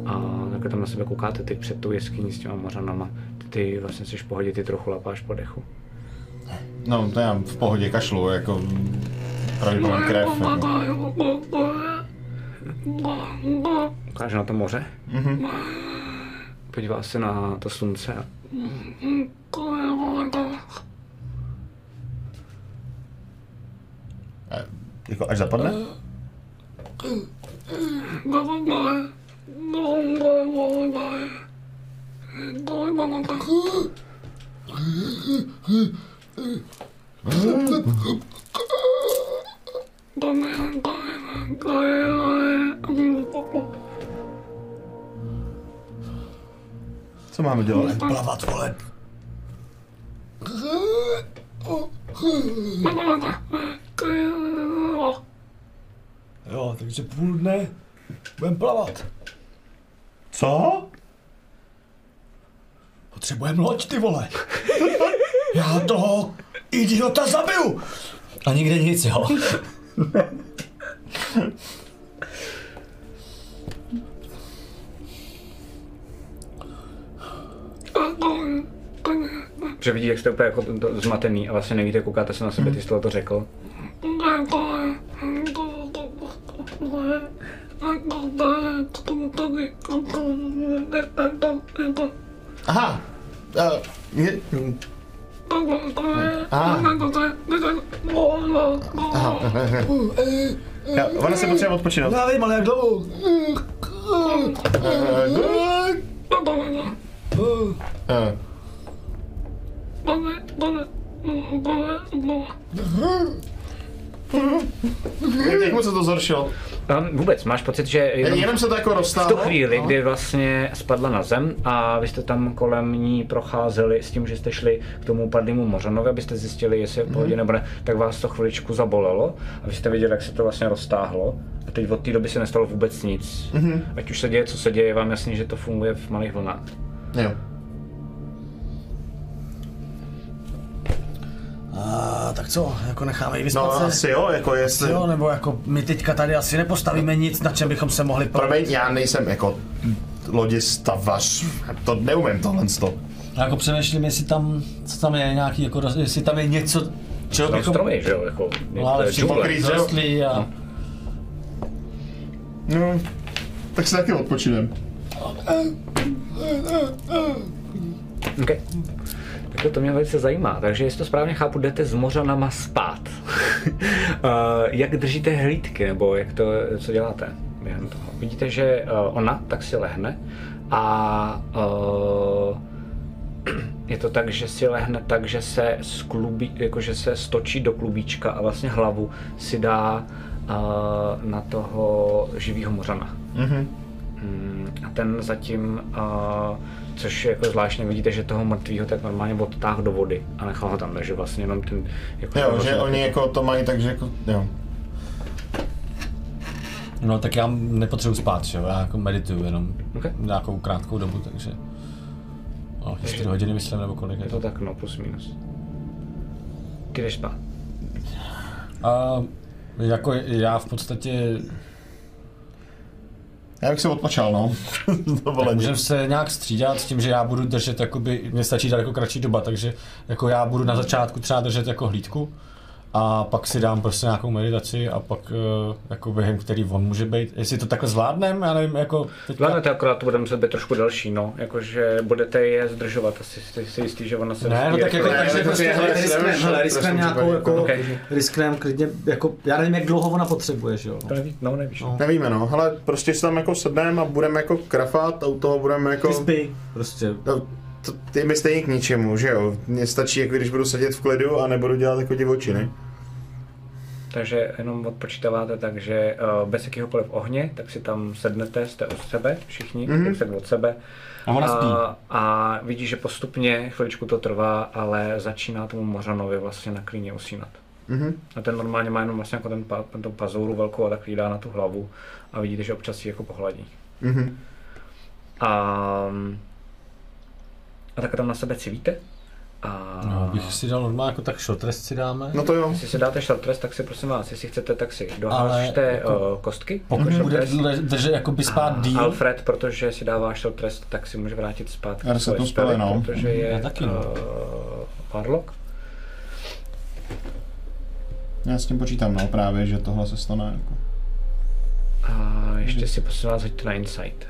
A takhle tam na sebe koukáte teď před tou jeskyní s těma mořanama. Ty, ty vlastně jsi v pohodě, ty trochu lapáš po dechu. No, to já v pohodě kašlu, jako pravděpodobně krev. Jako. Ukáže na to moře. Podívá se na to slunce a Eh, Jako až zapadne? Co máme dělat? plavat, vole. Jo, takže půl dne budem plavat. Co? Potřebujeme loď, ty vole. Já toho idiota zabiju. A nikde nic, jo. Že vidí, jak jste úplně jako zmatený a vlastně nevíte, koukáte se na sebe, ty jsi to řekl. Aha. Uh, je, aha. Aha. Já, ona se potřebuje odpočinout. Já vím, ale jak dlouho? Eh, Jak, jak moc se to zhoršilo? Um, vůbec, máš pocit, že jenom, Jenom se to jako v tu roztáhlo? chvíli, No. kdy vlastně spadla na zem a vy jste tam kolem ní procházeli s tím, že jste šli k tomu padlému mořanovi, abyste zjistili, jestli je v pohodě nebo ne, tak vás to chviličku zabolelo a vy jste viděli, jak se to vlastně roztáhlo. A teď od té doby se nestalo vůbec nic. Ať už se děje, co se děje, je vám jasný, že to funguje v malých vlnách. Jo. A, tak co, jako necháme ji No vyspat se? asi jo, jako jestli... Jo, nebo jako my teďka tady asi nepostavíme nic, na čem bychom se mohli Promiň, já nejsem jako lodistavař, to neumím tohle to. A jako přemýšlím, jestli tam, co tam je nějaký, jako, jestli tam je něco, čeho Tam bychom... stromy, že jo, jako No, ale rostlí a... No, tak se taky odpočinem. Okay. Tak to mě velice zajímá. Takže jestli to správně chápu, jdete s mořanama spát. uh, jak držíte hlídky, nebo jak to, co děláte během toho? Vidíte, že uh, ona tak si lehne a uh, je to tak, že si lehne tak, že se, sklubí, jako že se stočí do klubíčka a vlastně hlavu si dá na toho živého mořana. Mm, a ten zatím, uh, což je jako zvláštně, vidíte, že toho mrtvého tak normálně odtáhl do vody a nechal ho tam, takže vlastně jenom ten... Jako Jo, že oni jako to mají tak, že jako, jo. No tak já nepotřebuji spát, že jo, já jako medituju jenom Okay. nějakou krátkou dobu, takže... No, 4 hodiny myslím, nebo kolik je Je to. to tak, no, plus minus. Ty jdeš spát. A jako já v podstatě, Já bych se odpočal, no. Můžeme se nějak střídat s tím, že já budu držet, jakoby, mě stačí daleko kratší doba, takže jako já budu na začátku třeba držet jako hlídku a pak si dám prostě nějakou meditaci a pak uh, jako během který on může být, jestli to takhle zvládnem, já nevím, jako teďka, Zvládnete, akorát to bude muset být trošku delší, no. Jakože budete je zdržovat, asi jste si jistý, že ona se Ne, no tak jako, takže to prostě je- hele, risknem, nevím, hele, že- risknem prosím, nějakou, jako, Okay. risknem klidně, jako, já nevím, jak dlouho ona potřebuje, že jo. No, nevíš. No. Nevíme, no, ale prostě si tam jako sedneme a budeme jako krafat a u toho budeme jako... Ty spí, prostě. To, ty mi stejně k ničemu, že jo? Mně stačí, jako když budu sedět v klidu a nebudu dělat jako divočiny. Takže jenom odpočítáváte tak, že uh, bez jakéhokoliv ohně, tak si tam sednete, jste od sebe, všichni, mm-hmm. tak od sebe. A ona spí. A, a vidíš, že postupně, chviličku to trvá, ale začíná tomu mořanovi vlastně na klíně usínat. Mhm. A ten normálně má jenom vlastně jako ten, pa, ten pazouru velkou a tak jí dá na tu hlavu a vidíte, že občas ji jako pohladí. Mhm. A, a tak tam na sebe civíte. A No, bych si dal normálně jako tak short rest si dáme. No to jo. jestli si dáte short rest, tak si prosím vás, jestli chcete, tak si Ale dohážte jako- jako, kostky. Pokud short bude držet jakoby spát A díl, Alfred, protože si dává short rest, tak si může vrátit zpátky Já se spali, spely, no. protože je Já taky, no. uh, Warlock. Já s tím počítám, no, právě, že tohle se stane jako. A ještě si prosím vás hoďte na Insight.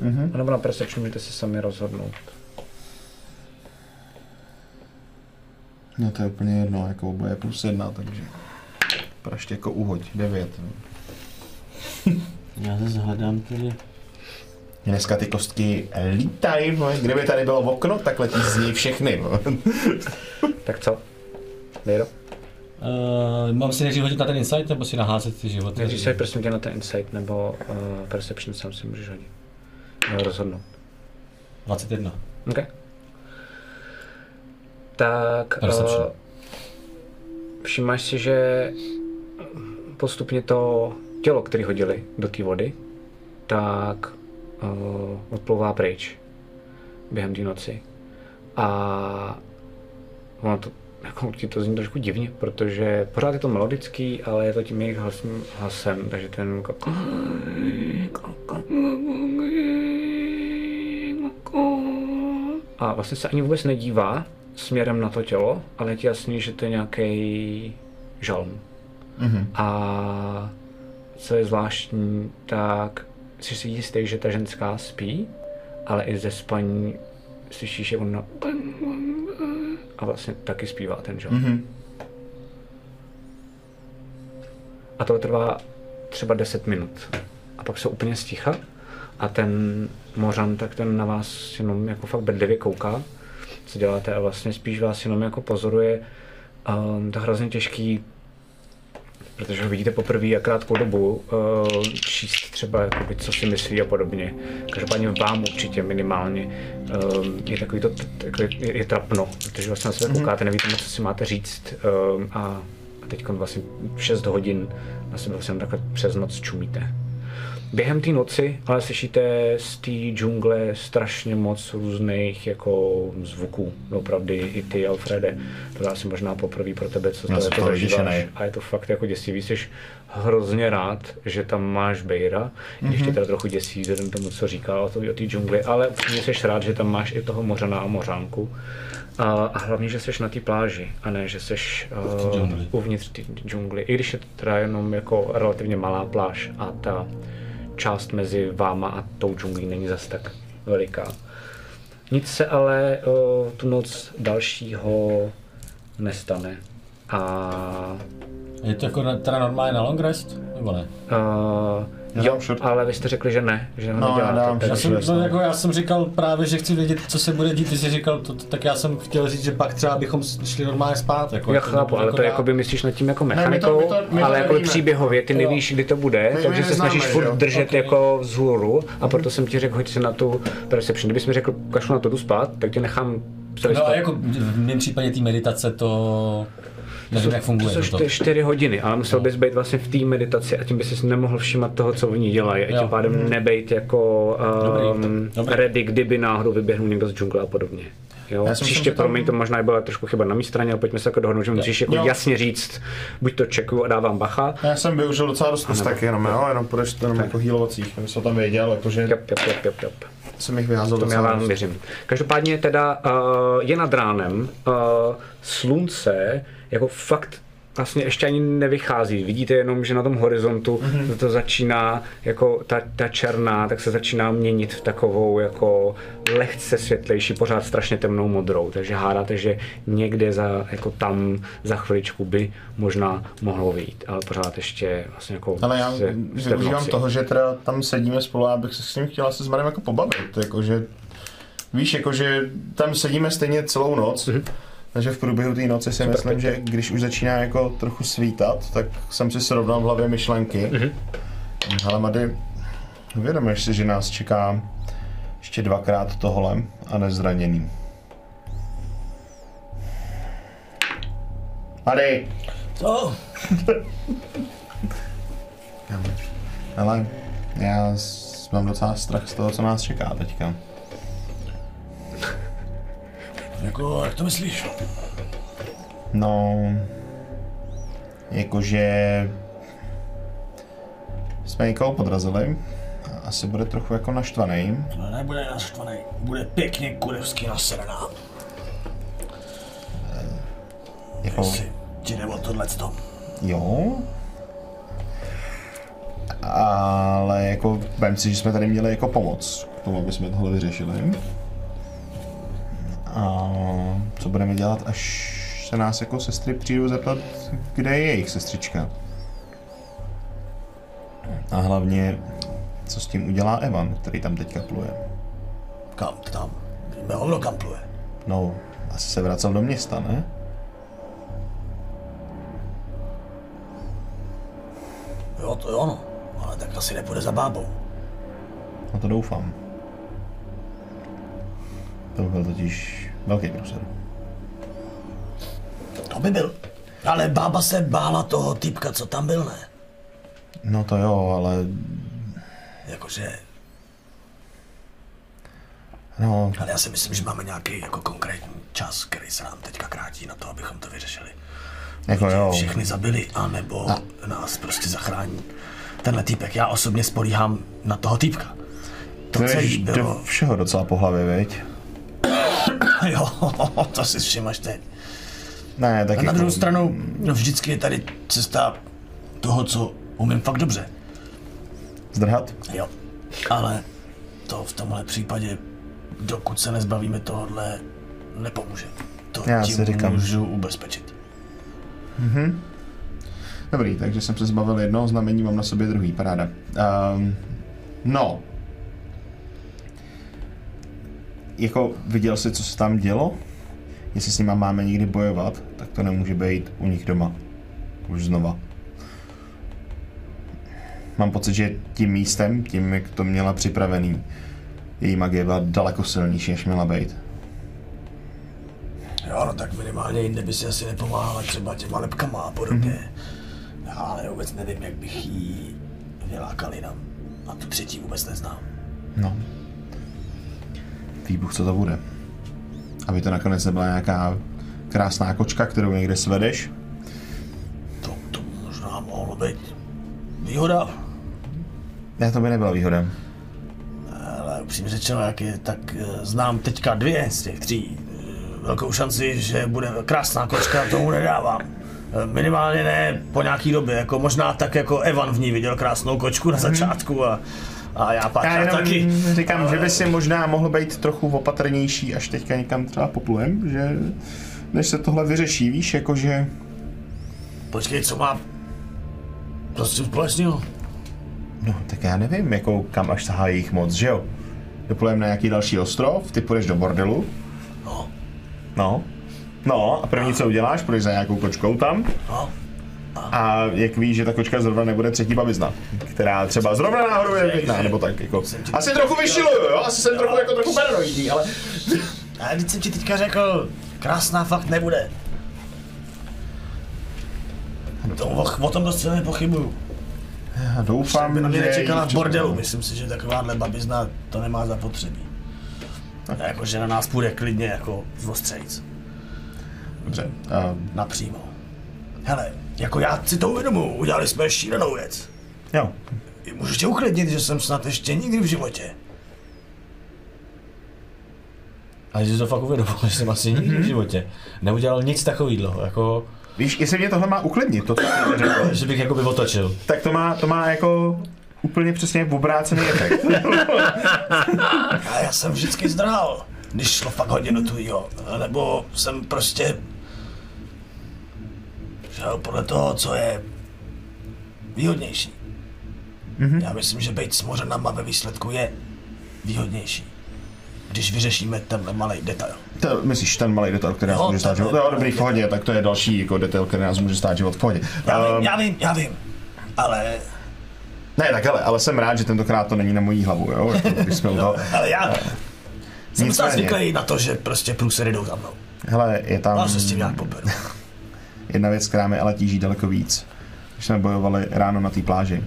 Mhm. A nebo na Perception můžete si sami rozhodnout. No to je úplně jedno, jako oboje plus jedna, takže praště jako uhoď, devět. no. já se hledám tedy. Dneska ty kostky lítají, vole. kdyby tady bylo okno, tak letí z něj všechny. vole. Tak co? Nejdo? Uh, mám si nejdřív hodit na ten insight, nebo si naházet ty životy? Nejdřív se prosím tě na ten Insight nebo uh, Perception sám si můžeš hodit. No, rozhodnout. 21. OK. Tak Perception. uh, všimáš si, že postupně to tělo, které hodili do té vody, tak uh, odplouvá pryč během té noci. A ono to, jako ti to zní trošku divně, protože pořád je to melodický, ale je to tím jejich hlasním hlasem, takže ten jako... A vlastně se ani vůbec nedívá směrem na to tělo, ale je ti jasný, že to je nějaký žalm. Mhm. A co je zvláštní, tak jsi si jistý, že ta ženská spí, ale i ze spaní slyšíš, jak ona a vlastně taky zpívá ten žalm. Mhm. A to trvá třeba 10 minut. A pak se úplně sticha a ten mořan, tak ten na vás jenom jako fakt bedlivě kouká, co děláte a vlastně spíš vás jenom jako pozoruje. Um, to je hrozně těžký protože ho vidíte poprvé a krátkou dobu, uh, číst třeba, jakoby, co si myslí a podobně. Každopádně vám určitě minimálně uh, je takový to, jako je, je trapno, protože vlastně na sebe koukáte, nevíte moc, co si máte říct uh, a, a teď vlastně 6 hodin na sebe vlastně takhle přes noc čumíte. Během té noci ale slyšíte z té džungle strašně moc různých jako zvuků. Opravdu i ty, Alfrede, to je asi možná poprvé pro tebe, co Já to jako to zažíváš. A je to fakt jako děsivý. Jsi hrozně rád, že tam máš Bejra, mm-hmm. když tě teda trochu děsí vzhledem tomu, co říká o té džungli, ale upřímně jsi rád, že tam máš i toho mořana a mořánku. A, a hlavně, že jsi na té pláži, a ne, že jsi uh, džungli. uvnitř té džungli. I když je to teda jenom jako relativně malá pláž a ta část mezi váma a tou džunglí není zas tak veliká. Nic se ale o, tu noc dalšího nestane. A Je to jako na, teda normálně na long rest? Nebo ne? Uh, Já jo, short. ale vy jste řekli, že ne, že ho No, já dám Já jsem, no, jako já jsem říkal právě, že chci vědět, co se bude dít, ty jsi říkal, to, to, tak já jsem chtěl říct, že pak třeba bychom šli normálně spát. Jako, já jako, chápu, ale to dá- jako by myslíš nad tím jako my to- mechanikou, my to- my to ale jako nevíme. příběhově, ty nevíš, kdy to bude, My- my takže se neznáme, snažíš furt jo? držet Ok. jako vzhůru a proto jsem ti řekl, hoď se na tu perception. Kdybys mi řekl, kašlu na to jdu spát, tak tě nechám No a spát. jako v mém případě té meditace to nevím, jak funguje. To jsou to. čty- čtyři hodiny, ale musel bys být vlastně v té meditaci a tím bys si nemohl všímat toho, co oni dělají a tím pádem nebejt jako Dobrý, um, dobrý. ready, kdyby náhodou vyběhnul někdo z džungle a podobně. Jo, Já myslím, příště že tam- promiň, to možná byla trošku chyba na mé straně, ale pojďme se jako dohodnout, že musíš jako Jo. jasně říct, buď to čekuju a dávám bacha, Já jsem využil docela dost kostek jenom, jo, jenom půjdeš jenom jako healovacích, jsem to tam věděl, jakože Jop, jop, jop, jop, jop. jsem jich vyházel To já vám dost. věřím. Každopádně teda uh, je nad ránem, uh, slunce jako fakt vlastně ještě ani nevychází. Vidíte jenom, že na tom horizontu Mhm. mm-hmm. to začíná jako ta, ta černá, tak se začíná měnit v takovou jako lehce světlejší, pořád strašně temnou modrou. Takže hádáte, že někde za, jako tam za chviličku by možná mohlo vyjít, ale pořád ještě vlastně jako Ale já v využívám toho, že teda tam sedíme spolu a abych se s ním chtěla se s Marem jako pobavit, jakože víš, jakože tam sedíme stejně celou noc, Mhm. Takže v průběhu té noci si myslím, že když už začíná jako trochu svítat, tak jsem si srovnal v hlavě myšlenky. Mhm. Ale Mady, uvědomuješ si, že nás čeká ještě dvakrát tohle a nezraněný. Mady! Co? Ale já s- mám docela strach z toho, co nás čeká teďka. Jako, jak to myslíš? No, jakože jsme někoho podrazili. a Asi bude trochu jako naštvaný. No nebude naštvaný, bude pěkně kurevský nasraná. Jako, Jestli ti jde o tohleto. jo. Ale jako, vem si, že jsme tady měli jako pomoc k tomu, aby jsme tohle vyřešili. A co budeme dělat, až se nás jako sestry přijdou zeptat, kde je jejich sestřička. A hlavně, co s tím udělá Evan, který tam teďka pluje. Kam tam? Víme hovno kam pluje. No, asi se vracel do města, ne? Jo, to je ono. Ale tak asi nepůjde za bábou. Na to doufám. To by byl totiž velký průser. To by byl. Ale bába se bála toho týpka, co tam byl, ne? No to jo, ale Jakože, no, ale já si myslím, že máme nějaký jako konkrétní čas, který se nám teďka krátí na to, abychom to vyřešili. jako jo. Všechny zabili, anebo nás prostě zachrání tenhle týpek. Já osobně spolíhám na toho týpka. To To celý bylo... do všeho docela po hlavě, viď? Jo, to si všimaš teď. Ne, tak A na jako, druhou stranu, no vždycky je tady cesta toho, co umím fakt dobře. Zdrhat? Jo. Ale to v tomhle případě, dokud se nezbavíme tohohle, nepomůže. To Já tím si říkám. můžu ubezpečit. Dobrý, takže jsem se zbavil jednoho znamení, mám na sobě druhý, paráda. Um, no, jako viděl jsi, co se tam dělo? Jestli s nima máme někdy bojovat, tak to nemůže být u nich doma. Už znova. Mám pocit, že tím místem, tím, jak to měla připravený, její magie byla daleko silnější, než měla být. Jo, no tak minimálně jinde by si asi nepomáhala třeba těma lepkama a podobně. Já ale vůbec nevím, jak bych jí vylákal jinam. A tu třetí vůbec neznám. No. Výbuch, co to bude. Aby to nakonec nebyla nějaká krásná kočka, kterou někde svedeš. To, to možná mohlo být výhoda, Ne, to by nebyla výhoda. ale upřímně řečeno, jak je, tak eh, znám teďka dvě z těch tří. Eh, Velkou šanci, že bude krásná kočka, tomu nedávám. Eh, Minimálně ne po nějaký době, jako možná tak jako Evan v ní viděl krásnou kočku na začátku a, a já pak Já jenom taky. říkám, že by si možná mohl být trochu opatrnější, až teďka někam třeba poplujem, že než se tohle vyřeší, víš, jakože... Počkej, co má prostě společného? No, tak já nevím, jako kam až sahá jejich moc, že jo? Doplujem na nějaký další ostrov, ty půjdeš do bordelu. No, No. No, a první, co uděláš, půjdeš za nějakou kočkou tam. no. A jak víš, že ta kočka zrovna nebude třetí babizna, která třeba zrovna náhodou je pěkná, nebo tak jako. Asi trochu vyšiluju, jo? Asi jsem trochu jako trochu paranoidní, ale... A teď jsem ti teďka řekl, krásná fakt nebude. To, o, o tom dost silně pochybuju. Já doufám, By na mě že... nečekala v bordelu, myslím si, že takováhle babizna to nemá zapotřebí. A jako, že na nás půjde klidně jako z ostřejc, Dobře. Uh, napřímo. Hele, jako já si to uvědomuji, udělali jsme šílenou věc. jo, Můžu tě uklidnit, že jsem snad ještě nikdy v životě. A že to fakt uvědomil, že jsem asi nikdy v životě neudělal nic takového, jako, Víš, jestli mě tohle má uklidnit, to, co jsi řekl, že bych jako by otočil. tak to má, to má jako úplně přesně obrácený efekt. A já jsem vždycky zdrhal, když šlo fakt hodně do tvýho. Nebo jsem prostě šel podle toho, co je výhodnější. Mm-hmm. Já myslím, že být s mořanama ve výsledku je výhodnější. Když vyřešíme tenhle malý detail. To, myslíš, ten malý detail, který nás Jo, může stát ten- život? Jo, dobrý, v pohodě, tak to je další jako detail, který nás může stát život v pohodě. Já vím, Ehm, já vím, já vím. Ale, Ne, tak hele, ale jsem rád, že tentokrát to není na mojí hlavu, jo, jako, když jsme toho. ale já jsem docela Nicméně. zvyklý na to, že prostě průsery jdou za mnou. Hele, je tam Já se s tím nějak poberu. Jedna věc, která mě ale tíží daleko víc. Když jsme bojovali ráno na té pláži.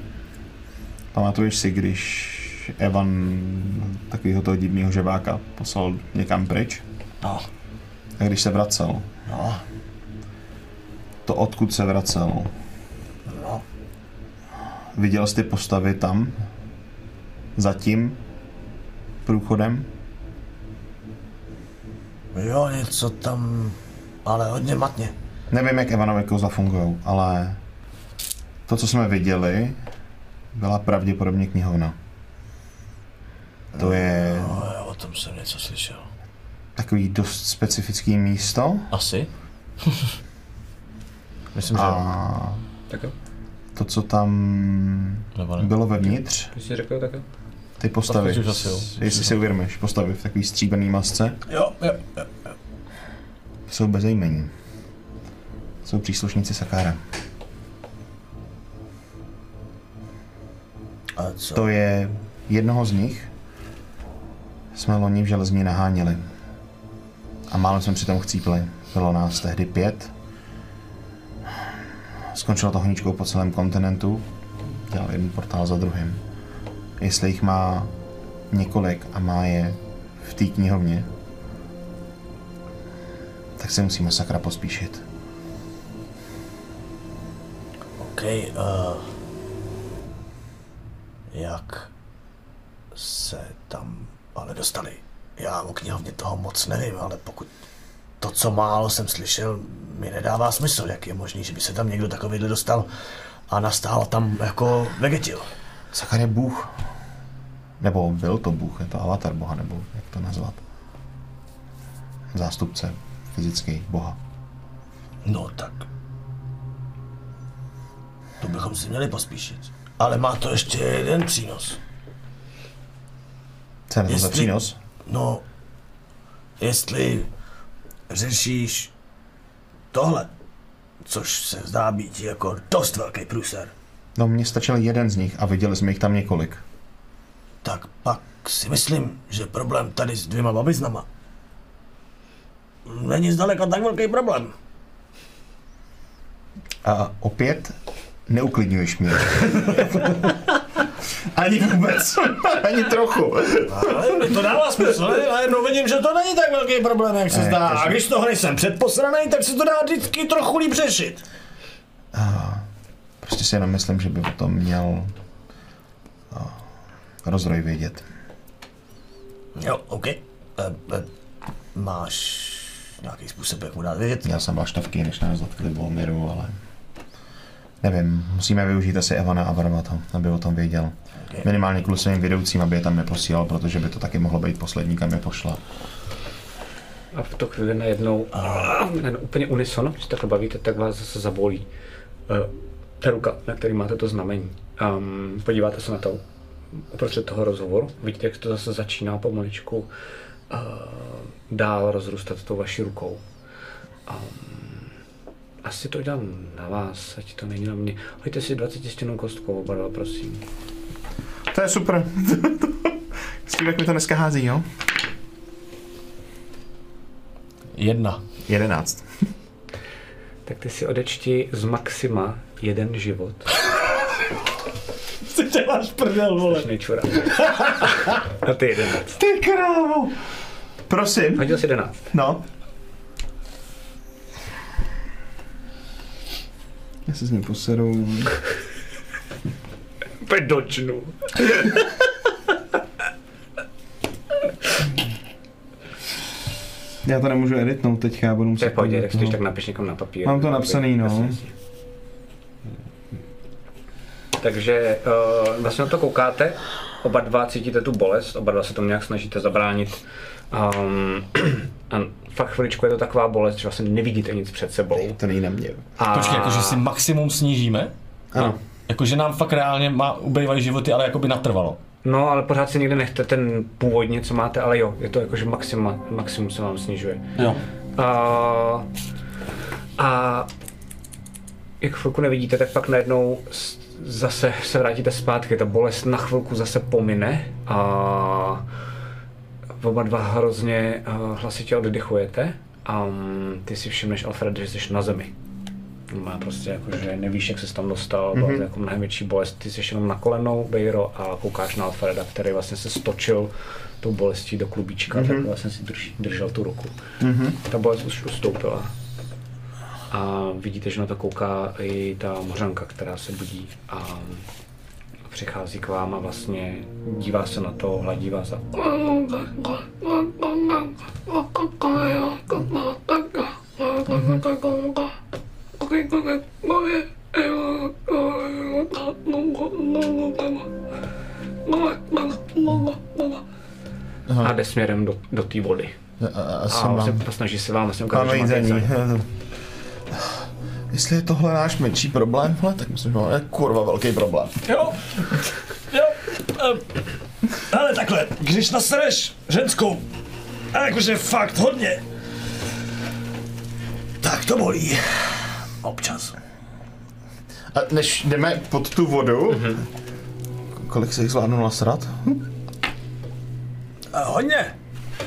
Pamatuješ si, když Evan takového toho divného ževáka poslal někam pryč? No, A když se vracel, no, to odkud se vracel, no. viděl jsi ty postavy tam? Za tím průchodem? Jo, něco tam, ale hodně matně. Nevím, jak Evanové kouzla fungují, ale to, co jsme viděli, byla pravděpodobně knihovna. To je No, já o tom jsem něco slyšel. takový dost specifický místo Asi? Myslím, že jo. a Tak jo, to, co tam Nebo ne? bylo vevnitř, ty jsi řekl tak jo. ty postavy, Tak už asi jo. jestli si uvědomíš, postavy v takový stříbený masce, Jo, jo, jo. jsou bezejmení. Jsou příslušníci Sakára. A co? To je jednoho z nich, jsme loni v železní naháněli. A málem jsme přitom chcípli. Bylo nás tehdy pět. Skončilo to honičkou po celém kontinentu. Dělal jeden portál za druhým. Jestli jich má několik a má je v té knihovně, tak se musíme sakra pospíšit. OK, uh, jak se tam ale dostali? Já o knihovně toho moc nevím, ale pokud to, co málo jsem slyšel, mi nedává smysl, jak je možný, že by se tam někdo takovýhle dostal a nastál tam jako vegetil. Sakar je bůh. Nebo byl to bůh, je to avatar boha, nebo jak to nazvat. Zástupce fyzický boha. No tak. To bychom si měli pospíšit. Ale má to ještě jeden přínos. Co je za přínos? No, jestli řešíš tohle, což se zdá být jako dost velký průser, No, mně stačil jeden z nich a viděli jsme jich tam několik. tak pak si myslím, že problém tady s dvěma babiznama není zdaleka tak velký problém. A opět neuklidňuješ mě. Ani vůbec. Ani trochu. Ale to dává smysl, ne? A jednou vidím, že to není tak velký problém, jak se Ne, zdá. takže- A když toho nejsem předposraný, tak se to dá vždycky trochu líp řešit. Prostě si jenom myslím, že by o tom měl a, rozroj vědět. Jo, OK. E, e, máš nějaký způsob, jak mu dát vědět? Měl jsem baštovky, než nás dotkli Bolmiru, ale nevím, musíme využít asi Evana Abramata, aby o tom věděl. Minimálně kvůli svým vedoucím, aby je tam neposílal, protože by to taky mohlo být poslední, kam je pošla. A v tu chvíli najednou, najednou úplně unisono, když se takhle bavíte, tak vás zase zabolí uh, ta ruka, na který máte to znamení. Um, podíváte se na to uprostřed toho rozhovoru, vidíte, jak to zase začíná pomaličku uh, dál rozrůstat tou vaší rukou. Um, asi to dělám na vás, ať to není na mě. Hoďte si 20 stěnou kostkou, oba dva, prosím. To je super. S tím, jak mi to dneska hází, jo? Jedna. 11. Tak ty si odečti z maxima jeden život. Ty děláš prdel, vole. Nečura. A ty 11. Ty krávo. Prosím. Hodil jsi 11. No. Já se s ním poseru. Pedočnu. Já to nemůžu editnout teďka, já budu muset... podívat tak toho. tak napiš někam na papír. Mám to napsaný, no. Jasně, jasně. Takže uh, vlastně na to koukáte, oba dva cítíte tu bolest, oba dva se tomu nějak snažíte zabránit. Um, a fakt chviličku je to taková bolest, že vlastně nevidíte nic před sebou. To není na mě. A Počkej, jakože si maximum snížíme? Ano. Jakože nám fakt reálně má, ubývají životy, ale jakoby natrvalo. No, ale pořád si někde nechte ten původně, co máte, ale jo, je to jakože maxima, maximum se vám snižuje. Jo. A, a jak chvilku nevidíte, tak pak najednou zase se vrátíte zpátky, ta bolest na chvilku zase pomine a oba dva hrozně uh, hlasitě oddychujete a um, ty si všimneš, Alfred, že jsi na zemi. Má prostě jako, že nevíš, jak se tam dostal, byla to jako mnohem větší bolest. Ty jsi jenom na kolenou, Bejro, a koukáš na Alfreda, který vlastně se stočil tou bolestí do klubíčka, mm-hmm. tak vlastně si drž, držel tu ruku. Mm-hmm. Ta bolest už ustoupila. A vidíte, že na to kouká i ta mořanka, která se budí a přichází k vám a vlastně dívá se na to, hladí vás a a jde směrem do, do té vody. A Asi vlastně mám. snaží se vám vlastně ukázat, že máte Jestli je tohle náš menší problém, hele, tak myslím, že máme kurva velký problém. Jo, jo. Um, ale takhle, když nasereš ženskou, a jakože fakt hodně, tak to bolí. Občas. A než jdeme pod tu vodu, mm-hmm. kolik se jich zvládnu nasrat? A hodně.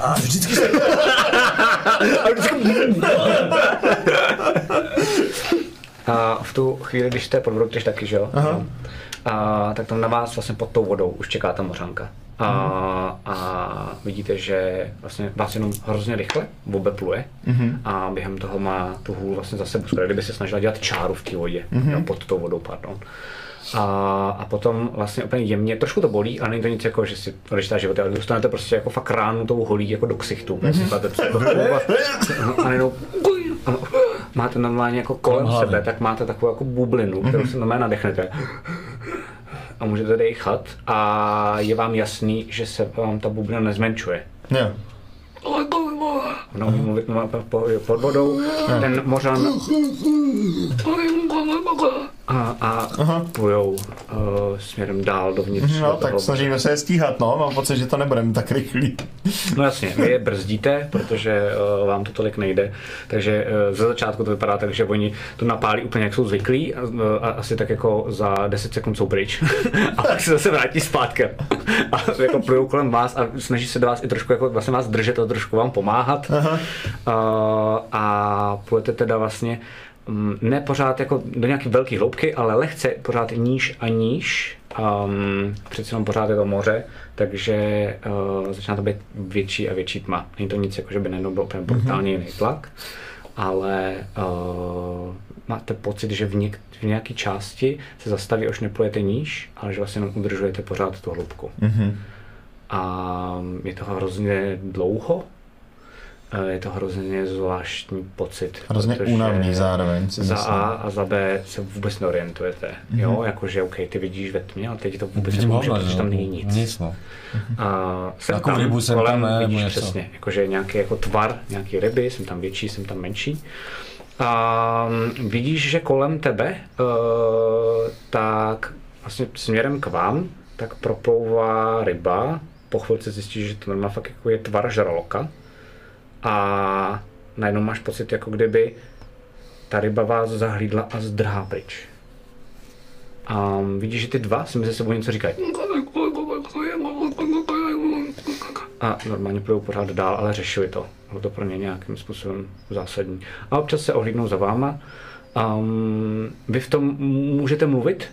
A vždycky se... A v tu chvíli, když jste pod vodou, když taky, že jo? Aha. A, tak tam na vás vlastně pod tou vodou už čeká ta mořanka. A, a vidíte, že vlastně vás jenom hrozně rychle obepluje mm-hmm. a během toho má tu hůl vlastně za sebou, skoro kdyby se snažila dělat čáru v té vodě, mm-hmm. no, pod tou vodou, pardon. A, a potom vlastně úplně jemně, trošku to bolí, ale není to nic jako, že si odečtá život, ale dostanete prostě jako fakt ránu tou holí jako do ksichtu. Mm-hmm. a najednou ano, máte normálně jako kolem hlavy. sebe, tak máte takovou jako bublinu, kterou si normálně nadechnete. A můžete dechat a je vám jasný, že se vám ta bublina nezmenšuje. Ona umí mluvit pod vodou, ten mořan a a, plujou uh, směrem dál dovnitř. do No, tak toho snažíme se je stíhat, no. Mám pocit, že to nebudeme tak rychlý. No jasně, vy je brzdíte, protože uh, vám to tolik nejde. Takže uh, ze začátku to vypadá tak, že oni to napálí úplně jak jsou zvyklí a, uh, a asi tak jako za 10 sekund jsou pryč. a pak se zase vrátí zpátky. a jako plujou kolem vás a snaží se do vás i trošku jako vlastně vás držet a trošku vám pomáhat. Uh, a plujete teda vlastně ne pořád jako do nějaké velké hloubky, ale lehce pořád níž a níž. Um, přece jenom pořád je to moře, takže uh, začíná to být větší a větší tma. Není to nic, jako že by najednou byl úplně brutálně jiný tlak, ale uh, máte pocit, že v, něk- v nějaké části se zastaví, až neplujete níž, ale že vlastně jenom udržujete pořád tu hloubku. Mhm. A je to hrozně dlouho, je to hrozně zvláštní pocit. Hrozně únavný zároveň, si Za myslím. A a za B se vůbec neorientujete. Mm-hmm. Jo, jakože OK, ty vidíš ve tmě, ale teď to vůbec Vidím nepomůže, protože že tam jo? není nic. Nic, no. A jsem Nějakou tam, rybu jsem kolem, tam, ne, vidíš něco. přesně, jakože nějaký jako tvar, nějaký ryby, jsem tam větší, jsem tam menší. A mm, vidíš, že kolem tebe, uh, tak vlastně směrem k vám, tak proplouvá ryba. Po chvilce zjistíš, že to normálně fakt jako je tvar žraloka. A najednou máš pocit, jako kdyby ta ryba vás zahlídla a zdrhá pryč. A vidíš, že ty dva si mezi sebou něco říkají. A normálně plujou pořád dál, ale řešili to. Bylo to pro ně nějakým způsobem zásadní. A občas se ohlídnou za váma. Um, vy v tom můžete mluvit,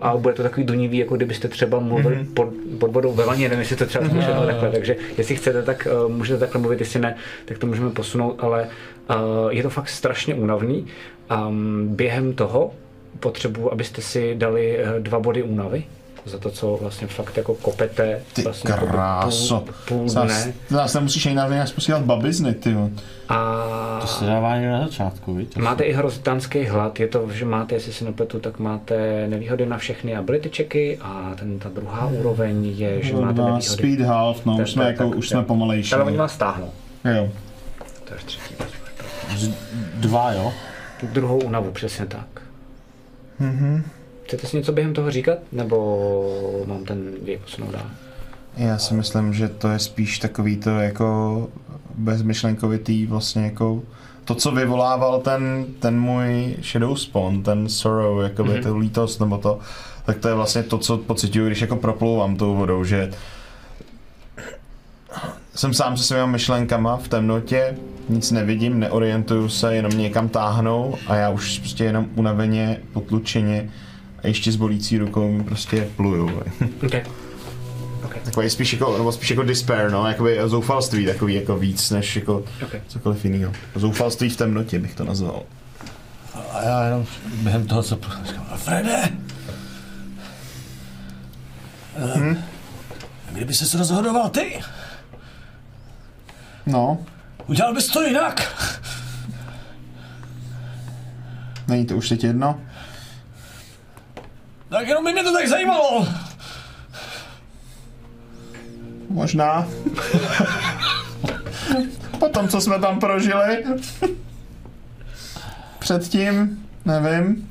a bude to takový donivý, jako kdybyste třeba mluvili mm-hmm. pod, pod vodou ve vaně, nevím, jestli to třeba zkoušet mm-hmm. takhle, takže jestli chcete, tak uh, můžete takhle mluvit, jestli ne, tak to můžeme posunout, ale uh, je to fakt strašně únavný. Um, během toho potřebuji, abyste si dali dva body únavy, za to, co vlastně fakt jako kopete Ty vlastně kráso. půl, půl zase nemusíš ani na nějak posílat babizny, ty. jo. A To se dává někde na začátku, víš? máte i hrozitánský hlad, je to, že máte, jestli si nepletu, tak máte nevýhody na všechny ability checky a ten, ta druhá úroveň je, že máte nevýhody. speed half, no, už jsme, tak, jako, tak, už tak. jsme pomalejší. Ale oni vás stáhnou. Jo. To je třetí. Dva, jo? Druhou únavu, přesně tak. Mm-hmm. Chcete si něco během toho říkat? Nebo mám ten děj posunout dál? Já si myslím, že to je spíš takový to jako bezmyšlenkovitý vlastně jako to, co vyvolával ten, ten můj shadow spawn, ten sorrow, jakoby mm-hmm. tu lítost nebo to, tak to je vlastně to, co pocituju, když jako proplouvám tou vodou, že jsem sám se svými myšlenkama v temnotě, nic nevidím, neorientuju se, jenom někam táhnou a já už prostě jenom unaveně, potlučeně a ještě s bolící rukou prostě pluju. Okay. Takový spíš jako, nebo spíš jako despair, no, jakoby zoufalství takový jako víc, než jako Okay. cokoliv jiného. Zoufalství v temnotě bych to nazval. A já jenom během toho, co říkám, Frede! Hm? Kdyby ses rozhodoval ty, No, udělal bys to jinak. není to už teď jedno? Tak jenom by mě to tak zajímalo. Možná. Potom, co jsme tam prožili. Předtím, nevím.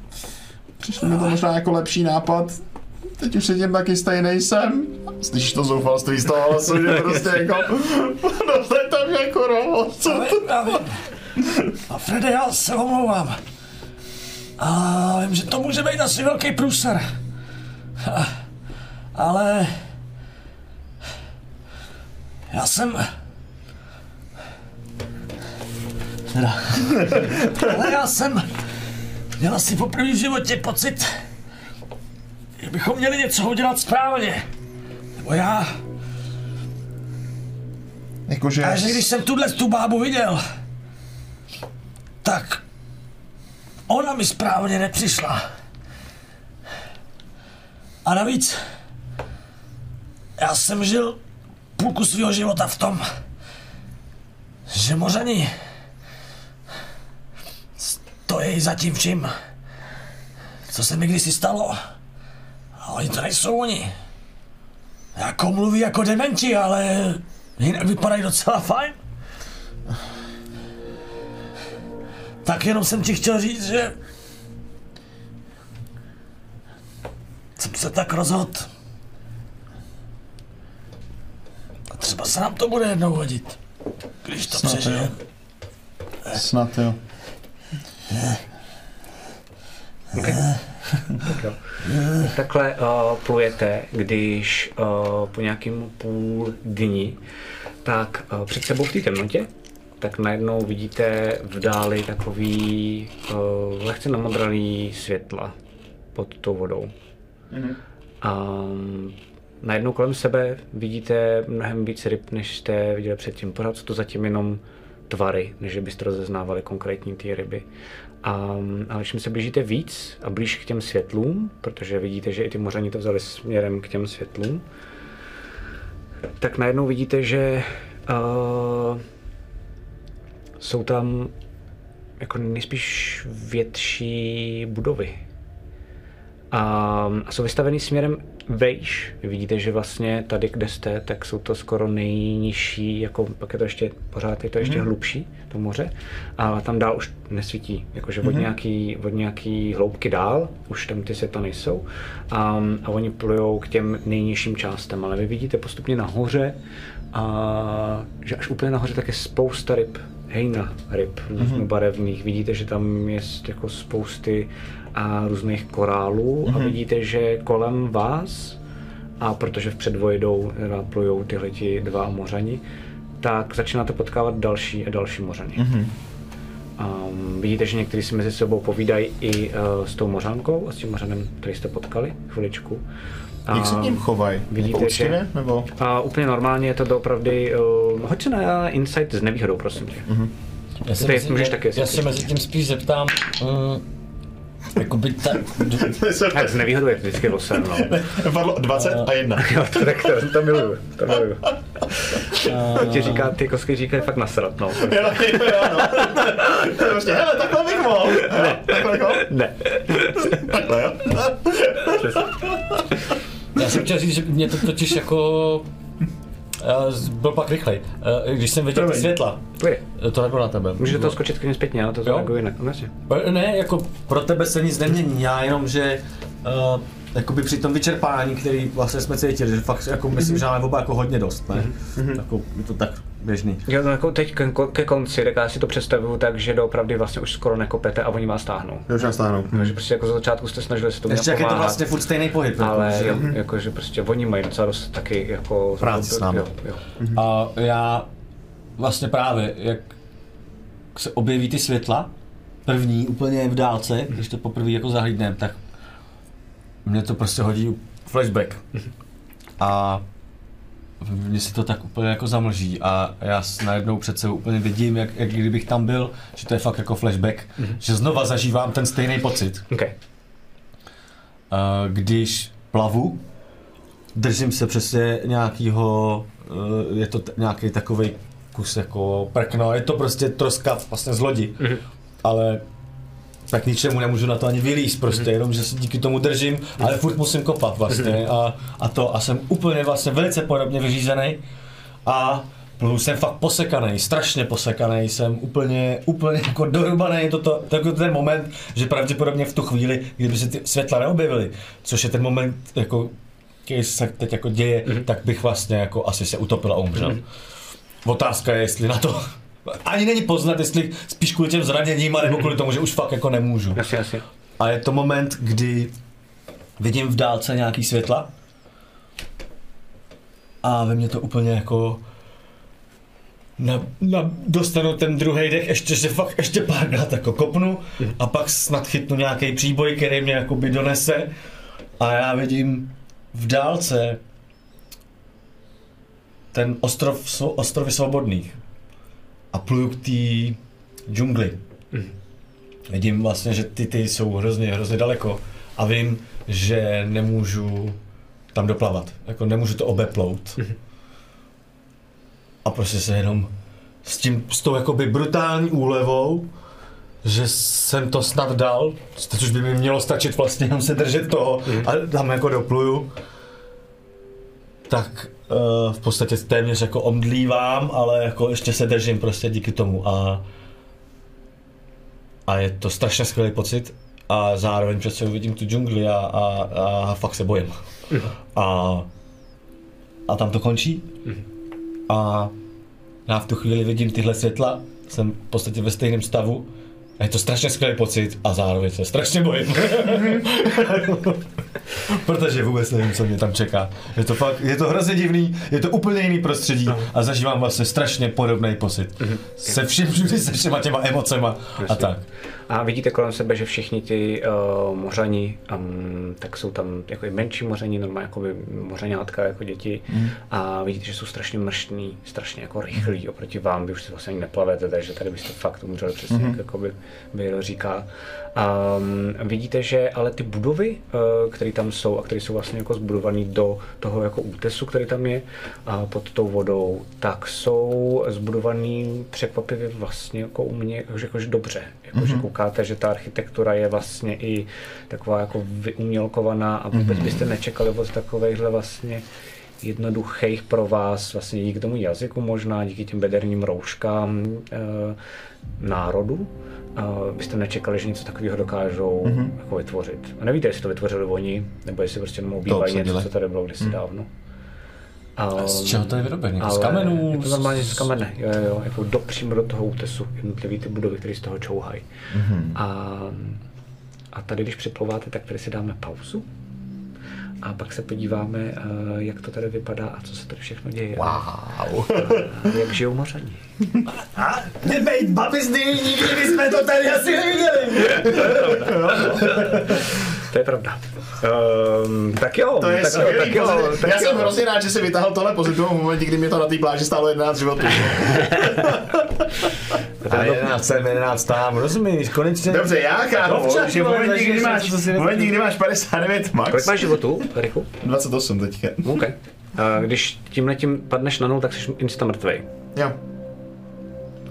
Přišlo mi to možná jako lepší nápad. Teď už se tím taky stejný nejsem. Slyšíš to zoufalství z toho hlasu, že prostě jako... No to je tam jako rovo, co to? A Frede, já se omlouvám. A vím, že to může být asi velký průser. Ale... Já jsem... Teda... Ale já jsem... Měl asi poprvé v životě pocit, že bychom měli něco udělat správně. Nebo já... Jakože... A že když jsem tuhle tu bábu viděl, tak ona mi správně nepřišla. A navíc, já jsem žil půlku svého života v tom, že mořani stojí za tím vším, co se mi kdysi stalo. A oni to nejsou oni. Jako mluví jako dementi, ale jinak vypadají docela fajn. Tak jenom jsem ti chtěl říct, že jsem se tak rozhodl. A třeba se nám to bude jednou hodit. Když to Snad jo. Snad jo. Tak jo. Takhle uh, plujete, když uh, po nějakém půl dni, tak uh, před sebou v té temnotě, tak najednou vidíte v dáli takový uh, lehce namodralý světla pod tou vodou. Mm-hmm. A najednou kolem sebe vidíte mnohem víc ryb, než jste viděli předtím. Pořád jsou to zatím jenom tvary, než byste rozeznávali konkrétní ty ryby. A, ale čím se blížíte víc a blíž k těm světlům, protože vidíte, že i ty mořani to vzali směrem k těm světlům, tak najednou vidíte, že uh, jsou tam jako nejspíš větší budovy. A, a jsou vystavený směrem vejš. Vy vidíte, že vlastně tady, kde jste, tak jsou to skoro nejnižší, jako pak je to ještě, pořád je to ještě mm. hlubší, to moře, a tam dál už nesvítí, jakože od, mm. nějaký, od nějaký hloubky dál, už tam ty světla nejsou a, a oni plujou k těm nejnižším částem, ale vy vidíte postupně nahoře, a, že až úplně nahoře tak je spousta ryb, hejna ryb, mm-hmm. barevných. Vidíte, že tam je jako spousty a různých korálů mm-hmm. a vidíte, že kolem vás, a protože v předvoji jdou, plujou tyhle ti dva mořani, tak začínáte potkávat další a další mořany. Mm-hmm. Um, vidíte, že někteří si mezi sebou povídají i uh, s tou mořankou a s tím mořanem, který jste potkali chviličku. Jak se k ním chovají? Vidíte, jako úctivě, že nebo? a úplně normálně je to doopravdy, uh, hoď se na insight s nevýhodou, prosím tě. Mm-hmm. Já se, Ty mezi, můžeš taky, já se mezi tím spíš zeptám, mm, jakoby ta, Tak s nevýhodou je vždycky losem, no. Padlo 20 a 1. jo, to, tak to, to miluju, to miluju. to ti říká, ty kosky říkají fakt nasrat, no. Jo, jo, jo, no. To je Prostě, hele, takhle bych mohl. Ne. Takhle bych mohl. Ne. Takhle, jo. Jsem chtěl říct, že mě to totiž jako Uh, byl pak rychlej. Uh, když jsem viděl ty světla, eh, to nebylo na tebe. Můžete to skočit klidně zpětně, ale to zareaguje jinak. Ne, jako pro tebe se nic nemění, já jenom, že uh, jakoby při tom vyčerpání, který vlastně jsme cítili, že fakt jako myslím, že máme oba jako hodně dost, ne? Jako, je to tak běžný. Jo, no jako teď ke, ke konci, tak já si to představuju tak, že doopravdy vlastně už skoro nekopete a oni vás táhnou. Jo, už nás táhnou. Takže prostě jako za začátku jste snažili se tomu Ještě jak je to vlastně furt stejný pohyb. ale jako, že- jo, jako, že prostě oni mají docela dost taky jako... Práci s námi. Jo, jo. A já vlastně právě, jak se objeví ty světla, první úplně v dálce, když to poprvé jako zahlídnem, tak mě to prostě hodí flashback. A mně se to tak úplně jako zamlží a já najednou před sebou úplně vidím, jak, jak kdybych tam byl, že to je fakt jako flashback, že znova zažívám ten stejný pocit. Okay. A když plavu, držím se přesně nějakýho, eh, je to t- nějaký takový kus jako prkno, je to prostě troska vlastně z lodi, Mhm. ale tak ničemu nemůžu na to ani vylíst prostě, jenom že se díky tomu držím, ale furt musím kopat vlastně a, a to a jsem úplně vlastně velice podobně vyřízený a pluju jsem fakt posekaný, strašně posekaný, jsem úplně, úplně jako dorubaný, toto, to, to ten moment, že pravděpodobně v tu chvíli, kdyby se ty světla neobjevily, což je ten moment, jako, který se teď jako děje, mm-hmm. tak bych vlastně jako asi se utopil a umřel. Mm-hmm. Otázka je, jestli na to ani není poznat, jestli spíš kvůli těm zraněním, nebo kvůli tomu, že už fakt jako nemůžu. Jasně, jasně. A je to moment, kdy vidím v dálce nějaký světla a ve mně to úplně jako na, na, dostanu ten druhý dech, ještě, že fakt ještě párkrát jako kopnu a pak snad chytnu nějaký příboj, který mě jakoby donese a já vidím v dálce ten ostrov, ostrovy svobodných a pluju k té džungli. Vidím vlastně, že ty ty jsou hrozně, hrozně daleko a vím, že nemůžu tam doplavat. Jako nemůžu to obeplout. A prostě se jenom s tím, s tou jakoby brutální úlevou, že jsem to snad dal, což by mi mělo stačit vlastně jenom se držet toho a tam jako dopluju, tak v podstatě téměř jako omdlívám, ale jako ještě se držím prostě díky tomu. A a je to strašně skvělý pocit. A zároveň před sebou vidím tu džungli a, a, a fakt se bojím. A, a tam to končí. A já v tu chvíli vidím tyhle světla, jsem v podstatě ve stejném stavu a je to strašně skvělý pocit a zároveň se strašně bojím. Protože vůbec nevím, co mě tam čeká. Je to fakt, je to hrozně divný, je to úplně jiný prostředí a zažívám vlastně strašně podobný pocit. Se vším, se všema těma emocema a tak. A vidíte kolem sebe, že všichni ty uh, mořani, um, tak jsou tam jako i menší mořani, normálně jako by mořeňátka jako děti. Mm. A vidíte, že jsou strašně mrštní, strašně jako rychlí oproti vám, vy už si vlastně ani neplavete, takže tady byste fakt umřeli přesně, mm. jak jako by Bill říká. Um, vidíte, že ale ty budovy, uh, které tam jsou a které jsou vlastně jako zbudované do toho jako útesu, který tam je a pod tou vodou, tak jsou zbudovaný překvapivě vlastně jako u mě, jakože, jakože dobře. Jakože mm-hmm. koukáte, že ta architektura je vlastně i taková jako vyumělkovaná a vůbec mm-hmm. byste nečekali od takovejhle vlastně jednoduchých pro vás, vlastně díky tomu jazyku možná, díky těm bederním rouškám e, národu, a byste nečekali, že něco takového dokážou mm-hmm. jako vytvořit. A nevíte, jestli to vytvořili oni, nebo jestli prostě jenom obývají něco, co tady bylo kdysi mm. dávno. A z čeho to je vyrobené? Z kamenů? Je to normálně z kamene, jo, jo, jako do, přímo do toho útesu, jednotlivý ty budovy, které z toho čouhají. Mm-hmm. A, a tady, když připlouváte, tak tady si dáme pauzu. A pak se podíváme, eh, jak to tady vypadá a co se tady všechno děje. Wow. A jak žijou mořani. A nebejt babizny, nikdy bychom to tady asi neviděli. To je pravda. Um, tak jo, To je tak, skvělý tak jo, tak Já jsem jo. hrozně rád, že jsi vytáhl tohle pozitivum v momentě, kdy mě to na té pláži stálo 11 životů. A 11, 11 tam, rozumíš, konečně. Dobře, já chápu, že v momentě, kdy máš, momentě, kdy máš 59 max, Kolik máš životů, Riku? 28 teďka. OK. A když tímhle tím padneš na nul, tak jsi insta mrtvej. Jo.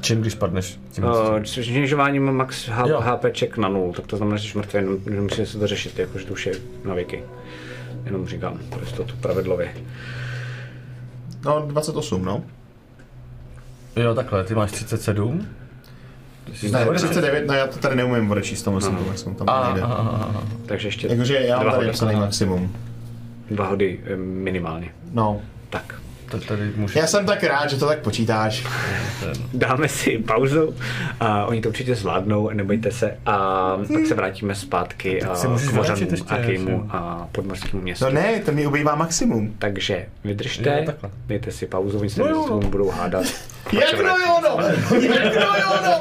Čím, když padneš? Tím Uh, snižováním max H-. HPček na nul, tak to znamená, že jsi mrtvý, nemusíte se to řešit, jakože to už je na věky. Jenom říkám, pro jistotu pravidlově. No, 28, no. Jo, takhle, ty máš 37. Ne, 39, no já to tady neumím odečíst, to myslím, to maximum tam A, nejde. a, a, a. Takže ještě Jakože já mám dva tady hody, maximum. dva hody eh, minimálně. No. Tak. To tady můžu... Já jsem tak rád, že to tak počítáš. Dáme si pauzu a oni to určitě zvládnou, nebojte se. A pak se vrátíme zpátky a si můžeš k Mořanům a Kejmu a podmořskému městu. No ne, to mi ubývá maximum. Takže vydržte, Jo, dejte si pauzu, oni se No budou hádat. Jak no jo no! Jak no jo no!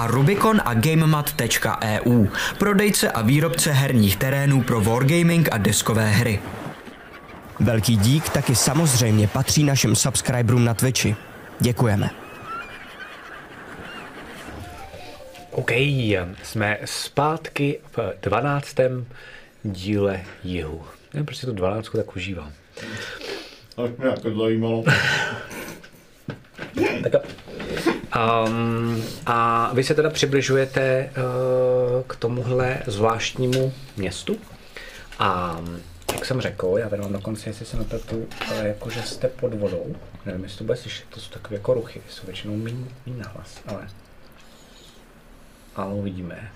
a Rubicon a GameMat.eu, prodejce a výrobce herních terénů pro wargaming a deskové hry. Velký dík taky samozřejmě patří našim subscriberům na Twitchi. Děkujeme. OK, jsme zpátky v 12. díle jihu. Já prostě tu 12 tak užívám. Až mě jako zajímalo. Tak jo. Um, a vy se teda přibližujete uh, k tomuhle zvláštnímu městu. A jak jsem řekl, já tady mám dokonce, jestli se nepletu, jako že jste pod vodou. Nevím, jestli to bude slyšet, to jsou takové jako ruchy, jsou většinou méně nahlas, ale... Ale uvidíme.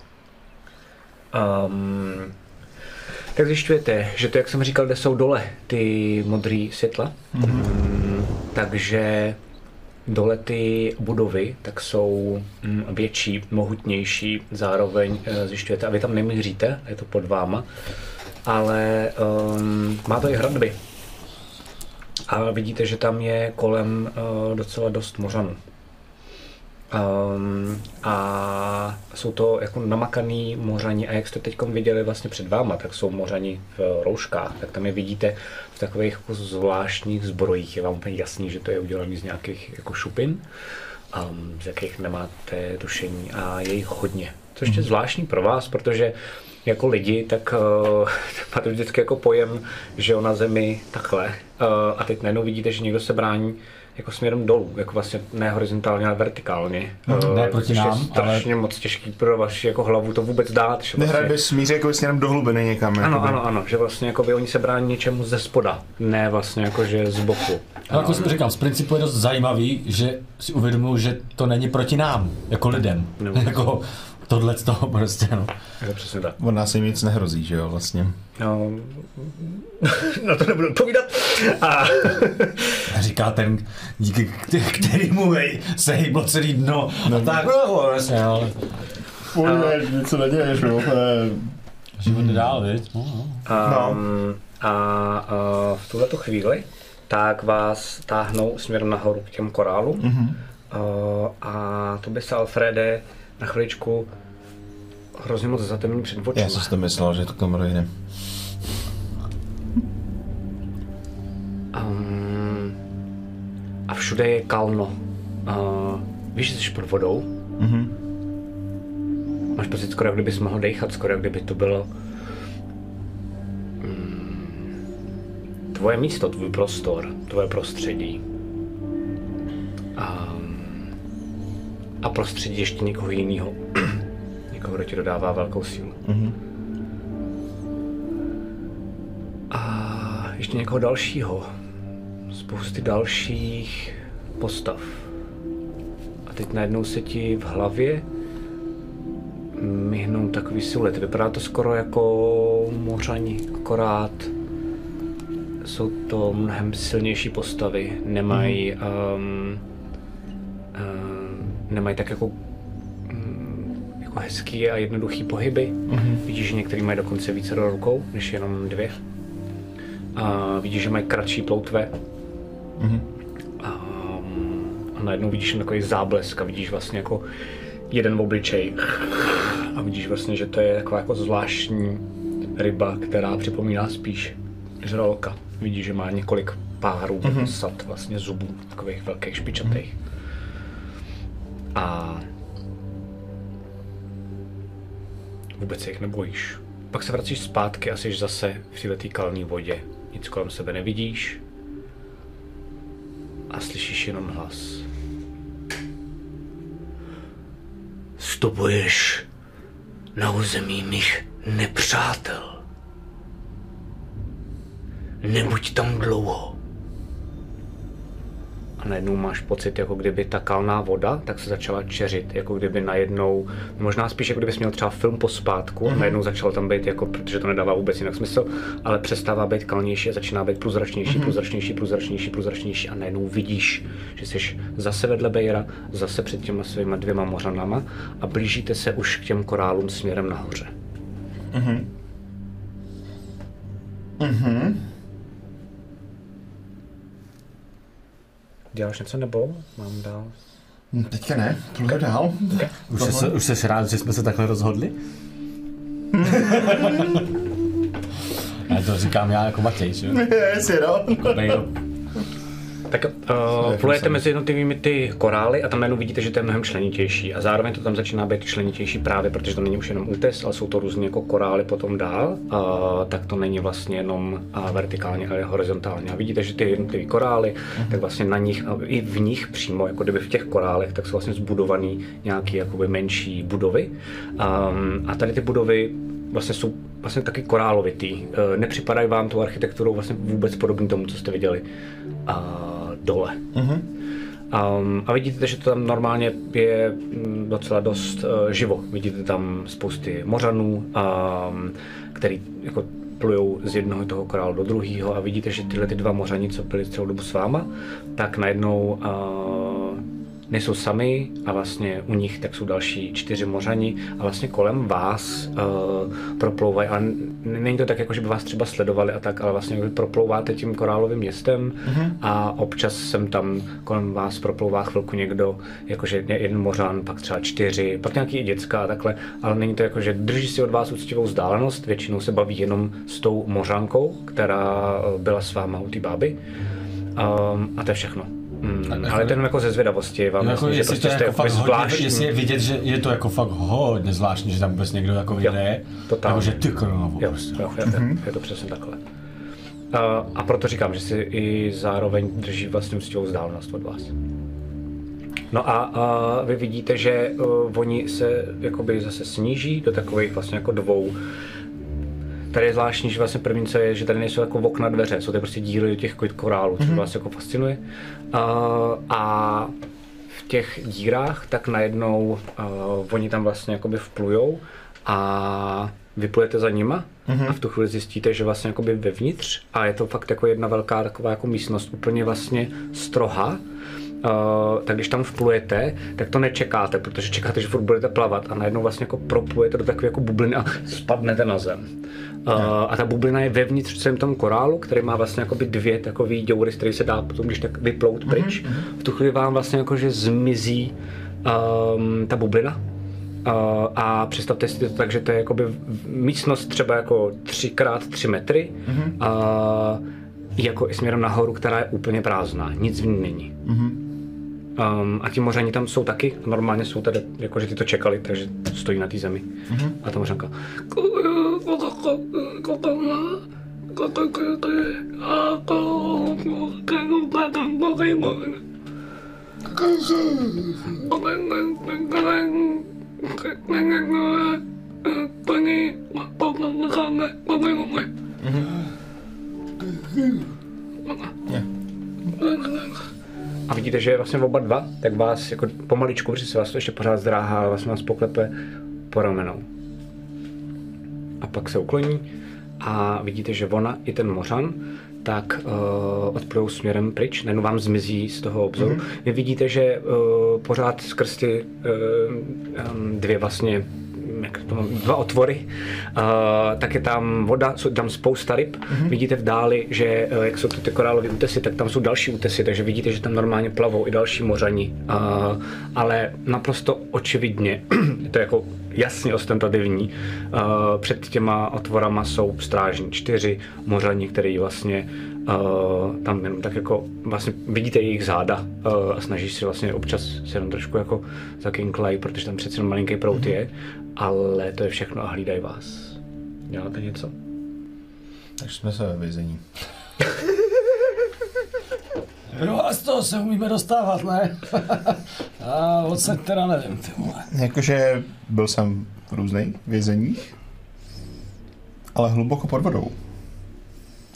Um, tak zjišťujete, že to, jak jsem říkal, kde jsou dole ty modré světla. Mm, takže dole ty budovy tak jsou mm, větší, mohutnější, zároveň eh, zjišťujete, a vy tam nemíříte, je to pod váma, ale um, má to i hradby. A vidíte, že tam je kolem uh, docela dost mořanů. Um, a jsou to jako namakaný mořani a jak jste teď viděli vlastně před váma, tak jsou mořani v rouškách, tak tam je vidíte v takových jako zvláštních zbrojích. Je vám úplně jasný, že to je udělané z nějakých jako šupin, um, z jakých nemáte tušení a je jich hodně. Což je zvláštní pro vás, protože jako lidi, tak, uh, tak máte vždycky jako pojem, že jo, na zemi takhle. Uh, a teď najednou vidíte, že někdo se brání jako směrem dolů, jako vlastně ne horizontálně, ale vertikálně. Mhm, ne Eh, proti což nám, je strašně moc těžký pro vaši jako hlavu to vůbec dát. Že Nehraj vlastně, bez smíře jako směrem do hlubiny někam. ano, jakoby. ano, ano, že vlastně jako oni se brání něčemu ze spoda, ne vlastně jako že z boku. Ale jako jsem říkal, z principu je dost zajímavý, že si uvědomuji, že to není proti nám, jako lidem. No. jako tohle z toho prostě, no. Je to přesně tak. Od nás jim nic nehrozí, že jo, vlastně. No, na to nebudu odpovídat. A, A říká ten, díky kte- kterýmu hej, se hejblo celý dno. No, a tak, no, vlastně, ale Pojďme, něco neděješ, jo. život jde dál, viď? No, no. Um, a, a v tuhle chvíli tak vás táhnou směrem nahoru k těm korálům. Mm-hmm. Uh, a to by se Alfrede na chviličku hrozně moc zatemní před Já očima. jsem si to myslel, že to kameru jde. Um, a všude je kalno. Uh, víš, že jsi pod vodou? Mm-hmm. Máš pocit skoro, jak kdybys mohl dechat, skoro jak kdyby to bylo mm, tvoje místo, tvůj prostor, tvoje prostředí. A, a prostředí ještě někoho jiného. Někoho, kdo ti dodává velkou sílu. Mm-hmm. A ještě někoho dalšího. Spousty dalších postav. A teď najednou se ti v hlavě myhnou takový siluety. Vypadá to skoro jako mořani, akorát jsou to mnohem silnější postavy. Nemají, um, um, nemají tak jako, jako hezký a jednoduchý pohyby. Mm-hmm. Vidíš, že některý mají dokonce více do rukou, než jenom dvě. A vidíš, že mají kratší ploutve. Mm-hmm. A, a najednou vidíš jen takový záblesk a vidíš vlastně jako jeden obličej. A vidíš vlastně, že to je taková jako zvláštní ryba, která připomíná spíš žraloka. Vidíš, že má několik párů mm-hmm. sad vlastně zubů, takových velkých špičatých. A vůbec se jich nebojíš. Pak se vracíš zpátky a jsi zase v této kalní vodě. Nic kolem sebe nevidíš a slyšíš jenom hlas. Vstupuješ na území mých nepřátel. Nebuď tam dlouho. A najednou máš pocit, jako kdyby ta kalná voda tak se začala čeřit, jako kdyby najednou, možná spíš jako kdybys měl třeba film pospátku a najednou začalo tam být, jako, protože to nedává vůbec jinak smysl, ale přestává být kalnější a začíná být průzračnější, průzračnější, průzračnější, průzračnější a najednou vidíš, že jsi zase vedle Bejra, zase před těma svýma dvěma mořanama a blížíte se už k těm korálům směrem nahoře. Děláš něco nebo mám dál? Hm, Teďka ne, půjdu dál. Už, jsi, už jsi rád, že jsme se takhle rozhodli? já to říkám já jako Matěj, že jo? Jestli no. Tak uh, plujete mezi jednotlivými ty korály a tam najednou vidíte, že to je mnohem členitější. A zároveň to tam začíná být členitější právě, protože to není už jenom útes, ale jsou to různě jako korály potom dál. Uh, tak to není vlastně jenom uh, vertikálně, ale horizontálně. A vidíte, že ty jednotlivé korály, tak vlastně na nich, a i v nich přímo, jako kdyby v těch korálech, tak jsou vlastně zbudované nějaké jakoby menší budovy. Um, a tady ty budovy vlastně jsou vlastně taky korálovitý. E, Nepřipadají vám tou architekturou vlastně vůbec podobný tomu, co jste viděli a, dole. Mm-hmm. Um, a vidíte, že to tam normálně je mm, docela dost uh, živo. Vidíte tam spousty mořanů, um, který jako plujou z jednoho toho korálu do druhého a vidíte, že tyhle ty dva mořani, co byli celou dobu s váma, tak najednou uh, nejsou sami a vlastně u nich tak jsou další čtyři mořani a vlastně kolem vás uh, proplouvají, n- není to tak, jako že by vás třeba sledovali a tak, ale vlastně vy proplouváte tím korálovým městem mm-hmm. a občas sem tam kolem vás proplouvá chvilku někdo, jakože jeden mořan, pak třeba čtyři, pak nějaký i děcka a takhle, ale není to jako, že drží si od vás úctivou vzdálenost, většinou se baví jenom s tou mořankou, která eh, byla s váma u té báby um, a to je všechno. Hmm, ale to jenom jako ze zvědavosti vám Jako, myslím, že jestli prostě to je jste jako fakt jakoby hodně, zvláštní. jestli je vidět, že je to jako fakt hodně zvláštní, že tam vůbec někdo jako vyjde. totálně. Jako, že ty koronovo. Jo, jo, jo, jo, je to přesně takhle. Uh, a proto říkám, že si i zároveň drží vlastně určitou vzdálenost od vás. No a, a vy vidíte, že uh, oni se jakoby zase sníží do takových vlastně jako dvou. Tady je zvláštní, že vlastně první, co je, že tady nejsou jako okna dveře, jsou to prostě díry do těch korálů, což vás jako fascinuje. Uh, a v těch dírách tak najednou uh, oni tam vlastně jakoby vplujou a vyplujete za nima a v tu chvíli zjistíte, že vlastně jakoby vevnitř a je to fakt jako jedna velká taková jako místnost úplně vlastně strohá, Uh, tak když tam vplujete, tak to nečekáte, protože čekáte, že furt budete plavat a najednou vlastně jako proplujete do takové jako bubliny a spadnete na zem. Uh, a ta bublina je vevnitř celém tom korálu, který má vlastně jakoby dvě takové děury, z kterých se dá potom, když tak vyplout pryč. V tu chvíli vám vlastně jako, že zmizí um, ta bublina Uh, a představte si to tak, že to je jakoby místnost třeba jako 3x3 metry mm-hmm. a jako i směrem nahoru, která je úplně prázdná, nic v ní není. Mm-hmm. Um, a ti mořani tam jsou taky, normálně jsou tady, jakože ty to čekali, takže stojí na té zemi. Mm-hmm. A ta mořanka. A vidíte, že vlastně oba dva, tak vás jako pomaličku, protože se vás to ještě pořád zdráhá, ale vlastně vás poklepe po ramenou. A pak se ukloní a vidíte, že ona i ten mořan tak uh, odplujou směrem pryč, najednou vám zmizí z toho obzoru. Mm-hmm. Vy vidíte, že uh, pořád skrz ty uh, um, dvě vlastně jak to mám, dva otvory, uh, tak je tam voda, jsou tam spousta ryb. Mm-hmm. Vidíte v dáli, že uh, jak jsou to ty korálové útesy, tak tam jsou další útesy, takže vidíte, že tam normálně plavou i další mořani. Uh, ale naprosto očividně, je to jako jasně ostentativní, uh, před těma otvorama jsou strážní čtyři mořani, který vlastně Uh, tam jenom tak jako vlastně vidíte jejich záda uh, a snažíš se vlastně občas se jenom trošku jako zakinklej, protože tam přece jenom malinký prout je, ale to je všechno a hlídají vás. Děláte něco? Takže jsme se ve vězení. Jo, a z toho se umíme dostávat, ne? a odsaď teda nevím, ty vole. Jakože byl jsem v různých vězeních, ale hluboko pod vodou.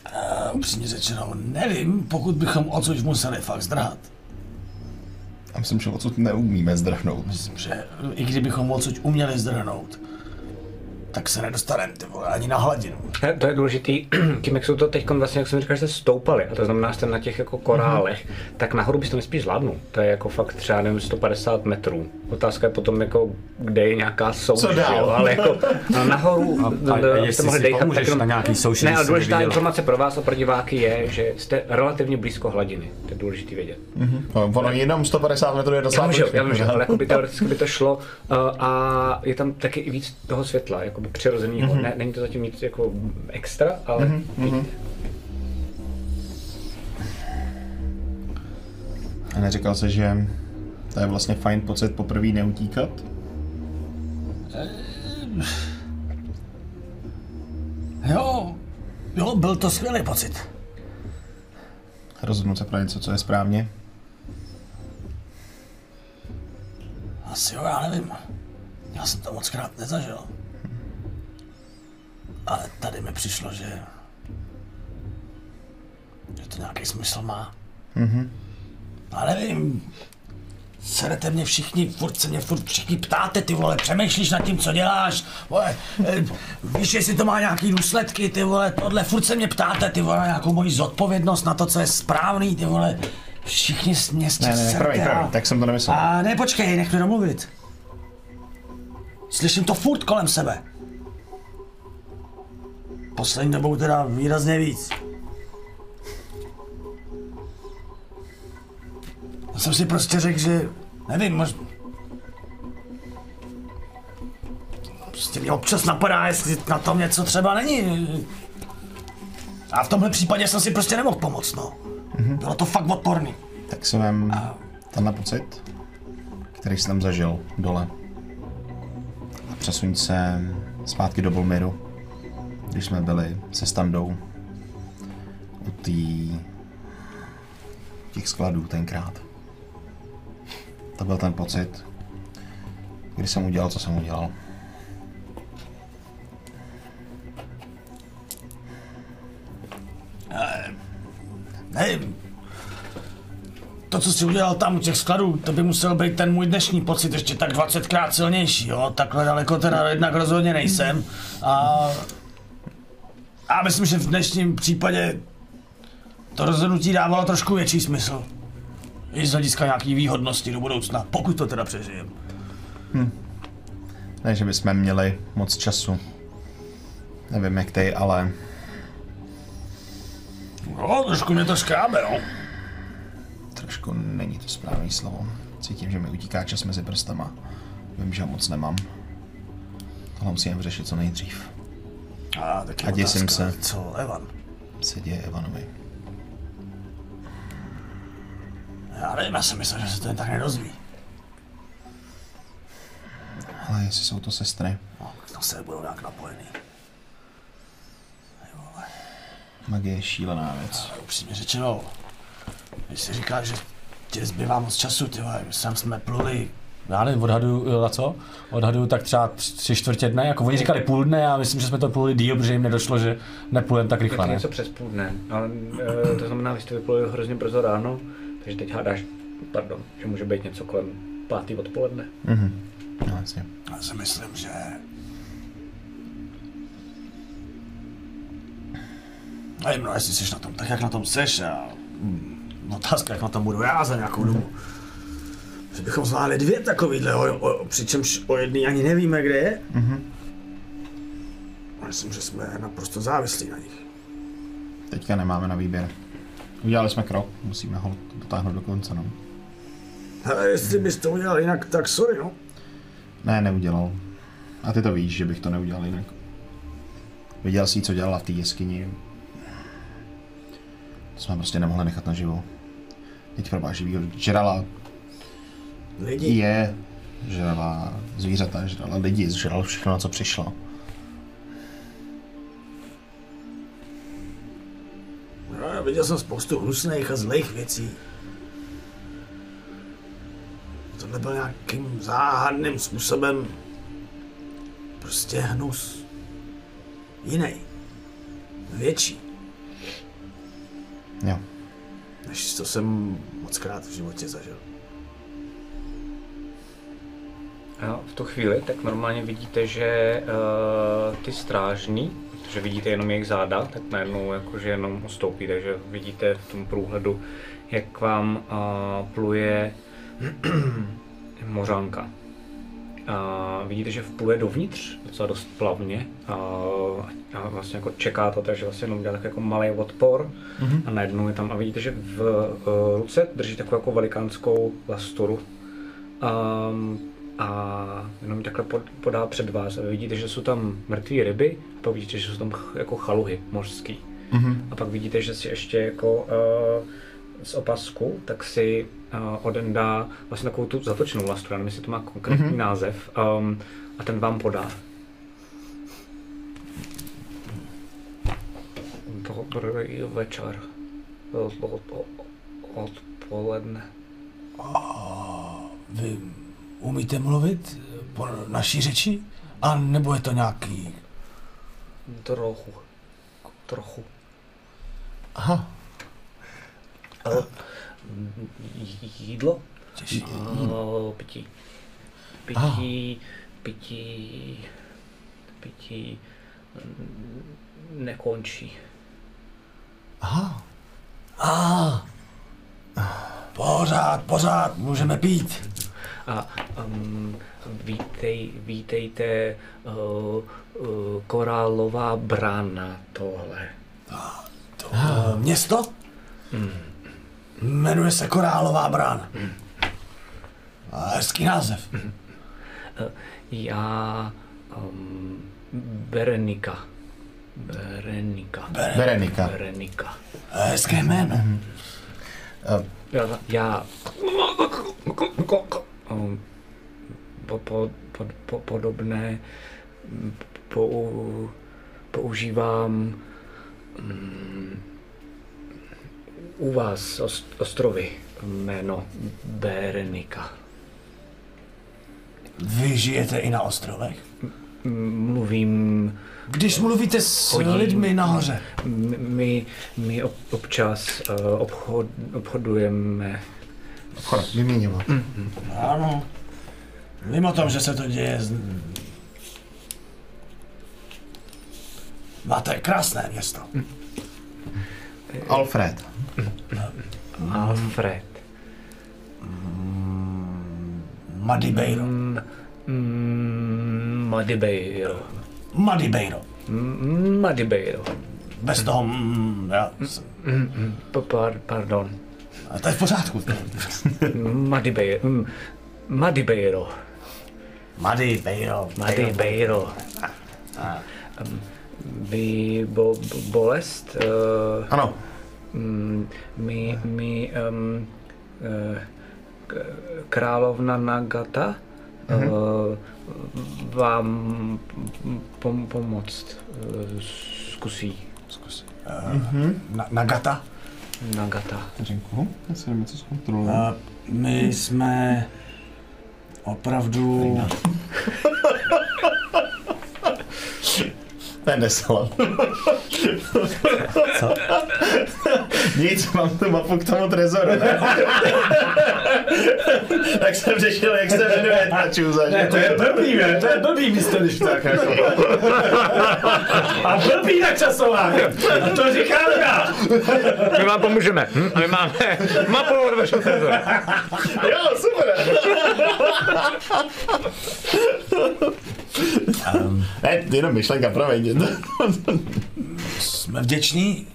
A upřímně řečeno, nevím, pokud bychom odsud museli fakt zdrhat. A myslím, že odsud neumíme zdrhnout. Myslím, že i kdybychom odsud uměli zdrhnout, tak se nedostaneme, ty vole, ani na hladinu. Ne, To je důležitý, tím jak jsou to teď vlastně, jak jsem říkal, že jste stoupali, a to znamená, že jste na těch jako korálech, mm-hmm. tak nahoru byste nespíš zvládnul. To je jako fakt třeba nevím, 150 metrů. Otázka je potom jako, kde je nějaká souš, jo, ale jako no, nahoru A- a- a d- jestli jste mohli si dejchat pomůžeš tak jenom- na nějaký souši, Ne, ale důležitá informace pro vás a pro diváky je, že jste relativně blízko hladiny. To je důležité vědět. No, ono jenom 150 metrů je Já docela vím, že, jo, blízko. já vím, že, ale jakoby teoreticky by to šlo uh, a je tam taky i víc toho světla, jakoby přirozeného. Mm-hmm. Ne, není to zatím nic jako extra, ale mm-hmm. A neříkal se, že to je vlastně fajn pocit poprvé neutíkat? Jo, jo, byl to skvělý pocit. Rozhodnout se pro něco, co je správně. Asi jo, já nevím. Já jsem to moc krát nezažil. Ale tady mi přišlo, že... že to nějaký smysl má. Mhm. Ale nevím. Serete mě všichni, furt se mě furt všichni ptáte, ty vole, přemýšlíš nad tím, co děláš, vole, eh, víš, jestli to má nějaký důsledky, ty vole, tohle, furt se mě ptáte, ty vole, nějakou moji zodpovědnost na to, co je správný, ty vole, všichni s- mě Ne, ne, ne, serete a- promiň, tak jsem to nemyslel. a ne, počkej, nech mě domluvit. Slyším to furt kolem sebe. Poslední dobou teda výrazně víc. Já jsem si prostě řekl, že nevím, možná... Prostě mě občas napadá, jestli na tom něco třeba není. A v tomhle případě jsem si prostě nemohl pomoct, no. Bylo to fakt odporný. Tak si vem tenhle pocit, který jsi tam zažil dole. A přesuň se zpátky do Bolmiru, když jsme byli se standou u tý, těch skladů tenkrát. To byl ten pocit, kdy jsem udělal, co jsem udělal. Nevím. To, co jsi udělal tam u těch skladů, to by musel být ten můj dnešní pocit ještě tak 20krát silnější, jo? Takhle daleko teda jednak rozhodně nejsem. A... A myslím, že v dnešním případě to rozhodnutí dávalo trošku větší smysl. I z hlediska nějaký výhodnosti do budoucna, pokud to teda přežijem. Ne, že bychom měli moc času. Nevím jak ty, ale No, trošku mě to škrábe, no. trošku není to správné slovo. Cítím, že mi utíká čas mezi prstama. Vím, že ho moc nemám. Tohle musíme řešit co nejdřív. A taky A děsím otázka, se. Co, Evan? Se děje Ivanovi. Já nevím, já jsem myslel, že se to jen tak nedozví. Ale jestli jsou to sestry, No, to se budou nějak napojený. magie je šílená věc. Ale upřímně řečeno, když si říkáš, že ti zbývá moc času, ty vole, sem jsme pluli, Já nevím, odhaduju, na co? Odhaduju tak třeba tři čtvrtě dne, jako oni říkali půl dne, já myslím, že jsme to pluli díl, protože jim nedošlo, že nepůjdeme tak rychle, to ne? něco přes půl dne, ale e, to znamená, vy jste vypluli hrozně brzo ráno, takže teď hádáš, pardon, že může být něco kolem pátý odpoledne. Mhm. No, jasně. já si myslím, že... Nevím, no, jestli jsi na tom tak, jak na tom seš a... hm, Otázka, jak na tom budu já za nějakou dobu. Že bychom zvládli dvě takovýhle, o, o, přičemž o jedný ani nevíme, kde je. Mhm. Myslím, že jsme naprosto závislí na nich. Teďka nemáme na výběr. Udělali jsme krok, musíme ho dotáhnout do konce, no. A jestli bys to udělal jinak, tak sorry, no. Ne, neudělal. A ty to víš, že bych to neudělal jinak. Viděl jsi, co dělala v té jeskyni. To jsme prostě nemohli nechat naživo. Teď probá živýho. Žrala Lidi, je, žrala zvířata, žrala lidi, žrala všechno, na co přišla. no, já viděl jsem spoustu hnusných a zlých věcí. Tohle byl nějakým záhadným způsobem prostě hnus. Jiný. Větší, Jo. než co jsem moc krát v životě zažil. A v tu chvíli tak normálně vidíte, že uh, ty strážní, protože vidíte jenom jejich záda, tak najednou jakože jenom ustoupí, takže vidíte v tom průhledu, jak k vám uh, pluje mořánka. A vidíte, že vpluje dovnitř docela dost plavně a, a vlastně jako čeká to, takže vlastně jenom dělá tak jako malý odpor mm-hmm. a najednou je tam a vidíte, že v uh, ruce drží takovou jako velikánskou lasturu um, a jenom takhle pod, podá před vás a vy vidíte, že jsou tam mrtvé ryby a pak vidíte, že jsou tam ch- jako chaluhy mořský. Mm-hmm. A pak vidíte, že si ještě jako uh, z opasku, tak si uh, odendá vlastně takovou tu zatočnou lastru, já nevím, jestli to má konkrétní mm-hmm. název, um, a ten vám podá. Dobrý večer. Od, od, od, odpoledne. Vy umíte mluvit po naší řeči? A nebo je to nějaký... Trochu. Trochu. Aha, Ale jí- jídlo? těžší. A pití. Pití, pití, pití mm, nekončí. Aha. A. Pořád, pořád, můžeme pít. A um, vítej, vítejte uh, uh, korálová brána tohle. To uh, město? Jmenuje se Korálová brána. A hezký název. Já um, Berenika. Berenika. Berenika. Berenika. Hezké jméno. Uh, Já, já po, po, po, po, podobné po, používám um, u vás ost, ostrovy jméno Berenika. Vy žijete i na ostrovech? Mluvím, Když mluvíte s Chodím. lidmi nahoře, my, my ob, občas uh, obchod, obchodujeme obchod, vyměňovat. ano. Vím o tom, že se to děje. Z... Máte krásné město. Alfred. Alfred. Madibeiro. Mm, Madibeiro. Madibeiro. Mm, Madibeiro. Bez toho... Mm, já, Mm, pa- par, pardon. A to je v pořádku. Madibeiro. Mm, Madibeiro. Madibeiro. Madibeiro. Um, Vy bo, bo, bolest? Uh, Ano, mm, my, my um, uh, královna Nagata uh, vám pom, pomoct uh, zkusí. Na, Nagata. Nagata. Řinku, já si něco zkontroluji. A my jsme opravdu... To je nesalat. Co? Nic, mám tu mapu k tomu trezoru. ne? tak jsem řešil, jak se jmenuje ta čůza, že? To je blbý, ne? To je blbý místo, když tak jako. A blbý načasování. A to říkám já. My vám pomůžeme. Hm? A my máme mapu od vašeho trezoru. Jo, super. Ne, jenom myšlenka, promiň. Jsme vděční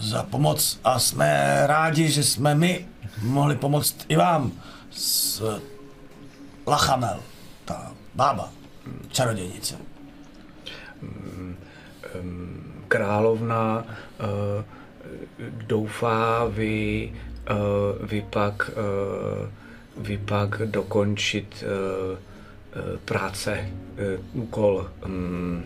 za pomoc a jsme rádi, že jsme my mohli pomoct i vám s Lachamel, ta bába, čarodějnice. Královna uh, doufá vy, uh, vy pak uh, vy pak dokončit práce, uh, úkol, um,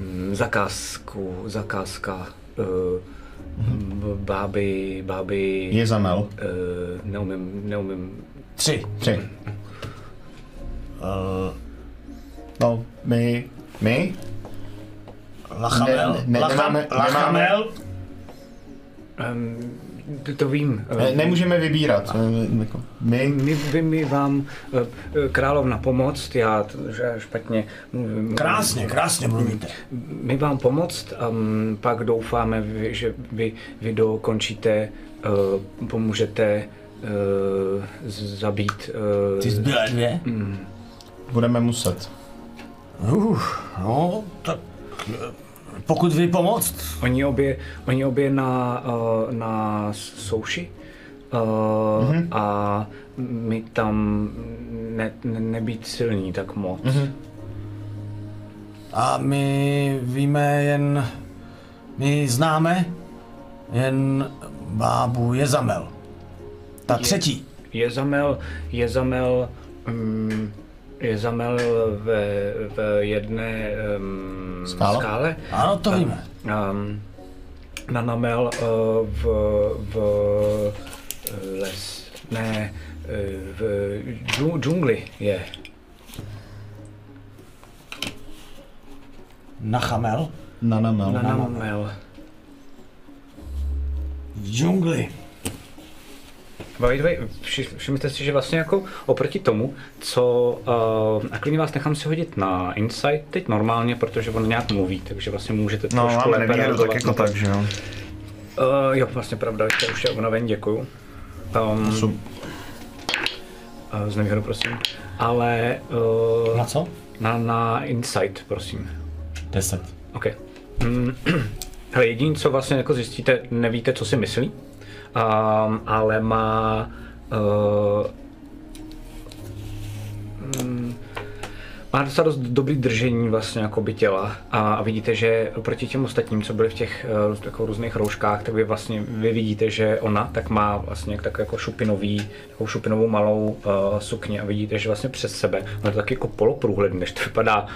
um, zakázku, zakázka uh, báby, báby, Je zamel. uh, neumím, neumím, Tři. Tři. Uh, No, my, my? Lachamel, Ne- ne- Lacham- nemáme- Lachamel, um, to, to vím. Ne, nemůžeme vybírat. eh, jako, My, My, my, my vám eh, královna pomoct, já to, že špatně mluvím. krásně, krásně mluvíte. My vám pomoct, um, pak doufáme, že vy, vy dokončíte, uh, pomůžete z- zabít. Uh, Ty zbylé dvě? budeme muset. Uh, no, tak eh, pokud vy pomoct, Oni obě, oni obě na, uh, na souši uh, mm-hmm. a my tam ne, ne, nebýt silní tak moc. Mm-hmm. A my víme jen, my známe jen bábu Jezamel. Ta třetí. Jezamel, Jezamel, um, Jezamel ve, v jedné um, Skále? skále. Ano, to víme. Um, Nanamel uh, v, v les, ne, eh, v džu, džungli je. Nachamel Nanamel. Nanamel. v džungli. By the way, všimněte si, že vlastně jako oproti tomu, co... Uh, a klidně vás nechám si hodit na insight teď normálně, protože on nějak mluví, takže vlastně můžete No, trošku máme lépe nevýhodu tak jako tak, že jo. Uh, jo, vlastně pravda, ještě už je unaven, děkuju. Um, uh, z nevýhodu, prosím. Ale uh, Na co? na, na insight, prosím. 10. OK. Mm, Hele, jediný, co vlastně jako zjistíte, nevíte, co si myslí, um, ale má uh, má docela dost dobrý držení vlastně jako by těla. A, a vidíte, že proti těm ostatním, co byli v těch uh, jako různých rouškách, tak vy vlastně vy vidíte, že ona tak má vlastně tak jako šupinový, takovou šupinovou malou uh, sukni a vidíte, že vlastně přes sebe, ona je to taky jako poloprůhledný, než to vypadá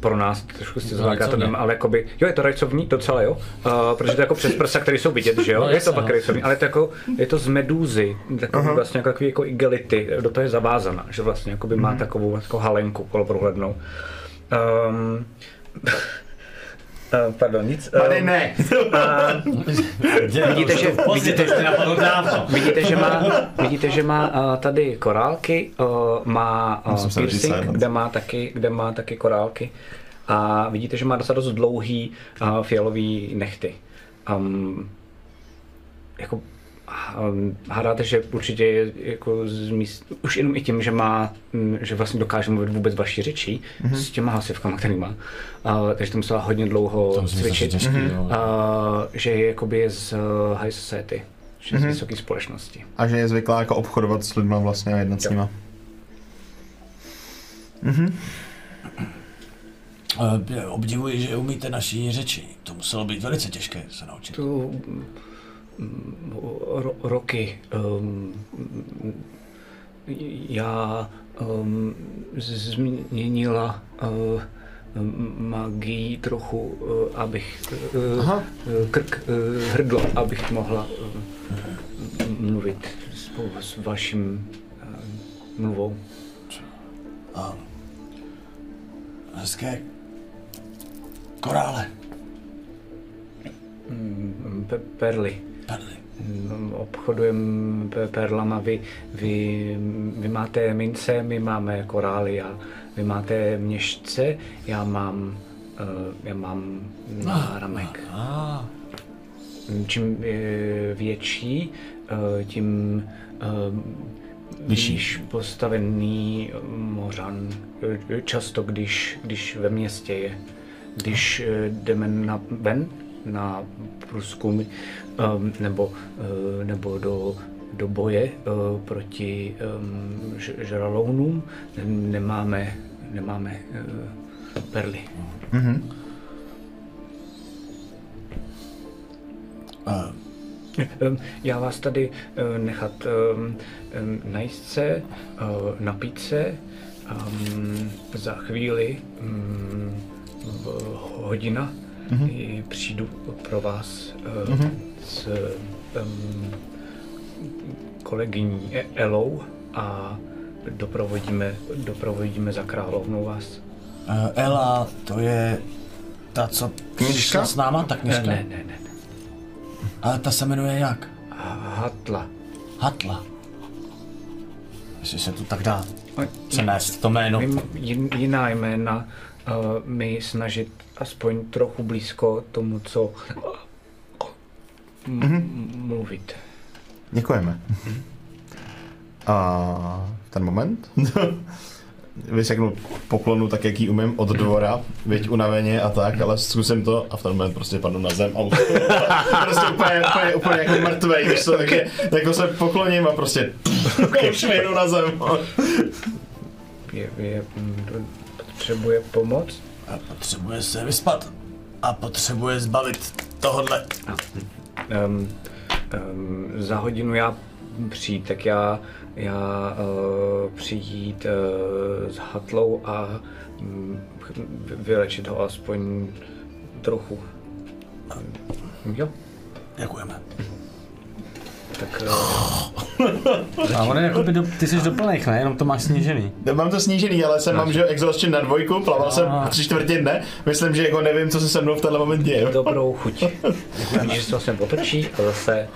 pro nás trošku si Rajcovně. ale jakoby, jo, je to rajcovní, docela jo, uh, protože to je jako přes prsa, které jsou vidět, že jo, No, je to pak no. rajcovní, ale je to jako, je to z medúzy, takový vlastně jako takový jako igelity, do toho je zavázaná, že vlastně jakoby má takovou jako halenku poloprůhlednou. Um, Uh, pardon, nic. Tady Um, ne. vidíte, že, vidíte, dávno. vidíte, že má, vidíte, že má uh, tady korálky, uh, má uh, piercing, kde má, taky, kde má taky korálky. A vidíte, že má docela dost dlouhý uh, fialový nechty. Um, jako hádáte, že určitě je jako z míst, už jenom i tím, že má, mm, že vlastně dokáže mluvit vůbec vaší řečí mm-hmm. s těma hlasivkama, který má. Uh, takže to musela hodně dlouho To cvičit. těžký, jo. Uh, že je jakoby z uh, high society, že mm-hmm. z vysoké společnosti. A že je zvyklá jako obchodovat s lidma vlastně a jednat s nima. Eh, Obdivuji, že umíte naší řeči. To muselo být velice těžké se naučit. To ro, roky. Um, já um, změnila uh, magii trochu, uh, abych uh, Aha. krk uh, hrdlo, abych mohla uh, mluvit spolu s vaším uh, mluvou. Hezké korále. Mm, Pe- perly. Mm, Obchodujeme pe- perlama, vy, vy, vy máte mince, my máme korály a vy máte měšce, já mám, uh, já mám náramek. Ah, Čím je větší, uh, tím vyšší postavený mořan. Eh, Často, když, když ve městě je. Když eh, jdeme na ven, na průzkum, um, nebo, eh, nebo do, do boje uh, proti ž- žralounům, nemáme, nemáme uh, perly. eh, Ehm, Já vás tady eh, nechat ehm, ehm, najíst se, eh, napít se. ehm, Za chvíli, mm, hodina, i přijdu pro vás eh, s ehm, kolegyní E- Elou a doprovodíme, doprovodíme za královnou vás. eh, Ela, to je ta, co přišla s náma, ta Ne, knižka. ne, ne, ne. Ale ta se jmenuje jak? Hatla. Hatla. Jestli se to tak dá přenést, to jméno. Jiná jména mi snažit aspoň trochu blízko tomu, co m- mluvit. Děkujeme. A ten moment? Vyseknu poklonu tak, jaký umím od dvora, věď unaveně a tak, ale zkusím to a v ten moment prostě padnu na zem a už prostě úplně, úplně, úplně jako mrtvej, víš co, takže jako se pokloním a prostě švihnu na zem. Je, je, potřebuje pomoc? A potřebuje se vyspat. A potřebuje zbavit tohodle. Um, um, za hodinu já přijít, tak já, já uh, přijít uh, s hatlou a um, vylečit ho aspoň trochu. Jo, Děkujeme. Tak uh, A on je jakoby do, ty jsi doplněk, ne? Jenom to máš snížený. Mám to snížený, ale jsem mám, že exhaustion na dvojku, plaval jsem tři čtvrtě dne, myslím, že jako nevím, co se se mnou v tenhle moment děje. dobrou chuť. Vidíš, že se vlastně otočí a zase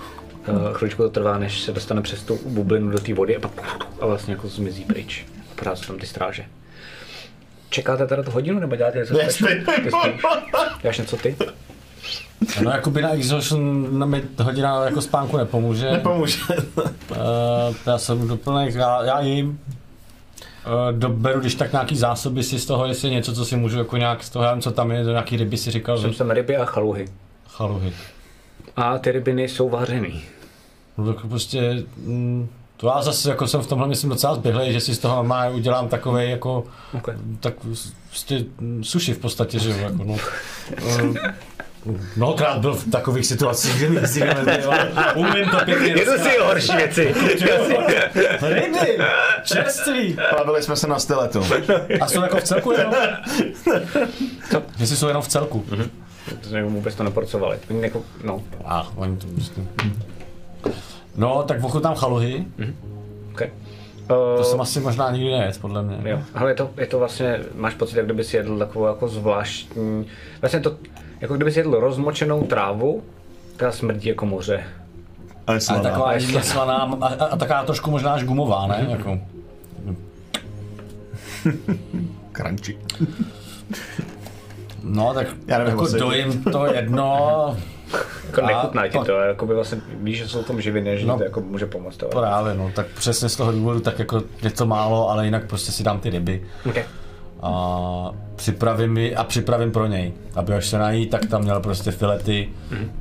uh, chvíličku to trvá, než se dostane přes tu bublinu do té vody a, pak, a vlastně jako zmizí pryč. A pořád jsou tam ty stráže. Čekáte teda tu hodinu, nebo děláte něco Ne. Děláš něco ty? No jakoby na exhaustion na mi hodina jako spánku nepomůže. Nepomůže. Uh, já jsem doplněk, já, já jim uh, doberu, když tak nějaký zásoby si z toho, jestli je něco, co si můžu jako nějak z toho, já nevím, co tam je, do nějaký ryby si říkal, Jsem že tam ryby a chaluhy. chaluhy. A ty ryby nejsou vařený. No tak prostě mm, To já zase jako jsem v tomhle myslím docela zběhlej, že si z toho normálně udělám takový jako Okay. tak prostě suši v podstatě, že jo, jako no. Eh, Mnohokrát byl v takových situacích, že mi si umím to pěkně Je to si horší věci. Ryby, čerství. Bavili jsme se na styletu. A jsou jako v celku jenom? Co? Jestli jsou jenom v celku. Protože vůbec to neporcovali. Oni jako, no, A, oni to prostě... No, tak ochutnám chaluhy. okay. To Uh, jsem asi možná nikdy nejet, podle mě. Jo, ale je to, je to vlastně, máš pocit, jak kdyby si jedl takovou jako zvláštní, vlastně to, jako kdyby si jedl rozmočenou trávu, která smrdí jako moře. Ale Ale slaná. taková jemně slaná a, a, a taková trošku možná až gumová, ne? Jako. Crunchy. No, tak Já nevím, jako dojím to jedno, Jako A- nechutná ti a- to, jako by vlastně víš, že jsou v tom živiny, že No. to jako může pomoct. Ale... právě no, tak přesně z toho důvodu tak jako je to málo, ale jinak prostě si dám ty ryby Okay. A připravím ji a připravím pro něj, aby až se nají, tak tam měl prostě filety,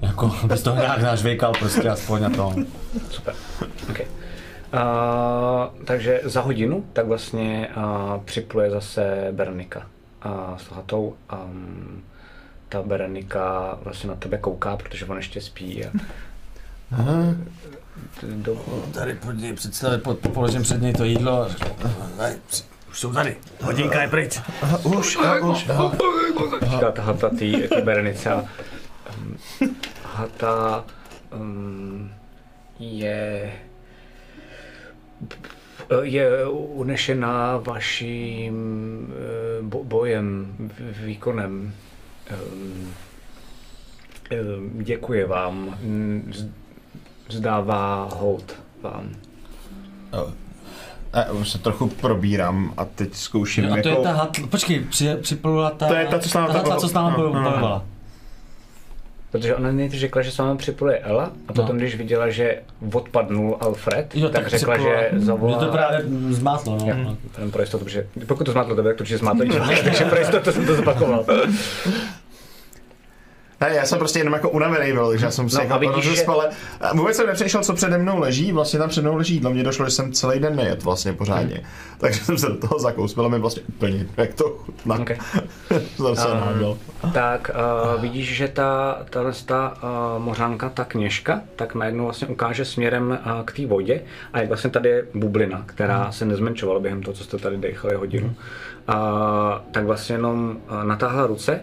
jako bez toho nějak nažvejkal prostě aspoň na to. Super. Okay. Uh, takže za hodinu tak vlastně uh, připluje zase Berenika uh, s hatou. Um, ta Berenika vlastně na tebe kouká, protože on ještě spí. A... Do, Tady pod něj představit, pod, položím před něj to jídlo. Jsou tady. Hodinka je pryč. Už, už. aha. říká ta hata tý, a, Um, hata um, je je unešená vaším eh, bo- bojem, výkonem. Um, um, děkuje vám. Zdává hold vám. A už se trochu probírám a teď zkouším A to je jako... ta hatl, počkej, při, připlula ta, To je ta, co s náma ta hatla, tak- co s náma no, bojo- no, no. bojovala. Protože ona nejdřív řekla, že s vámi připluje Ella a potom, když viděla, že odpadnul Alfred, Jo, tak, řekla, připlula. že zavolá... Mě to právě zmátlo, no. Jo, pro jistotu, protože pokud to zmátlo tebe, tak to určitě zmátlo takže pro jistotu jsem to zopakoval. Ne, já jsem prostě jenom jako unavený byl, takže já jsem si No jako a že- rozespal, a vůbec jsem nepřemýšlel, co přede mnou leží, vlastně tam přede mnou leží jídlo, mně došlo, že jsem celý den nejet vlastně pořádně, takže jsem se do toho zakous, bylo mi vlastně úplně, jak to chutná, Okay. Um. Tak uh, vidíš, že ta, tahle ta uh, mořánka, ta kněžka, tak najednou vlastně ukáže směrem uh, k té vodě a jak vlastně tady je bublina, která se nezmenšovala během toho, co jste tady dechali hodinu. Uh, tak vlastně jenom uh, natáhla ruce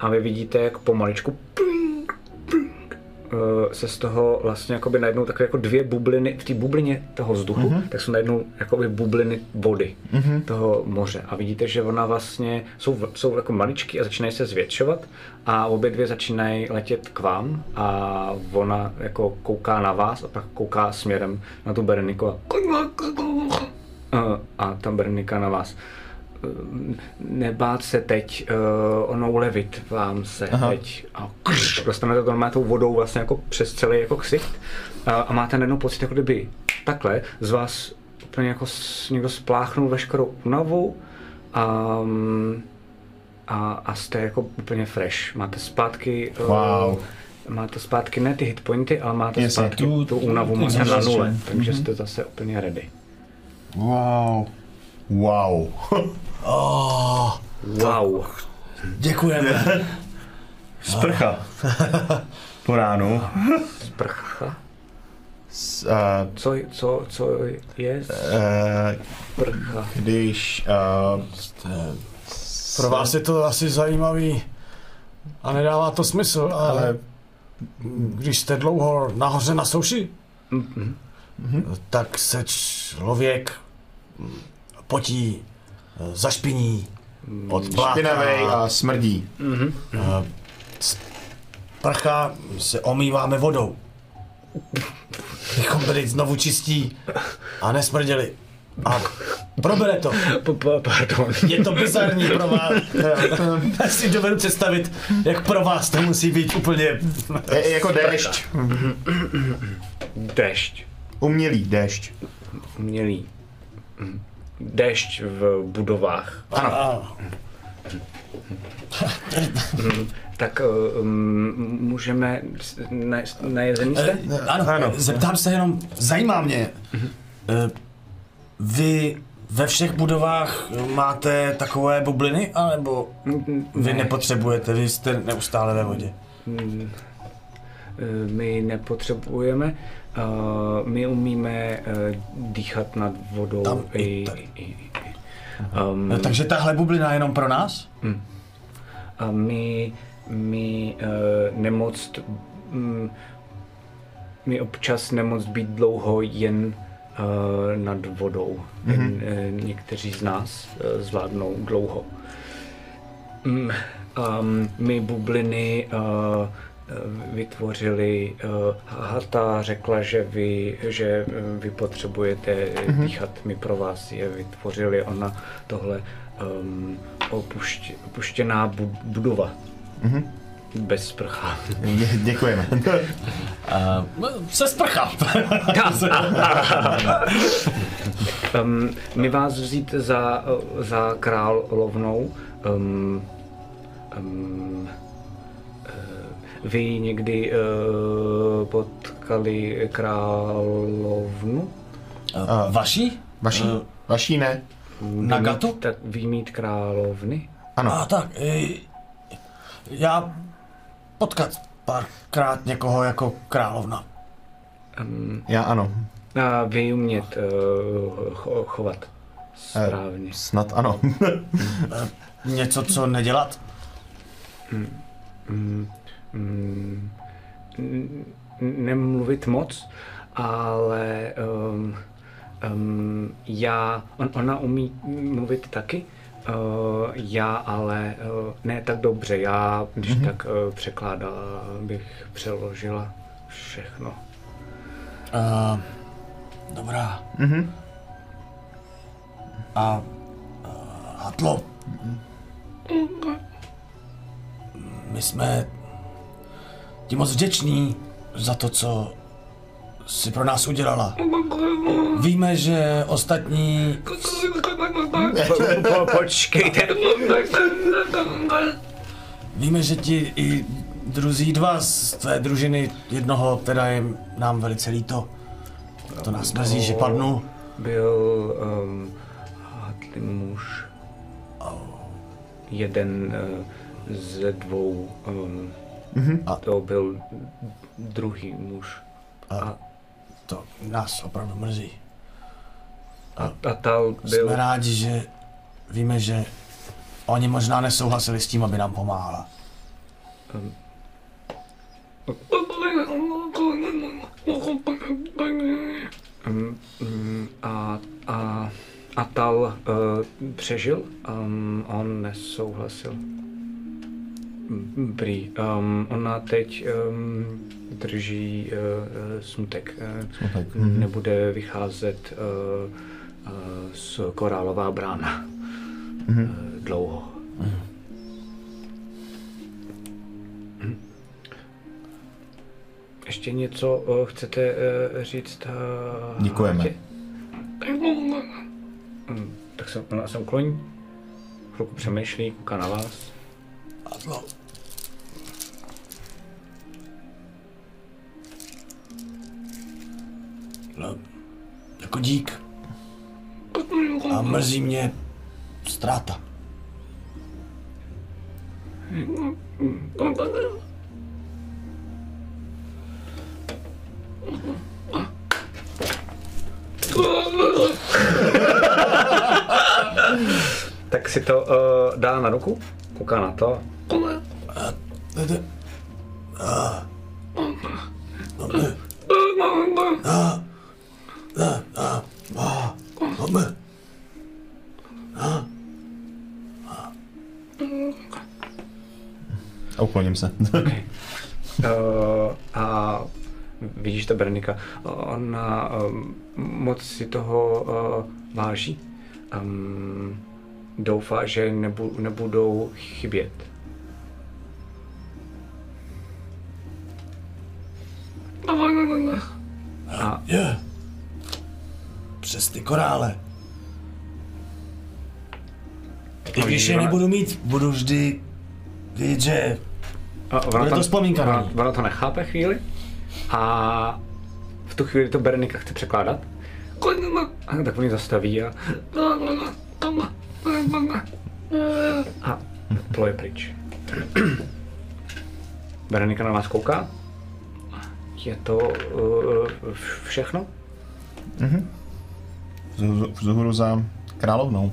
a vy vidíte, jak pomaličku eh, se z toho vlastně jakoby najednou takové jako dvě bubliny, v té bublině toho vzduchu, mm-hmm. tak jsou najednou jakoby bubliny vody mm-hmm. toho moře. A vidíte, že ona vlastně, jsou, jsou jako maličky a začínají se zvětšovat a obě dvě začínají letět k vám a ona jako kouká na vás a pak kouká směrem na tu Bereniku a, Eh, a ta Berenika na vás. Nebát se teď, uh, ono ulevit vám se Aha. teď. A krš, dostanete to normálně tou vodou vlastně jako přes celý jako ksicht a, a máte najednou pocit, jako kdyby takhle z vás úplně jako s, někdo spláchnul veškerou únavu a, a, a jste jako úplně fresh. Máte zpátky eh, Wow. Máte zpátky ne ty hitpointy, ale máte Jasně. zpátky Tu- tu, únavu tu máte na nule, takže jste zase úplně ready. Wow. Wow. Wow. Děkujeme. Sprcha. Po ránu. Sprcha. S, uh, Co, co, co je uh, sprcha? když uh, Pro vás je to asi zajímavý a nedává to smysl, ale když jste dlouho nahoře na souši, tak se člověk potí, zašpiní, od špinavej bláta, a smrdí. prcha se omýváme vodou. Bychom byli znovu čistí a nesmrděli. A probere to. P- p- Pardon. Je to bizarní pro vás. Já si dovedu představit, jak pro vás to musí být úplně... Je, jako déšť. Dešť. Umělý déšť. Umělý. Mhm. Dešť v budovách. Ano. Tak um, můžeme... s- Ne, nejezený jste? Ano, ano, zeptám se jenom, zajímá mě, Eh, Vy ve všech budovách máte takové bubliny, anebo vy nepotřebujete, vy jste neustále ve vodě? Eh, My nepotřebujeme, eh, my umíme eh, dýchat nad vodou Tam i i, tady. i, i, um, No, takže tahle bublina je jenom pro nás? a my, my uh, nemoc, mm, my občas nemoc být dlouho jen uh, nad vodou. Mm-hmm. Jen, uh, někteří z nás uh, zvládnou dlouho. Mm, um, my bubliny uh, vytvořili, uh, Hata řekla, že vy, že eh, vy potřebujete mm-hmm. dýchat, my pro vás je vytvořili, ona tohle um, opušť, opuštěná bu- budova. Mm-hmm. Bez sprcha. Dě- Děkujeme. Uh, se sprchal. um, my vás vzít za, za královnou. Um, um, eh, vy někdy uh, potkali královnu? Uh, vaší? Vaší? Eh, Vaší ne? Nagatu? Tak vy mít královny? Ano. A tak, eh, já potkat párkrát někoho jako královna. Um, Já ano. a vy umět uh, cho, chovat Eh, správně. Snad ano. Něco, co nedělat? mm, mm, n- nemluvit moc, ale um, um, já, on, ona umí mluvit taky, uh, já ale uh, ne tak dobře, já když mm-hmm. tak uh, překládala, bych přeložila všechno. Uh, dobrá. Mhm. A uh, Hatlo, my jsme ti moc vděční za to, co jsi pro nás udělala. Víme, že ostatní Po, počkejte. Víme, že ti i druzí dva z tvé družiny, jednoho teda je nám velice líto. To nás mrzí, že padnul. Byl um, hádlý muž. Jeden uh, ze dvou. Um, Mhm. to byl druhý muž. A to nás opravdu mrzí. A, a tal byl. Jsme rádi, že víme, že oni možná nesouhlasili s tím, aby nám pomáhala. Mm, mm, a, a, a tal uh, přežil, um, on nesouhlasil. Prý, um, ona teď um, drží uh, smutek. Uh, Smutek, mhm. Nebude vycházet uh, uh, z korálová brána Mhm. uh, dlouho. Mhm. Ještě něco uh, chcete uh, říct? Uh, Děkujeme. Hatě? Mm, tak se ona se ukloní, chvilku přemýšlí, kouká na vás. Hatlo. No, jako dík. A mrzí mě ztráta. Tak si to uh, dá na ruku, kouká na to. Jde- a- ne. A- a- a- a- ne. A ukloním se. Uh, a vidíš to Bernika, ona um, moc si toho uh, váží. Um, doufá, že nebu, nebudou chybět. Korále. I když je nebudu mít, budu vždy vědět, že A ona Bude to vzpomínka na ona, ní. ona to nechápe chvíli a v tu chvíli to Berenika chce překládat A tak oni zastaví a... A ploje pryč. Veronika na vás kouká. Je to uh, všechno? Vzhůru- Vzhůru za královnou.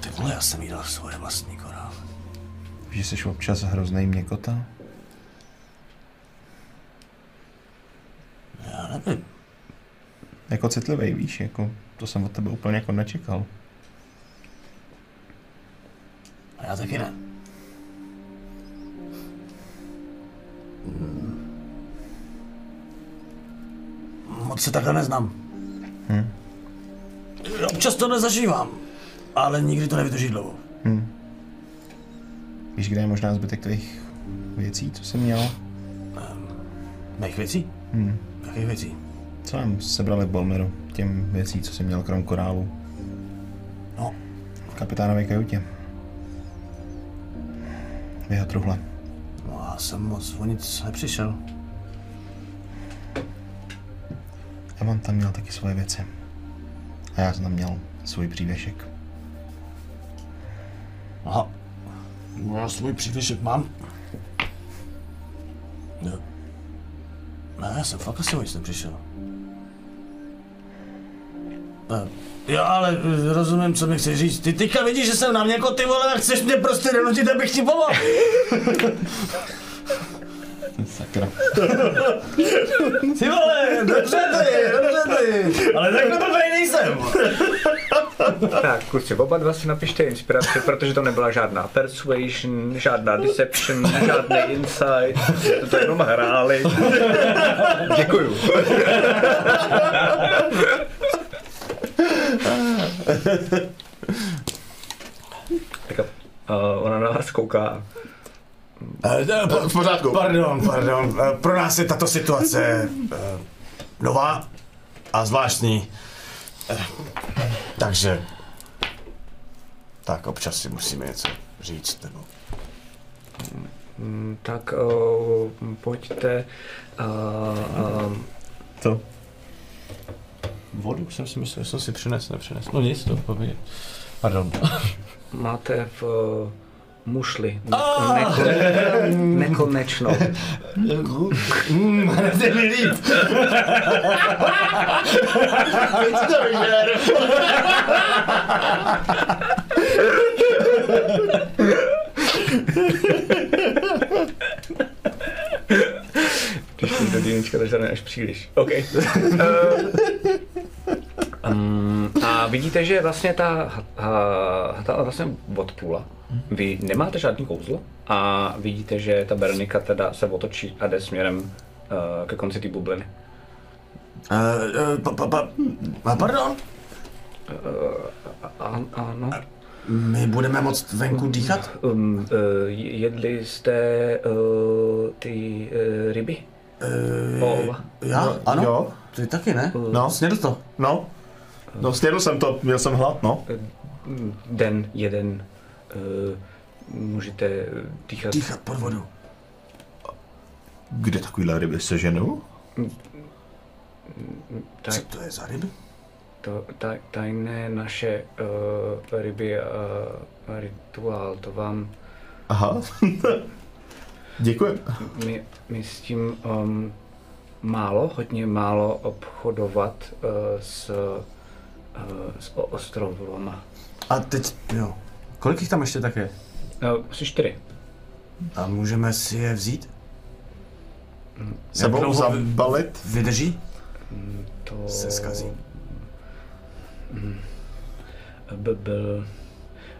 Ty vole, já jsem jí dal svoje vlastní korál. Že jsi občas hrozný měkota? Já nevím. Jako citlivý, víš, jako to jsem od tebe úplně jako nečekal. A já taky ne. Hmm. Moc se takhle neznám. Hm. Občas to nezažívám, ale nikdy to nevydrží dlouho. Víš, kde je možná zbytek tvých věcí, co jsi měl? Mých věcí? Hm. Jakých věcí? Co nám sebrali v Bolmeru? Těm věcí, co jsi měl krom korálu? No, V kapitánově kajutě. V jeho truhle. no já jsem moc o nic nepřišel. Evan tam měl taky svoje věci. A já jsem tam měl svůj přívěšek. Aha. No, já svůj přívěšek mám. Ne. Ne, já jsem fakt asi o nic nepřišel. Eh, Jo, ale eh, rozumím, co mi chceš říct. Ty teďka vidíš, že jsem na mě jako ty vole a chceš mě prostě donutit, abych ti pomohl. Sakra. Ty vole, dobře ty, dobře ty. Ale takhle blbej nejsem. Tak, kluci, oba dva si napište inspiraci, protože to nebyla žádná persuasion, žádná deception, žádný insight, to, to jenom hráli. Děkuju. tak uh, ona na vás kouká. V pořádku. Pardon, pardon. Eh, Pro nás je tato situace eh, nová a zvláštní. Eh, Takže... Tak občas si musíme něco říct. Nebo... Mm, Tak uh, pojďte. Uh, um, To. Vodu jsem si myslel, že jsem si přines, nepřines. No nic, to povědět. Pardon. máte v uh, mušli neko, nekonečno. Mm, hned mi líp. Když jsi do dýnička, takže to ne až příliš. OK. Uh, um, a vidíte, že vlastně ta, uh, ta vlastně od půla. Vy nemáte žádný kouzlo a vidíte, že ta Berenika teda se otočí a jde směrem uh, ke konci té bubliny. Eh, eh, pa, pa, pa, a pardon, A, ano. my budeme moct venku dýchat? Um, uh, jedli jste uh, ty uh, ryby? Ova. Já? Ano? Jo. Ty taky ne? No. Snědl to. No. No, snědl jsem to, měl jsem hlad, no. Den jeden uh, můžete dýchat. Dýchat pod vodu. Kde takovýhle ryby seženu? Tak, Co to je za ryby? to, taj, tajné naše uh, ryby a uh, rituál, to vám, Aha. Děkuji. my, my s tím um, málo, hodně málo obchodovat uh, s, uh, s o- ostrovama. A teď, jo. Kolik jich tam ještě tak je? Uh, asi čtyři. A můžeme si je vzít? Sebou zabalit? Vydrží? To Se zkazí. by byl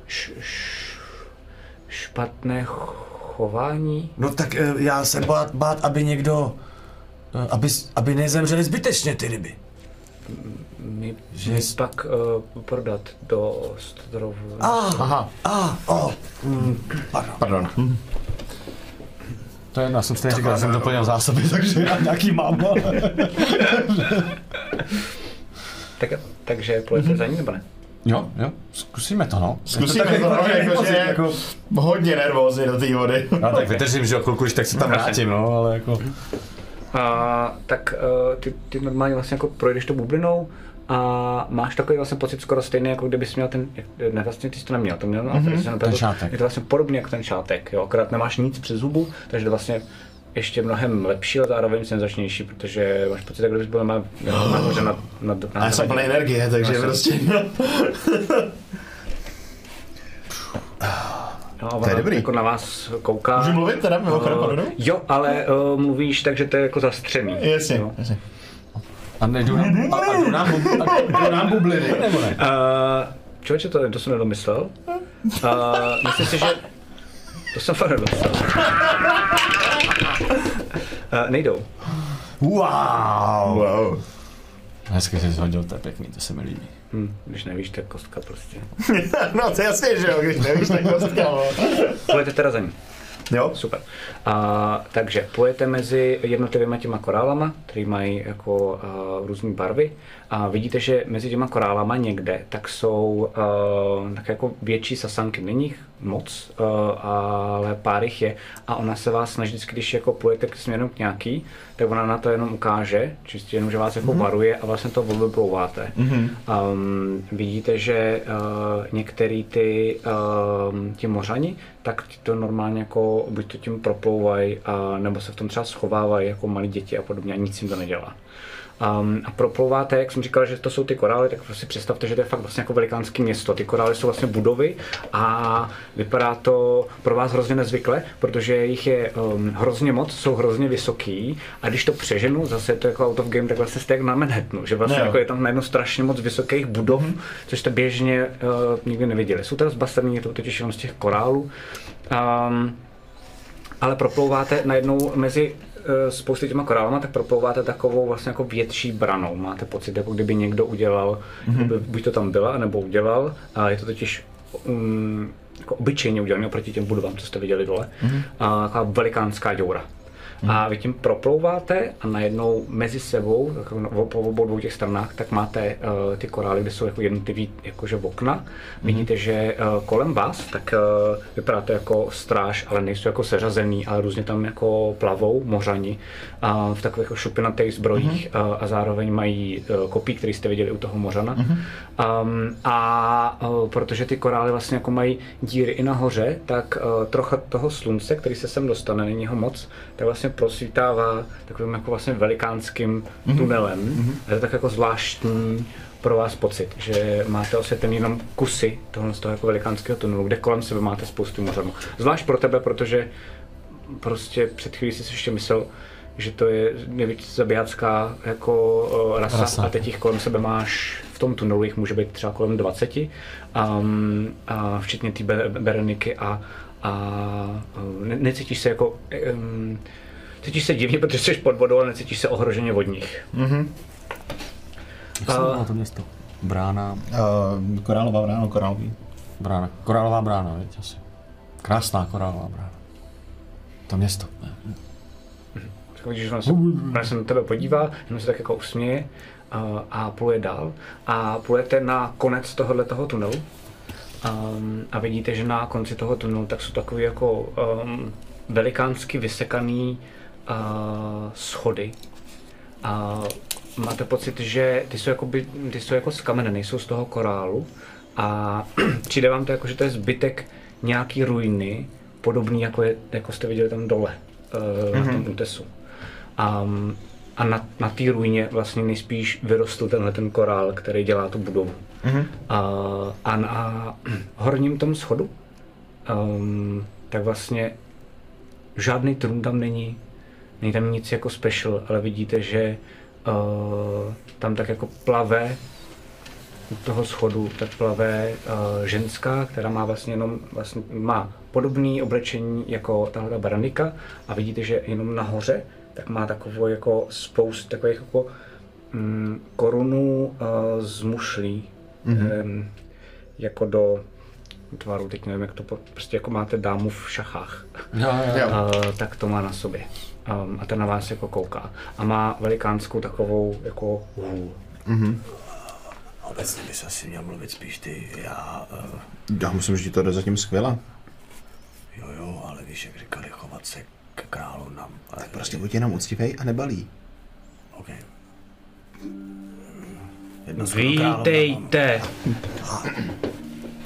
š, š, špatné chování. No tak eh, já se bát, bát aby někdo, eh, aby, aby nezemřeli zbytečně ty ryby. Mi, Že mi pak uh, prodat do ostrovu. A, Aha, a, o, mm, pardon. pardon. To je jedno, já jsem stejně říkal, já jsem doplnil zásoby, takže já nějaký mám. Tak, takže pojďte za ní nebo ne? jo, jo, zkusíme to, no. Zkusíme to, no, jako, že jako hodně nervózní do té vody. No tak vydržím, že jo, když tak se tam vrátím, no, ale jako... a, tak uh, ty, ty normálně vlastně jako projdeš to bublinou a máš takový vlastně pocit skoro stejný, jako kdybys měl ten, ne vlastně ty jsi to neměl, to měl mm-hmm, ten šátek. Je to vlastně podobně jako ten šátek, jo, akorát nemáš nic přes zubu, takže to vlastně ještě mnohem lepší, ale zároveň senzačnější, protože máš pocit, jako kdybys byl na, nahoře nad, nad, nad, A já jsem plný energie, takže Já jsem- prostě... No, a To je ona dobrý. jako na vás kouká. Můžu mluvit teda, mimochodem, pardon? Jo, ale uh, mluvíš tak, že to je jako zastřený. Jasně, Jo. jasně. A nejdou nám, a, a jdou nám, bub- a jdou nám bubliny, nebo ne? Uh, člověče, to, to jsem nedomyslel. Uh, myslím si, že... To jsem fakt nedomyslel. Uh, nejdou. Wow. wow. Hezky jsi hodil, to je pěkný, to se mi líbí. Hm, když nevíš, tak kostka prostě. no to je jasně, že jo, když nevíš, tak kostka, no. Pojďte teda za ní. Jo? Super. A, takže pojete mezi jednotlivými těma korálama, které mají jako různé barvy a vidíte, že mezi těma korálama někde tak jsou uh, tak jako větší sasanky. Není jich moc, uh, ale pár jich je a ona se vás snaží vždycky, když jako půjdete k směrem k nějaký, tak ona na to jenom ukáže, čistě jenom, že vás jako mm-hmm. varuje a vlastně to vyplouváte. Mm-hmm. Um, vidíte, že uh, některý ty, um, ti mořani, tak ti to normálně jako buď to tím proplouvají, a nebo se v tom třeba schovávají jako malí děti a podobně a nic jim to nedělá. Um, a proplouváte, jak jsem říkal, že to jsou ty korály, tak si představte, že to je fakt vlastně jako velikánské město. Ty korály jsou vlastně budovy a vypadá to pro vás hrozně nezvykle, protože jich je um, hrozně moc, jsou hrozně vysoký a když to přeženu, zase je to jako out of game, tak vlastně jste jak na Manhattanu, že vlastně jako je tam najednou strašně moc vysokých budov, což jste běžně uh, nikdy neviděli. Jsou to zbastrný, je to totiž jenom z těch korálů. Um, ale proplouváte najednou mezi spousty těma korálama, tak proplouváte takovou vlastně jako větší branou. Máte pocit, jako kdyby někdo udělal, mm-hmm. buď to tam byla, nebo udělal, a je to totiž um, jako obyčejně udělané oproti těm budovám, co jste viděli dole. Mm-hmm. A taková velikánská děura. A vy tím proplouváte a najednou mezi sebou, po obou dvou těch stranách, tak máte uh, ty korály, kde jsou jako jednotlivý jakože okna. Vidíte, že uh, kolem vás, tak uh, vypadá to jako stráž, ale nejsou jako seřazený, ale různě tam jako plavou mořani uh, v takových jako šupinatých zbrojích uh, a zároveň mají uh, kopí, který jste viděli u toho mořana. Um, a uh, protože ty korály vlastně jako mají díry i nahoře, tak uh, trocha toho slunce, který se sem dostane, není ho moc, tak vlastně prosvítává takovým jako vlastně velikánským tunelem. A je to tak jako zvláštní pro vás pocit, že máte osvětlený jenom kusy tohle z toho jako velikánského tunelu, kde kolem sebe máte spoustu mořanů. Zvlášť pro tebe, protože prostě před chvílí jsi si ještě myslel, že to je největší zabíjacká jako rasa, Rasa. a teď jich kolem sebe máš, v tom tunelu jich může být třeba kolem 20, um, a včetně té Be- Bereniky a, a ne- necítíš se jako, um, cítíš se divně, protože jsi pod vodou, ale necítíš se ohroženě od nich. Jak se jmenuje to město? Brána, Uh, korálová brána, korálový. brána, korálová brána, víš asi. Krásná korálová brána. To město. ne? Tak vidíš, že on se, ona se na tebe podívá, jenom se tak jako usměje a, a pluje dál. A plujete na konec tohohle toho tunelu. Um, a vidíte, že na konci toho tunelu tak jsou takový jako um, velikánsky vysekaný uh, schody. A máte pocit, že ty jsou, jakoby, ty jsou jako z kamene, nejsou z toho korálu. A přijde vám to jako, že to je zbytek nějaký ruiny, podobný jako, je, jako jste viděli tam dole, uh, mm-hmm. na tom útesu. A, a na, na té ruině vlastně nejspíš vyrostl tenhle ten korál, který dělá tu budovu. Mm-hmm. A, a na horním tom schodu um, tak vlastně žádný trůn tam není, není tam nic jako special, ale vidíte, že uh, tam tak jako plave u toho schodu tak plave uh, ženská, která má vlastně jenom vlastně má podobné oblečení jako tahle baranika a vidíte, že jenom nahoře tak má takovou jako spoust takových jako mm, korunů uh, z mušlí mm-hmm. jako do tvaru, teď nevím, jak to po, prostě jako máte dámu v šachách. Jo, jo, jo. Uh, tak to má na sobě. Um, a ten na vás jako kouká. A má velikánskou takovou jako hůl. Obecně bys asi měl mluvit spíš ty, já, uh, Já myslím, že ti to jde zatím skvěle. jo jo, ale víš, jak říkali, chovat se k královnám. Ale Prostě buď jenom uctivej a nebalí. OK. Jedno. Vítejte!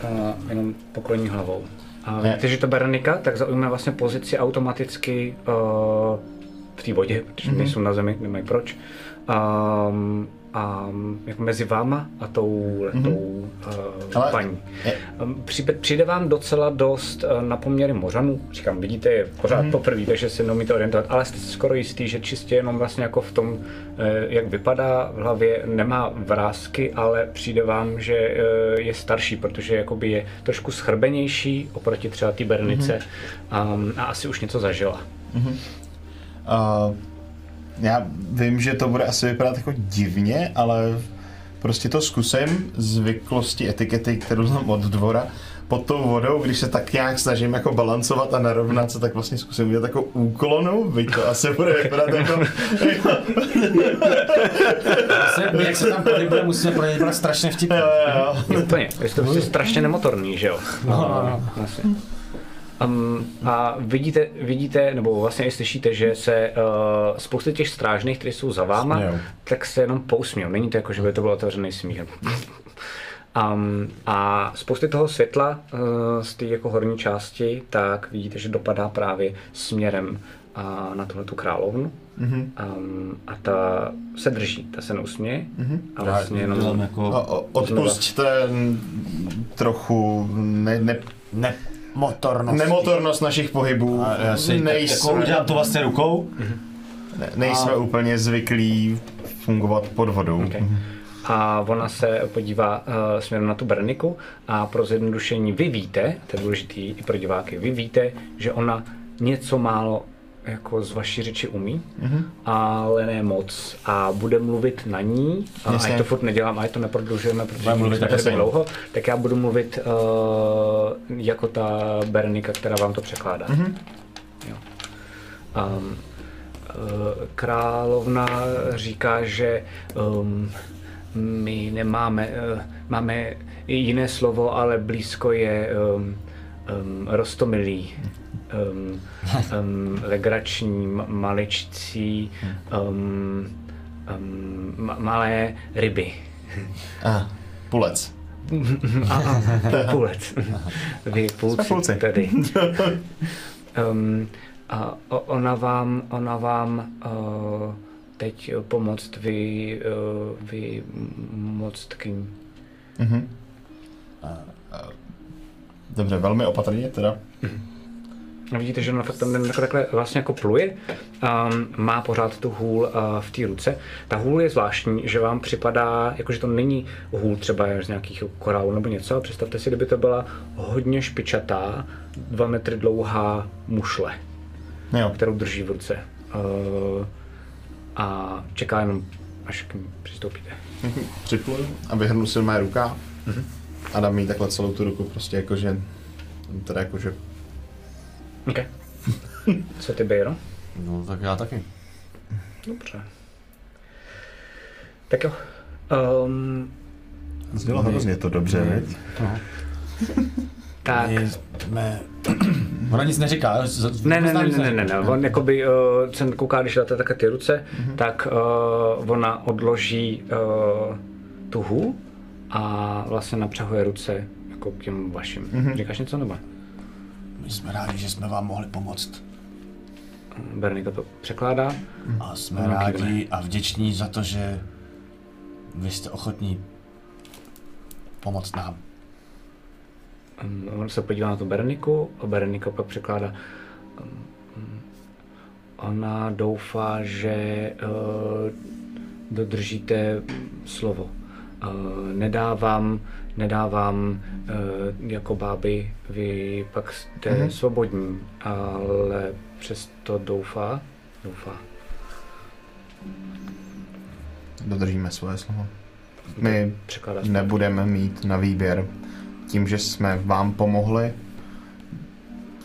A jenom pokloní hlavou. Ne. víte, že ta Beranika tak zaujme vlastně pozici automaticky uh, v té vodě, protože Mhm. nejsou na zemi, nemají proč. Um, a jako mezi váma a tou letou uh, Mhm. Ale- paní. Um, Přijde, přijde vám docela dost uh, na poměry mořanů. Říkám, vidíte je pořád Mhm. mm-hmm. poprvé, takže se neumíte orientovat, ale jste skoro jistý, že čistě jenom vlastně jako v tom, eh, jak vypadá v hlavě, nemá vrázky, ale přijde vám, že eh, je starší, protože jakoby je trošku schrbenější oproti třeba té bernice Mhm. um, a asi už něco zažila. Uh, já vím, že to bude asi vypadat jako divně, ale prostě to zkusím zvyklosti etikety, kterou znám od dvora, pod tou vodou, když se tak nějak snažím jako balancovat a narovnat se, tak vlastně zkusím udělat jako úklonu, byť to asi bude vypadat jako, jako Se, my, jak se tam pohybuje, musíme pro ně vypadat strašně vtipně. jo, jo, jo. Úplně, vy jste prostě strašně nemotorný, že jo? No, no, no. Asi. Um, a vidíte, vidíte, nebo vlastně i slyšíte, že se uh, spousty těch strážných, kteří jsou za váma, Smějou. tak se jenom pousmějou. Není to jako, že by to byl otevřený smích. Um, a spousty toho světla uh, z té jako horní části, tak vidíte, že dopadá právě směrem uh, na tuhle tu královnu. Mm-hmm. Um, a ta se drží, ta se neusměje. Mm-hmm. A vlastně Dělám jenom... jako... Odpusťte trochu ne, ne, Ne, motornost. nemotornost našich pohybů. A já si, Nejsme- jako udělám to vlastně rukou. ne, nejsme úplně zvyklí fungovat pod vodou. Okay. A ona se podívá uh, směrem na tu Berniku a pro zjednodušení vy víte, to je důležitý i pro diváky, vy víte, že ona něco málo jako z vaší řeči umí, mm-hmm. ale ne moc. A bude mluvit na ní, a Jasně. ať to furt nedělám, ať to neprodlužujeme, protože mluvit stejně. dlouho, tak já budu mluvit uh, jako ta Bernika, která vám to překládá. Mm-hmm. Jo. Um, eh, královna říká, že um, my nemáme, uh, máme i jiné slovo, ale blízko je um, um, rostomilý, um, um, legrační, maličcí, um, um, ma- malé ryby. A, pulec. A, a půlec. Vy půlci. tedy. Um, a ona vám, ona vám uh, teď pomoct vy, uh, vy moc k ní. Mhm. Dobře, velmi opatrně teda. A vidíte, že ona fakt tam takhle, takhle vlastně jako pluje, um, má pořád tu hůl uh, v té ruce. Ta hůl je zvláštní, že vám připadá, jako že to není hůl třeba z nějakých korálů nebo něco, představte si, kdyby to byla hodně špičatá, dva metry dlouhá mušle. Jo. kterou drží v ruce. Uh, a čeká jenom, až k ní přistoupíte. Připluju a vyhrnu si moje ruka a dám jí takhle celou tu ruku prostě jakože, teda jakože, OK. Co ty, Bejro? No, tak já taky. Dobře. Tak jo. Um, znělo hrozně to dobře, veď? tak. My jsme... Ona nic neříká. Ne, ne, ne, ne, ne, ne, ne. On jakoby, uh, jsem kouká, když dáte také ty ruce, tak uh, ona odloží uh, tu hůl a vlastně napřahuje ruce jako k těm vašim. Říkáš něco nebo? My jsme rádi, že jsme vám mohli pomoct. Bernika to překládá. A jsme Ano, rádi a vděční za to, že vy jste ochotní pomoct nám. On se podívá na tu Berniku a Bernika pak překládá. Ona doufá, že uh, dodržíte slovo. Uh, nedávám, nedávám uh, jako báby, vy pak jste mm-hmm. svobodní, ale přesto doufá, doufá. Dodržíme svoje slovo. My nebudeme mít na výběr. Tím, že jsme vám pomohli,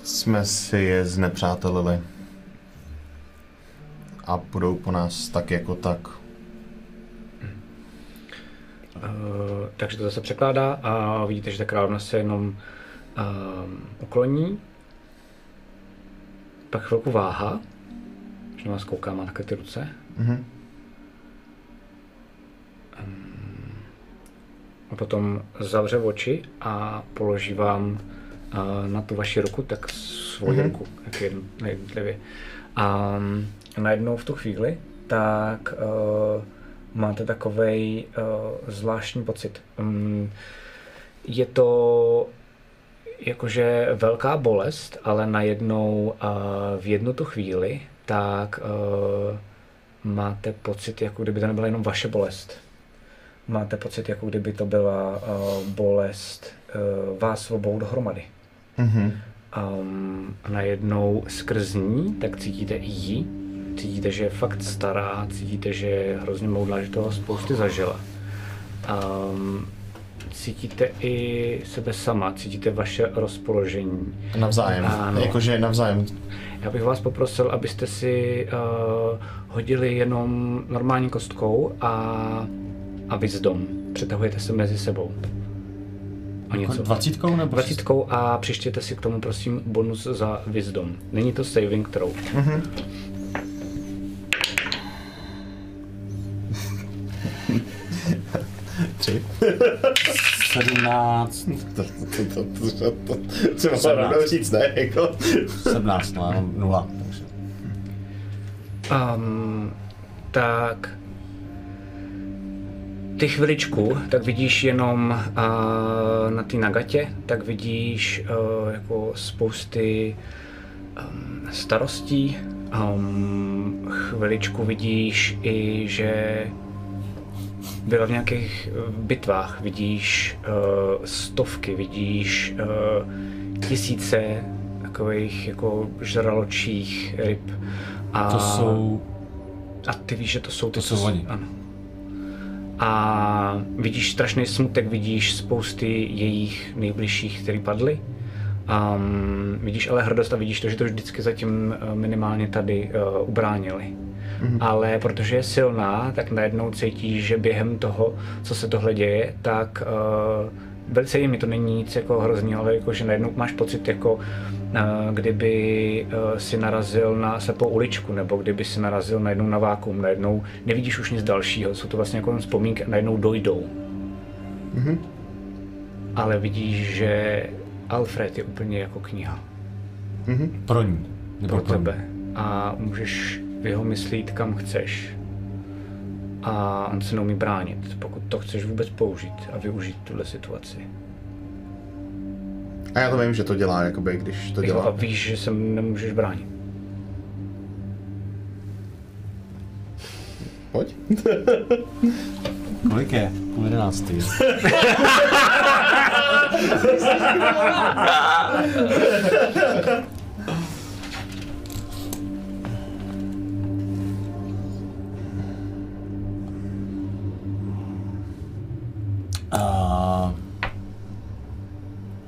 jsme si je znepřátelili. A budou po nás tak jako tak. Uh, takže to zase překládá a vidíte, že ta královna se jenom uh, ukloní pak chvilku váha, že na vás kouká, má takhle ty ruce. Mhm. A potom zavře oči a položí vám a, na tu vaši ruku, tak svoji mm-hmm. ruku, jak jedn, jednotlivě. A najednou v tu chvíli, tak uh, máte takový uh, zvláštní pocit. Um, je to jakože velká bolest, ale najednou uh, v jednu tu chvíli, tak uh, máte pocit, jako kdyby to nebyla jenom vaše bolest. Máte pocit, jako kdyby to byla uh, bolest uh, vás obou dohromady. Mhm. Um, a najednou skrz ní, tak cítíte i jí. Cítíte, že je fakt stará, cítíte, že je hrozně moudlá, že toho spousty zažila. Um, cítíte i sebe sama, cítíte vaše rozpoložení. Navzájem. Ano. Jakože navzájem. Já bych vás poprosil, abyste si uh, hodili jenom normální kostkou a, a wisdom. Přetahujete se mezi sebou. O něco. Dvacítkou nebo? Dvacítkou a přištěte si k tomu prosím bonus za wisdom. Není to saving throw. Tři. 17, To, to, to, to, to, to, třeba rovnou říct, ne? Jako. 17, no, jenom nula. Takže. Um, tak ty chviličku, tak vidíš jenom uh, na té nagatě, tak vidíš uh, jako spousty um, starostí. Um, chviličku vidíš i, že byla v nějakých eh, bitvách, vidíš uh, stovky, vidíš uh, tisíce takových jako žraločích ryb. A, To jsou, a ty víš, že to jsou ty, To jsou oni. Ano. A vidíš strašný smutek, vidíš spousty jejich nejbližších, kteří padli. Um, vidíš ale hrdost a vidíš to, že to vždycky zatím minimálně tady uh, ubránili. Mm-hmm. Ale protože je silná, tak najednou cítíš, že během toho, co se tohle děje, tak uh, velice jemně, to není nic jako hrozného, ale jako, že najednou máš pocit, jako uh, kdyby uh, si narazil na slepou uličku, nebo kdyby si narazil najednou na vákuum, najednou nevidíš už nic dalšího, jsou to vlastně jako jen vzpomínky a najednou dojdou. Mm-hmm. Ale vidíš, že Alfred je úplně jako kniha pro ní. Nebo pro pro tebe a můžeš v jeho mysli jít kam chceš. A on se neumí bránit, pokud to chceš vůbec použít a využít tuhle situaci. A já to vím, že to dělá, jakoby, když to Jo, a dělá. víš, že se nemůžeš bránit. Pojď. Kolik je? Půl jedenáctý. A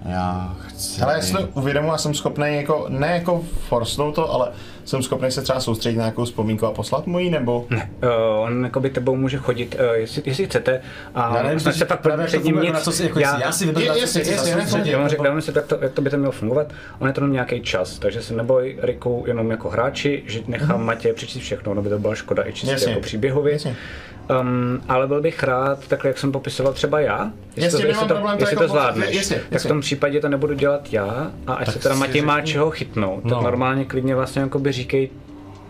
já chci... Ale já si to uvědomuji, já jsem schopný jako, ne jako forsnout to, ale jsem schopný se třeba soustředit na nějakou vzpomínku a poslat mu ji, nebo? Ne, uh, on jako by tebou může chodit, uh, jestli, jestli chcete. A Já nevím, když- se pak právě před ním nic. na co si- jako jestli já si vyberu, Je- na co jestli- si jestli- jestli- Já nebo- řekl, se, jak to, jak to by to mělo fungovat. On je to jenom nějaký čas, takže se neboj, Riku, jenom jako hráči, že nechám mm-hmm. Matě přečíst všechno, ono by to byla škoda i čistě jako příběhově. Jasně. Um, ale byl bych rád, takhle jak jsem popisoval třeba já, jestli Jasně, to, jestli to, problém to jestli jako to zvládneš, jasně, tak v jasně. tom případě to nebudu dělat já a ať se teda Matěj má čeho chytnout, tak No. normálně klidně vlastně jakoby říkej,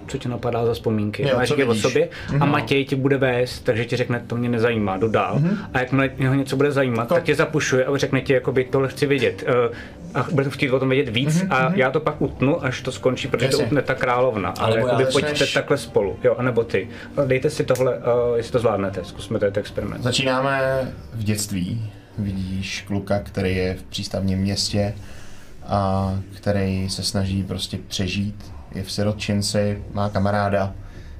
co ti napadá za vzpomínky. Jo, říkej o sobě a Matěj ti bude vést, takže ti řekne, to mě nezajímá, jdu dál. A jakmile ho něco bude zajímat, tak tě zapušuje a řekne ti, jakoby tohle chci vědět. Uh, a bude chtít o tom vědět víc a já to pak utnu, až to skončí, protože to Jasně. utne ta královna. Ale jakoby začneš- pojďte takhle spolu, jo, anebo ty. No, Dejte si tohle, uh, jestli to zvládnete, zkusme ten experiment. Začínáme v dětství. Vidíš kluka, který je v přístavním městě a který se snaží prostě přežít. Je v sirotčinci, má kamaráda,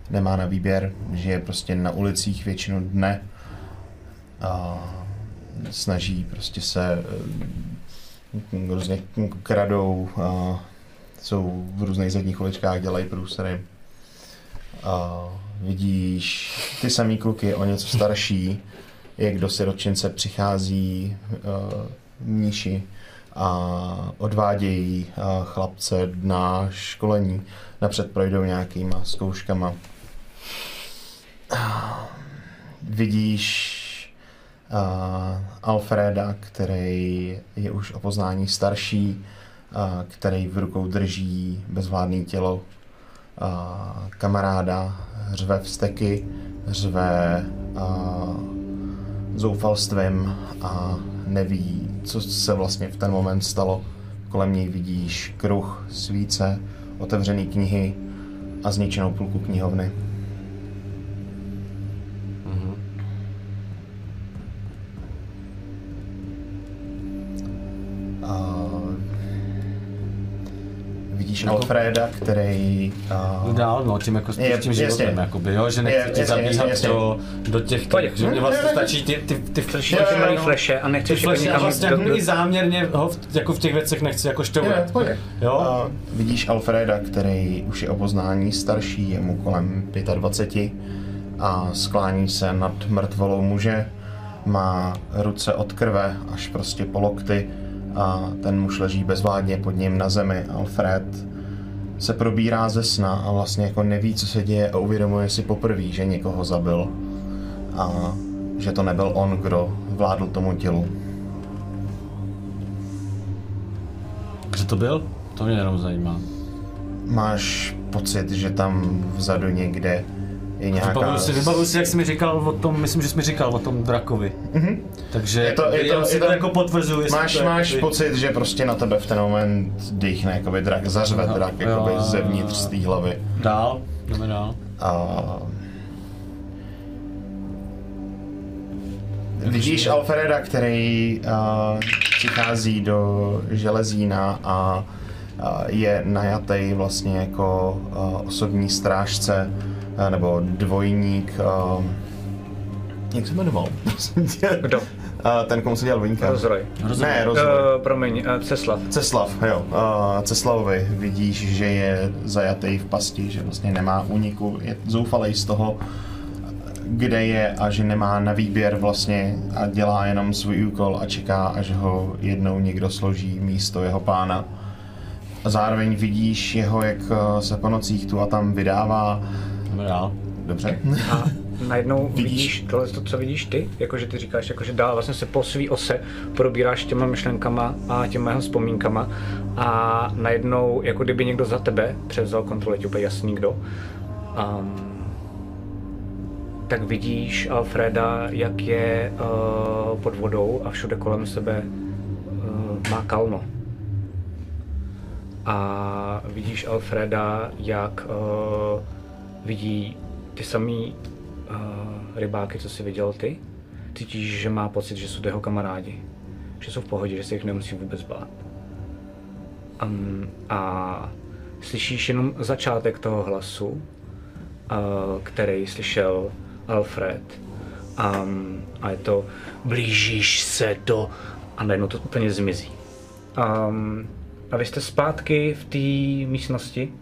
nemá na výběr, žije prostě na ulicích většinu dne a snaží prostě se eh, různě kradou, a jsou v různých zadních uličkách, dělají průsery. A vidíš ty samý kluky o něco starší, jak do sirotčince přichází uh, mníši a odvádějí chlapce na školení. Napřed projdou nějakýma zkouškama. Vidíš Alfreda, který je už o poznání starší, který v rukou drží bezvládné tělo kamaráda, řve vzteky, řve zoufalstvím a neví, co se vlastně v ten moment stalo. Kolem něj vidíš kruh, svíce, otevřené knihy a zničenou půlku knihovny. Vidíš Alfreda, který a, Jdu dál, no, tím jako Je, s tím jasně. životem, jakoby, jo, že nechci tě zabíhat jasně. do, do těch, Pojď. že mě vlastně stačí ty, ty, ty, ty Slyšíš ty malý fleše a ty nechceš jako flashy a vlastně do, jako do, záměrně ho v, jako v těch věcech nechci jako Je, šťourat. Jo? A vidíš Alfreda, který už je o poznání starší, je mu kolem 25 a sklání se nad mrtvolou muže. Má ruce od krve až prostě po lokty a ten muž leží bezvládně pod ním na zemi. Alfred se probírá ze sna a vlastně jako neví, co se děje a uvědomuje si poprvé, že někoho zabil a že to nebyl on, kdo vládl tomu tělu. Kdo to byl? To mě jenom zajímá. Máš pocit, že tam vzadu někde je nějaká... Vybavuju si, vybavuju si, jak jsi mi říkal o tom, myslím, že jsi mi říkal o tom drakovi. Mm-hmm. Takže Je to- je to- jenom si je to to- jako potvrzuju, Máš, to je máš jakoby- pocit, že prostě na tebe v ten moment dýchne jakoby drak, zařve Aha, drak jakoby jo, zevnitř z té hlavy. Dál, jdeme dál. A... Vidíš Alfreda, který uh, přichází do železína a uh, je najatý vlastně jako uh, osobní strážce nebo dvojník. Uh, jak se jmenoval? Kdo? Uh, ten, komu se dělal Vinka. Rozroj. Ne, rozroj. Uh, promiň, uh, Ceslav. Ceslav, jo. Uh, Ceslavovi vidíš, že je zajatý v pasti, že vlastně nemá úniku, je zoufalej z toho, kde je a že nemá na výběr vlastně a dělá jenom svůj úkol a čeká, až ho jednou někdo složí místo jeho pána. A zároveň vidíš jeho, jak se po nocích tu a tam vydává. Jdeme dál. Dobře. A najednou Vidíš? vidíš tohle, to, co vidíš ty, jakože ty říkáš, jakože dál vlastně se po svý ose probíráš těma myšlenkama a těma jeho vzpomínkama a najednou, jako kdyby někdo za tebe převzal kontrolu, je ti úplně jasný kdo. Um, tak vidíš Alfreda, jak je uh, pod vodou a všude kolem sebe uh, má kalno. A vidíš Alfreda, jak uh, vidí ty samý uh, rybáky, co jsi viděl ty. Cítíš, že má pocit, že jsou jeho kamarádi. Že jsou v pohodě, že se jich nemusí vůbec bát. Um, a slyšíš jenom začátek toho hlasu, uh, který slyšel Alfred. Um, a je to blížíš se do... A najednou to úplně zmizí. Um, a vy jste zpátky v té místnosti.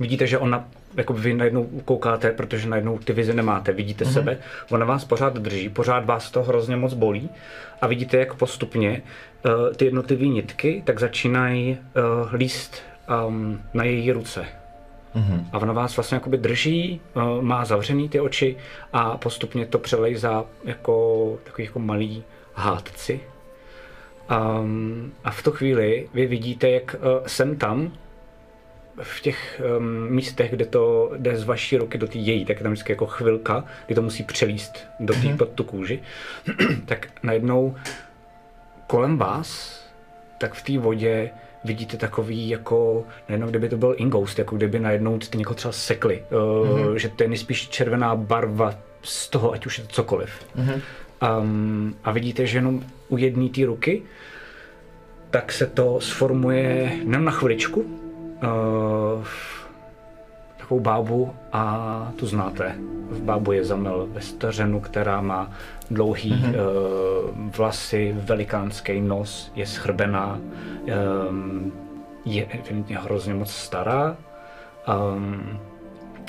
Vidíte, že ona, jako vy najednou koukáte, protože najednou ty vize nemáte, vidíte mm-hmm. sebe, ona vás pořád drží, pořád vás to hrozně moc bolí a vidíte, jak postupně uh, ty jednotlivé nitky tak začínají uh, líst um, na její ruce. Mm-hmm. A ona vás vlastně jakoby drží, uh, má zavřený ty oči a postupně to přelejzá jako takový jako malý hádci. Um, a v tu chvíli vy vidíte, jak uh, sem tam v těch um, místech, kde to jde z vaší ruky do té její, tak je tam vždycky jako chvilka, kdy to musí přelíst do té pod tu kůži, tak najednou kolem vás, tak v té vodě vidíte takový jako, nejenom kdyby to byl ingoust, jako kdyby najednou ty někoho třeba sekli, uh, že to je nejspíš červená barva z toho, ať už je to cokoliv. Um, a vidíte, že jenom u jedné té ruky, tak se to sformuje jenom na chviličku, uh, takovou bábu a tu znáte. V bábu je zamel ve stařenu, která má dlouhý mm-hmm. uh, vlasy, velikánský nos, je schrbená, um, je evidentně hrozně moc stará. Um,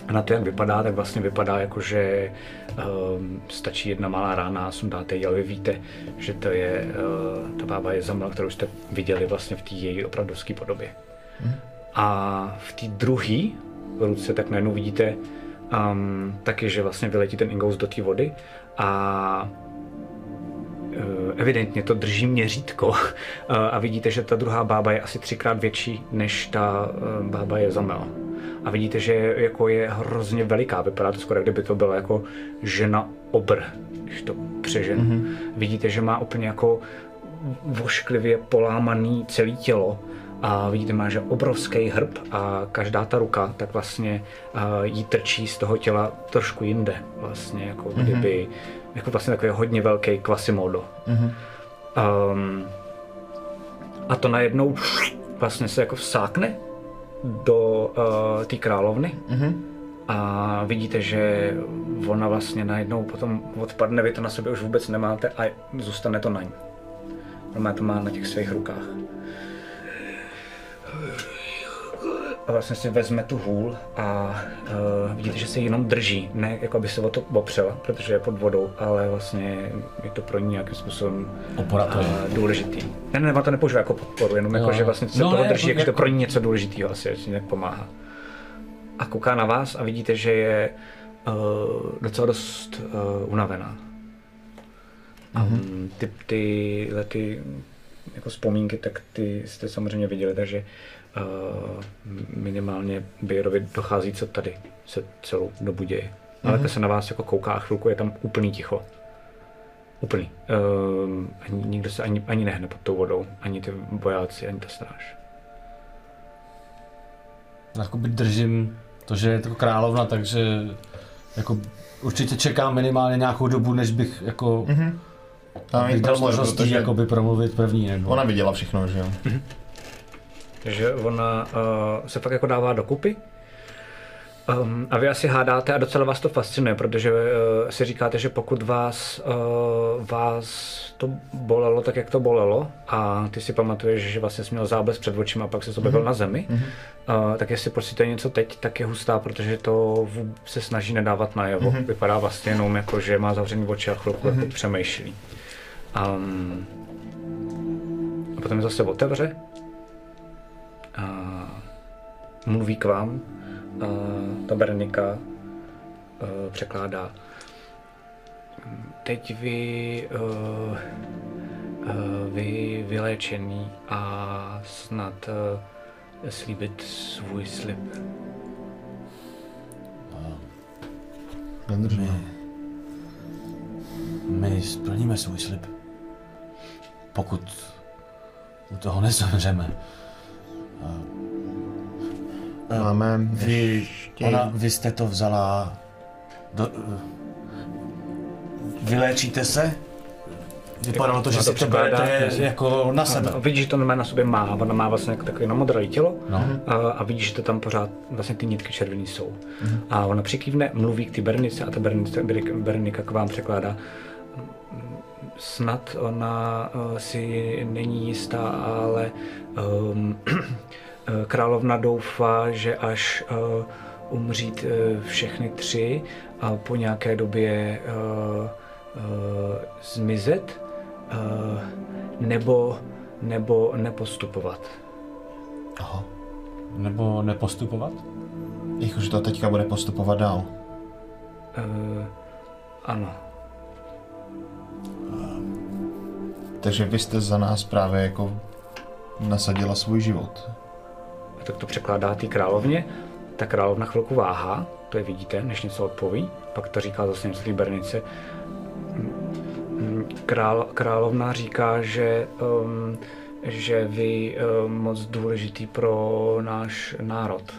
A na to, jak vypadá, tak vlastně vypadá jako, že um, stačí jedna malá rána a sundáte ji, ale vy víte, že to je, uh, ta bába je Zamel, kterou jste viděli vlastně v té její opravdovské podobě. A v té druhé ruce tak najednou vidíte um, taky, že vlastně vyletí ten ingous do té vody a eh, evidentně to drží měřítko Eh, a vidíte, že ta druhá bába je asi třikrát větší než ta eh, bába je zamel. A vidíte, že jako je hrozně veliká, vypadá to skoro, kdyby to byla jako žena obr, když to přeženu. Mm-hmm. Vidíte, že má úplně jako vošklivě polámaný celé tělo a vidíte, má že obrovský hrb a každá ta ruka tak vlastně uh, jí trčí z toho těla trošku jinde. Vlastně jako kdyby, jako vlastně takový hodně velký Quasimodo. Um, a to najednou vlastně se jako vsákne do uh, té královny. A vidíte, že ona vlastně najednou potom odpadne, vy to na sobě už vůbec nemáte a zůstane to na ní. Ona to má na těch svých rukách. A vlastně si vezme tu hůl a uh, vidíte, že se jenom drží, ne jako by se o to opřela, protože je pod vodou, ale vlastně je to pro ní nějakým způsobem Opora to je. uh, důležitý. Ne, ne, ona to nepoužívá jako podporu, jenom jako, že vlastně se No, toho ne, drží, jako- jako, to jako- pro ní něco důležitého asi, že nějak pomáhá. A kouká na vás a vidíte, že je uh, docela dost uh, unavená. Mm-hmm. Ty, tyhle ty jako vzpomínky, tak ty jste samozřejmě viděli, takže uh, minimálně Bierovi dochází, co tady se celou dobu děje. Ale mm-hmm. se na vás jako kouká a chvilku je tam úplný ticho. Úplný. Uh, ani, nikdo se ani, ani nehne pod tou vodou, ani ty vojáci, ani ta stráž. Jakoby držím to, že je to královna, takže jako určitě čekám minimálně nějakou dobu, než bych jako mm-hmm. A bych dal možnost jí jakoby promluvit první. Nebo... Ona viděla všechno, že jo? Takže ona uh, se fakt jako dává dokupy. Um, a vy asi hádáte a docela vás to fascinuje, protože uh, si říkáte, že pokud vás, uh, vás to bolelo tak, jak to bolelo, a ty si pamatuješ, že vlastně jsi měl zábles před očima a pak se objevil mm-hmm. na zemi, mm-hmm. uh, tak jestli prostě to je něco teď, tak je hustá, protože to se snaží nedávat najevo. Mm-hmm. Vypadá vlastně jenom jako, že má zavřený oči a chvilku mm-hmm. jako přemýšlí. Um, a potom je zase otevře a mluví k vám. A ta Bernika uh, překládá. Teď vy, uh, uh, vy vyléčený a snad uh, slíbit svůj slib. Nedržíme. My splníme svůj slib. Pokud u toho nezemřeme. Máme Vy, ještě... ona, vy jste to vzala do, Vyléčíte se? Vypadalo to, že si připadá. jako na sebe. A vidíš, že to normálně na sobě má. Ona má vlastně jako takové namodré tělo No. a, a vidíš, že to tam pořád vlastně ty nitky červený jsou. A ona přikývne, mluví k té Bernice a ta Bernice, Ber- Bernika k vám překládá. Snad ona uh, si není jistá, ale um, královna doufá, že až uh, umřít uh, všechny tři a po nějaké době uh, uh, zmizet, uh, nebo, nebo nepostupovat. Aha. Nebo nepostupovat? Jakože to teďka bude postupovat dál. Uh, ano. Takže vy jste za nás právě jako nasadila svůj život. A tak to překládá té královně. Ta královna chvilku váhá, to je vidíte, než něco odpoví. Pak to říká zase něco bernice. Král, královna říká, že, um, že vy um, moc důležitý pro náš národ.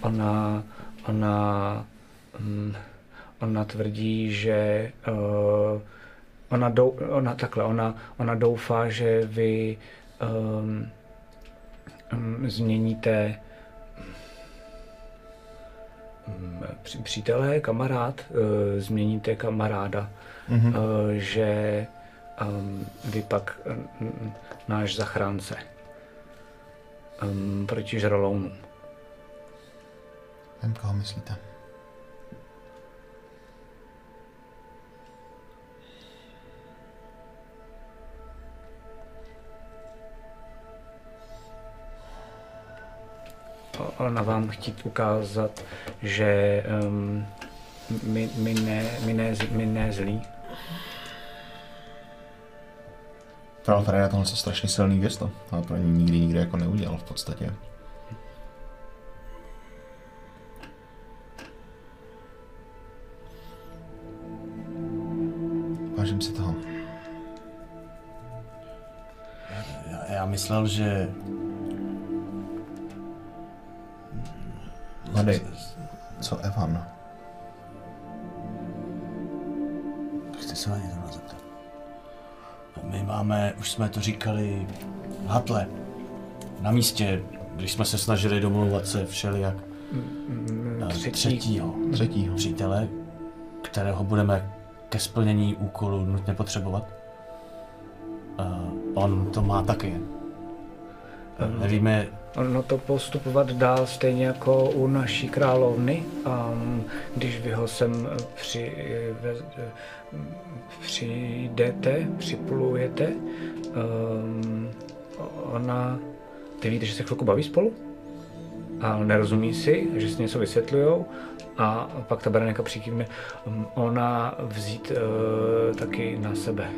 Ona, ona, um, ona tvrdí, že uh, ona, dou, ona takhle, ona, ona doufá, že vy um, um, změníte um, při- přítele, kamarád, uh, změníte kamaráda, mm-hmm. uh, že um, vy pak um, náš zachránce um, proti žralounům. Vím, koho myslíte. Ona vám chtít ukázat, že um, my, my, ne, my, ne, my ne zlí. Král tady je tohle strašně silný gesto, ale pro ní nikdy nikdy jako neudělal v podstatě. Vážím si toho. Já, já myslel, že... Mladý, co Evan? Chci se na ně zeptat. My máme, už jsme to říkali, Hatle, na místě, když jsme se snažili domlouvat se všelijak. eh, třetí. Třetího Třetího. přítele, kterého budeme ke splnění úkolu nutně potřebovat. Uh, on to má taky. Nevíme, Ono to postupovat dál stejně jako u naší královny. Um, když vy ho sem při, ve, přijdete, připlujete, um, ona, ty víte, že se chvilku baví spolu, a nerozumí si, že si něco vysvětlujou a pak ta Berenika přikývne, um, ona vzít uh, taky na sebe.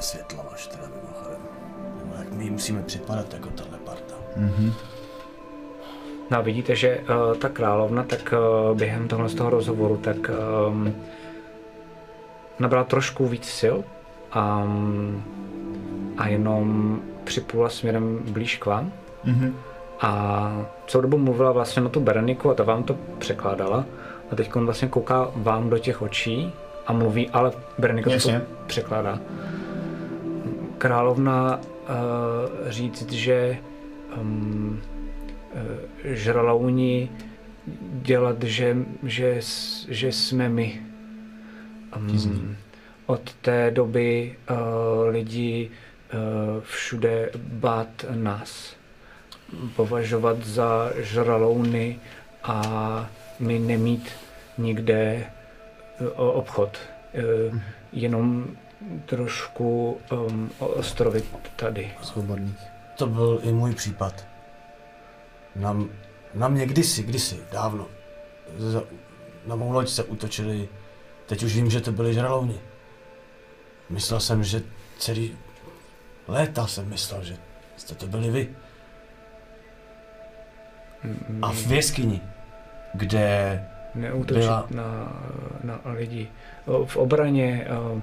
Taky není úplně světlo, až teda mimochodem. Nebo jak my musíme připadat jako tahle parta. No a vidíte, že uh, ta královna tak uh, během tohle z toho rozhovoru tak um, nabrala trošku víc sil um, a jenom připlula směrem blíž k vám. Mhm. A celou dobu mluvila vlastně na tu Bereniku a ta vám to překládala. A teď on vlastně kouká vám do těch očí a mluví, ale Berenika to překládá. Královna uh, říct, že um, uh, žralouni dělat, že, že, že jsme my. Um, od té doby uh, lidi uh, všude bát nás považovat za žralouny a my nemít nikde eh, o- obchod. Eh, Jenom trošku um, ostrovit tady. Svobodných. To byl i můj případ. Na, na mě kdysi, kdysi, dávno, za, na mou loď se útočili, teď už vím, že to byli žralouni. Myslel jsem, že celý léta jsem myslel, že jste to byli vy. A v jeskyni, kde Neútočit Byla- na, na lidi. V obraně m-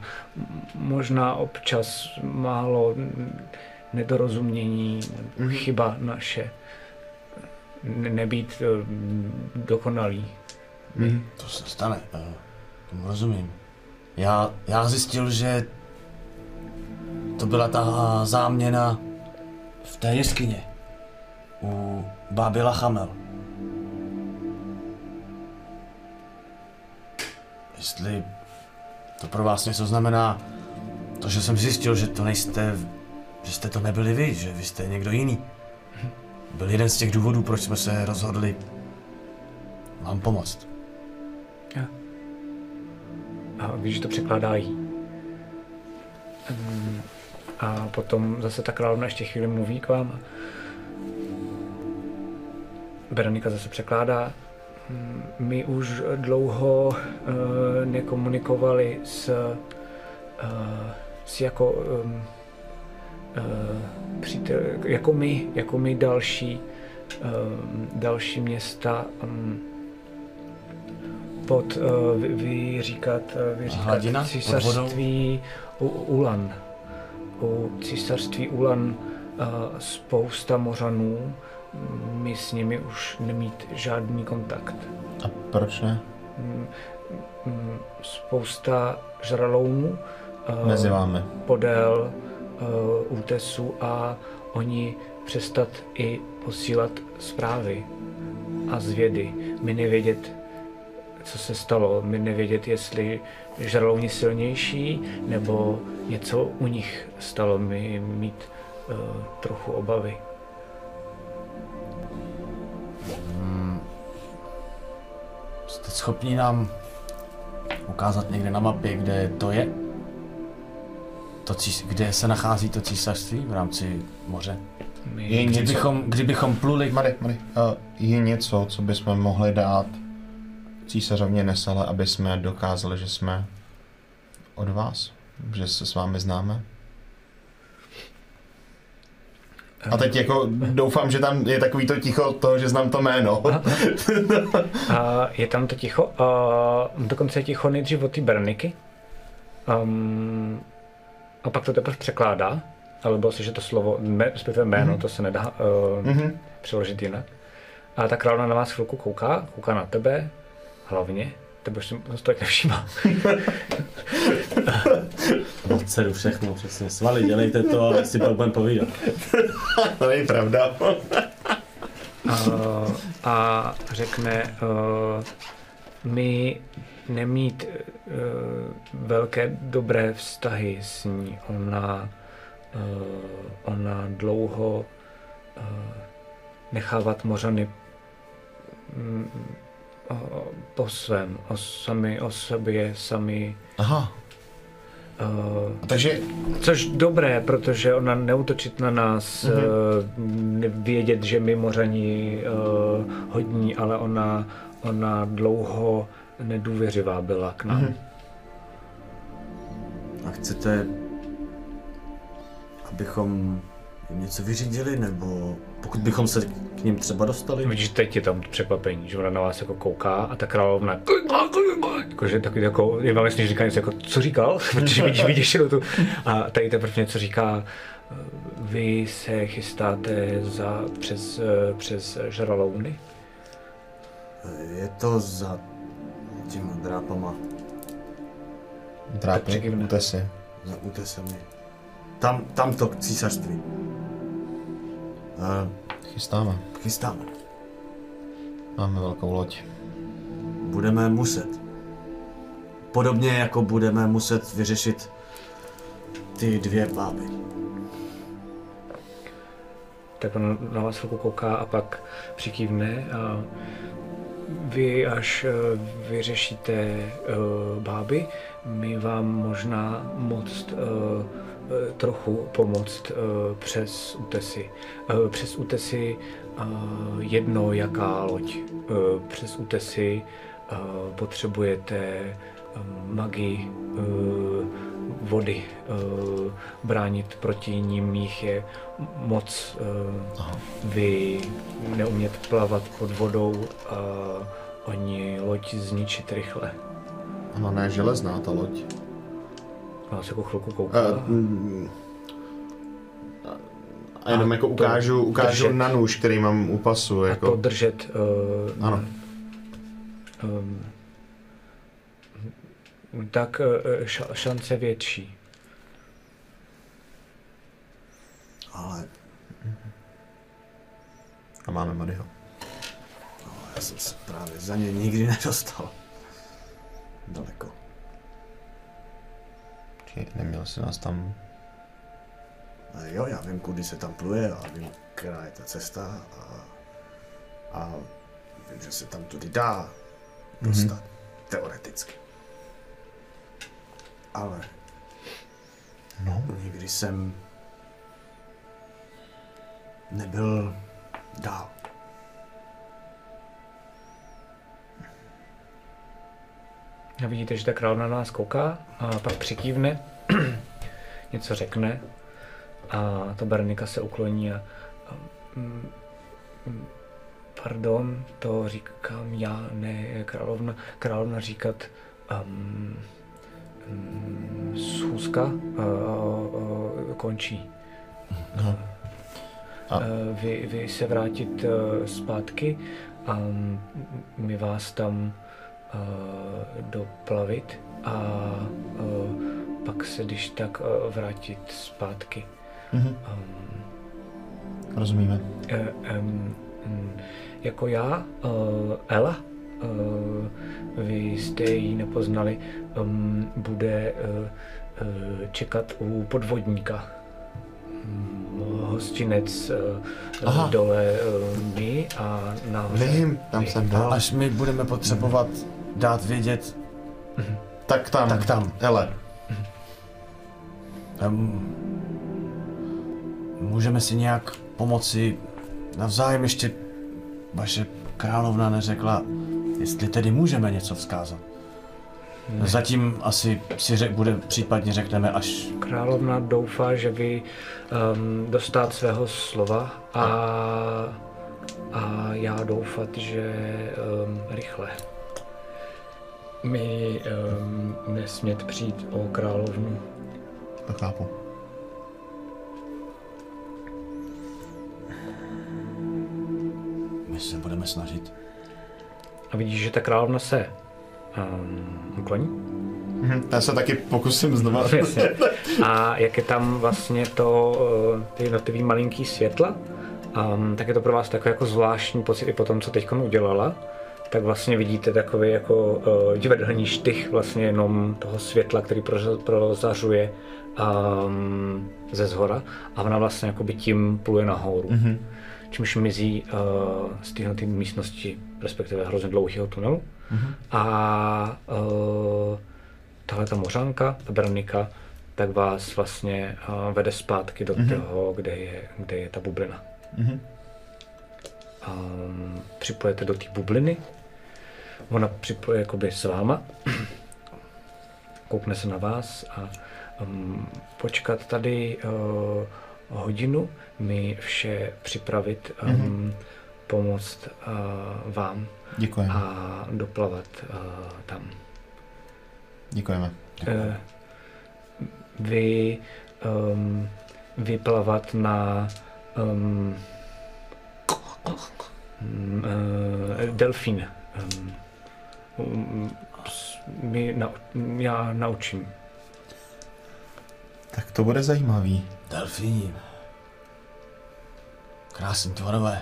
možná občas málo nedorozumění, chyba naše. Ne- Nebýt um, dokonalý. To se stane, eh, tomu rozumím. Já, já zjistil, že to byla ta záměna v té jeskyně u báby Lachamel. Jestli to pro vás něco znamená, to, že jsem zjistil, že to nejste, že jste to nebyli vy, že vy jste někdo jiný. Byl jeden z těch důvodů, proč jsme se rozhodli vám pomoct. A víš, že to překládá jí. Um, A potom zase ta královna ještě chvíli mluví k vám. Berenika zase překládá. My už dlouho uh, nekomunikovali s, uh, s jako um, uh, přítel, jako my, jako my další, um, další města um, pod uh, vy, vy říkat, vy říkat hladina císařství U, Ulan. U císařství Ulan uh, spousta mořanů, my s nimi už nemít žádný kontakt. A proč ne? Mm, Spousta žralounů uh, Mezi vámi. podél uh, útesu a oni přestat i posílat zprávy a zvědy. My nevědět, co se stalo. My nevědět, jestli žralouni silnější, nebo něco u nich stalo. My mít uh, trochu obavy. Schopni nám ukázat někde na mapě, kde to je? To kde se nachází to císařství v rámci moře? Je něco, Kdybychom, kdybychom pluli... Mary, Mary, uh, je něco, co bychom mohli dát císařovně Nesele, aby jsme dokázali, že jsme od vás, že se s vámi známe? A teď jako doufám, že tam je takový to ticho toho, že znám to jméno. A je tam to ticho. A dokonce je ticho nejdřív od té Berniky. Um, a pak to teprve překládá. Ale bylo si, že to slovo, respektive jméno, mm-hmm. to se nedá uh, mm-hmm. přeložit jinak. A ta královna na vás chvilku kouká, kouká na tebe, hlavně. Tebe si to tak nevšímá. Dceru všechno, přesně. Svali, dělejte to a si pak budeme povídat. to není pravda. uh, a řekne, uh, my nemít uh, velké dobré vztahy s ní. Ona, uh, ona dlouho uh, nechávat mořany mm, po svém, o, sami o sobě, sami. Aha, Uh, takže Což dobré, protože ona neutočit na nás, mm-hmm. vědět, že my mořani uh, hodní, ale ona, ona dlouho nedůvěřivá byla k nám. Mm-hmm. A chcete, abychom jim něco vyřídili, nebo pokud bychom se k ním třeba dostali? Vidíš, teď je tam překvapení, že ona na vás jako kouká a ta královna jakože takový jako, je vám jasný, že říká něco jako, co říkal, protože vidíš vyděšenou tu. A tady teprve něco říká, vy se chystáte za, přes, eh, přes žralouny? Je to za těma drápama, přikývne. útesy. za útesami. Tam, tam to císařství. Uh, Chystáme. chystáme. Máme velkou loď. Budeme muset. Podobně jako budeme muset vyřešit ty dvě báby. tak on na vás chvilku kouká a pak přikývne a vy až eh, vyřešíte eh, báby, my vám možná moct eh, eh, trochu pomoct eh, přes útesy. Eh, Přes útesy eh, jedno jaká loď. Eh, Přes útesy eh, potřebujete eh, magii, eh, vody, eh, bránit proti ním jich je moc. eh, Vy neumět plavat pod vodou a oni loď zničit rychle. Ano, ne železná ta loď. Vás jako chvilku kouká. Uh, mm, a jenom A jako ukážu, ukážu držet. na nůž, který mám u pasu. a to Jako, držet uh, ano. um, tak uh, ša- šance větší. Ale A máme Madyho. já jsem se právě za ně nikdy nedostal. Daleko. Či neměl si nás tam... A jo, já vím, kudy se tam pluje a vím, která je ta cesta a, a vím, že se tam tudy dá dostat. Mm-hmm. Teoreticky. Ale No. nikdy jsem nebyl dál. A vidíte, že ta královna na nás kouká a pak přikývne, něco řekne a ta Bernika se ukloní a, a mm, mm, pardon, to říkám já, ne královna, královna říkat um, um, schůzka uh, uh, končí. No. A- Uh, vy, vy se vrátit uh, zpátky a mm, my vás tam doplavit a uh, pak se když tak uh, vrátit zpátky. Mhm. Um, Rozumíme. uh, um, um, jako já, uh, Ela, uh, vy jste ji nepoznali, um, bude uh, uh, čekat u podvodníka. Um, hostinec uh, Aha. dole uh, my a nahoře. Vím, tam jsem byl. Až my budeme potřebovat dát vědět, Tak tam. Tak tam. Hele, um, můžeme si nějak pomoci navzájem ještě vaše královna neřekla, jestli tedy můžeme něco vzkázat. Zatím asi si řek, bude, případně řekneme až Královna doufá, že vy um, dostat svého slova a, a já doufat, že um, rychle. My um, nesmět přijít o královnu. to chápu. my se budeme snažit. A vidíš, že ta královna se um, ukloní. Mhm, Já se taky pokusím znova. Jasně. A jak je tam vlastně to, uh, ty jednotlivý malinký světla, um, tak je to pro vás takový jako zvláštní pocit i po tom, co teď udělala. Tak vlastně vidíte takový jako uh, divadelní štych vlastně jenom toho světla, který proza- prozařuje um, ze zhora a ona vlastně jakoby tím pluje nahoru. Mm-hmm. Čímž mizí uh, z téhle místnosti, respektive hrozně dlouhého tunelu. Mm-hmm. A uh, tahle ta mořanka, ta Veronika, tak vás vlastně uh, vede zpátky do mm-hmm. toho, kde je, kde je ta bublina. Mm-hmm. Um, připojete do té bubliny, ona připoje jakoby s váma, koukne se na vás a um, počkat tady uh, hodinu, mi vše připravit, um, mm-hmm. pomoct uh, vám Děkujeme. a doplavat uh, tam. Děkujeme. Uh, vy um, vyplavat na um, um, uh, delfín. Um, um, s- my nau, já naučím. Tak to bude zajímavý. Delfíni. Krásný tvorové.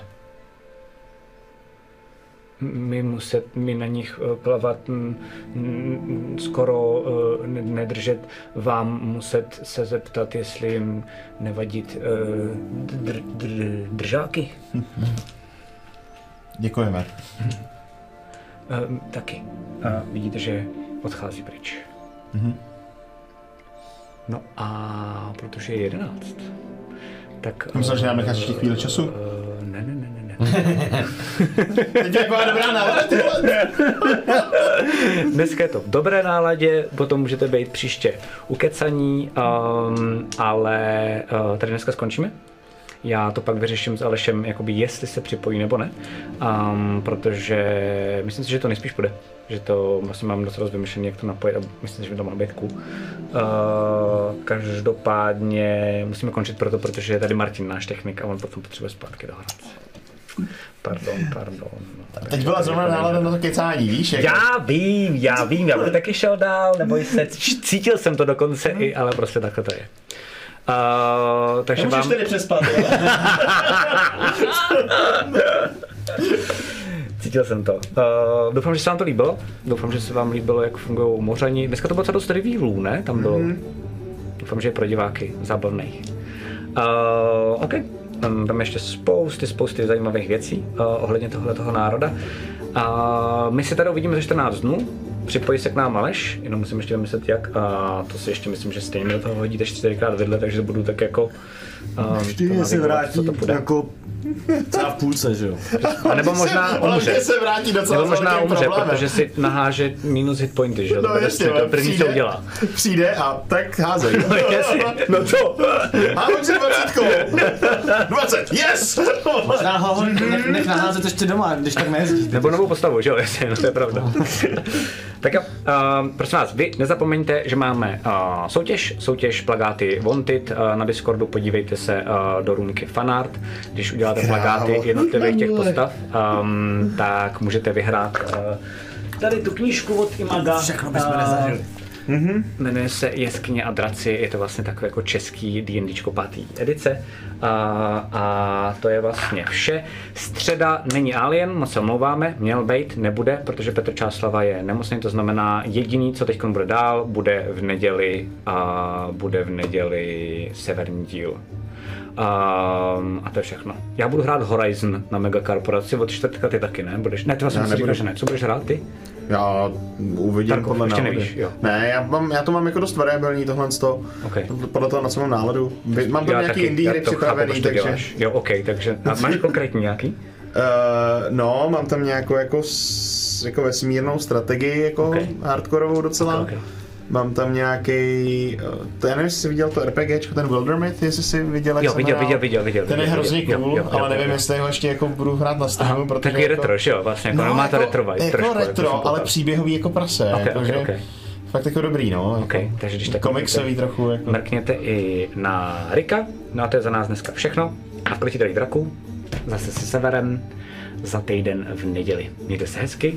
My muset, my na nich eh, plavat mm, mm, skoro eh, ne- nedržet, vám muset se zeptat, jestli jim nevadit eh, dr, dr, držáky. Děkujeme. Uh, taky. A vidíte, že odchází pryč. No a protože je 11, tak... Myslel, že nám necháš ještě chvíli času? Uh, ne, ne, ne, ne, ne. Teď je taková dobrá nálada. Dneska je to v dobré náladě, potom můžete být příště ukecaní, um, ale uh, tady dneska skončíme. Já to pak vyřeším s Alešem, jakoby jestli se připojí nebo ne, um, protože myslím si, že to nejspíš bude. Že to vlastně mám dost rozvymyšlený, jak to napojit a myslím si, že to má být cool. Uh, každopádně musíme končit proto, protože je tady Martin, náš technik, a on potom potřebuje zpátky dohrát. Pardon, pardon. No, Teď byla zrovna nálada na to kecání, víš? Jak... já vím, já vím, já bych taky šel dál, neboj se, cítil jsem to dokonce i, ale prostě takhle to je. Uh, takže vám, přespat, cítil jsem to. Uh, doufám, že se vám to líbilo. Doufám, že se vám líbilo, jak fungují mořani. Dneska to bylo docela dost revílů, ne? Tam bylo. Mm-hmm. Doufám, že je pro diváky zábavný. Uh, OK. Um, tam ještě spousty, spousty zajímavých věcí uh, ohledně tohle toho národa. A my se tady uvidíme za 14 dnů. Připojí se k nám Aleš, jenom musím ještě vymyslet jak. A to si ještě myslím, že stejně do toho hodíte čtyřikrát vedle, takže budu tak jako... Um, Vždy se vrátí jako třeba v půlce, že jo? A nebo možná umře. se vrátí docela Nebo možná umře, protože si naháže minus hit pointy, že jo? No To je jasně, to první, co přijde, udělá. přijde a tak házej. No jasně, no co? A hoď si dvacítkou. 20, yes! Možná ho nech, nech naházet ještě doma, když tak nejezdí. Nebo novou postavu, že jo? Jasně, no to je pravda. tak jo, uh, prosím vás, vy nezapomeňte, že máme uh, soutěž, soutěž plagáty Wanted, uh, na Discordu podívejte se uh, do růmky Fanart, když uděláte Krávo. plagáty jednotlivých těch postav, um, tak můžete vyhrát uh, tady tu knížku od Imaga. Všechno bychom uh, nezažili. Mm-hmm. Jmenuje se Jeskyně a draci, je to vlastně takové jako český D&Dčko pátý edice. A, a to je vlastně vše. Středa není Alien, moc se omlouváme, měl být, nebude, protože Petr Čáslava je nemocný, to znamená jediný, co teď bude dál, bude v neděli a bude v neděli severní díl. Um, a to je všechno. Já budu hrát Horizon na Mega Korporaci od čtvrtka, ty taky ne? Budeš, ne, ty vlastně říkal, že ne. Co budeš hrát ty? Já uvidím Tarkov, podle ještě nálady. nevíš, jo. Ne, já, mám, já to mám jako dost variabilní tohle to. Okay. Podle toho, na co mám náladu. Mám tam nějaký indie hry chápu, připravený, proč to takže... děláš. Jo, OK, takže a máš konkrétní nějaký? Uh, no, mám tam nějakou jako, s, jako vesmírnou strategii, jako Ok. hardkorovou docela. Ok, ok. Mám tam nějaký, uh, to já nevím, jestli jsi viděl to RPGčko, ten Wildermyth, jestli jsi viděl, jak Jo, viděl, viděl, viděl, viděl. Ten je hrozně viděl. cool, Jo, jo, ale jo, nevím, jo. jestli ho ještě jako budu hrát na streamu, protože Takový jako... retro, že jo, vlastně, jako, no, má to retro vibe jako trošku. retro, jsem ale příběhový jako prase, Ok, jako, ok, že ok. fakt jako dobrý, no. OK, jako takže když tak komiksový trochu, jako. Mrkněte i na Rika, no a to je za nás dneska všechno. A v Kletitelích draků, zase se severem, za týden v neděli. Mějte se hezky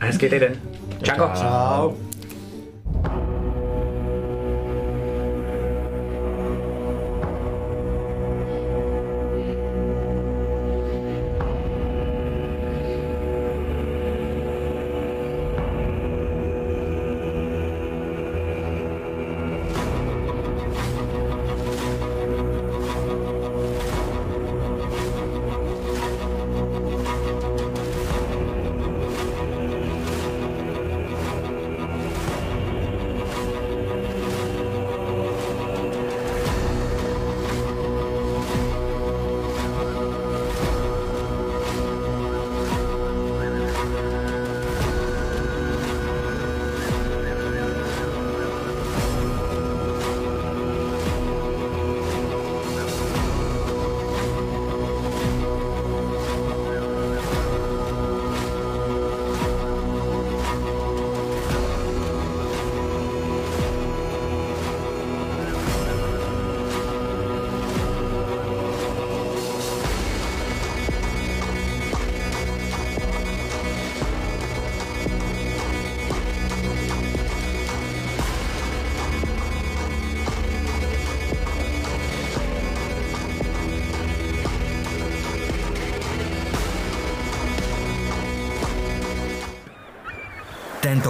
a hezký týden. Čau. Čau. Tento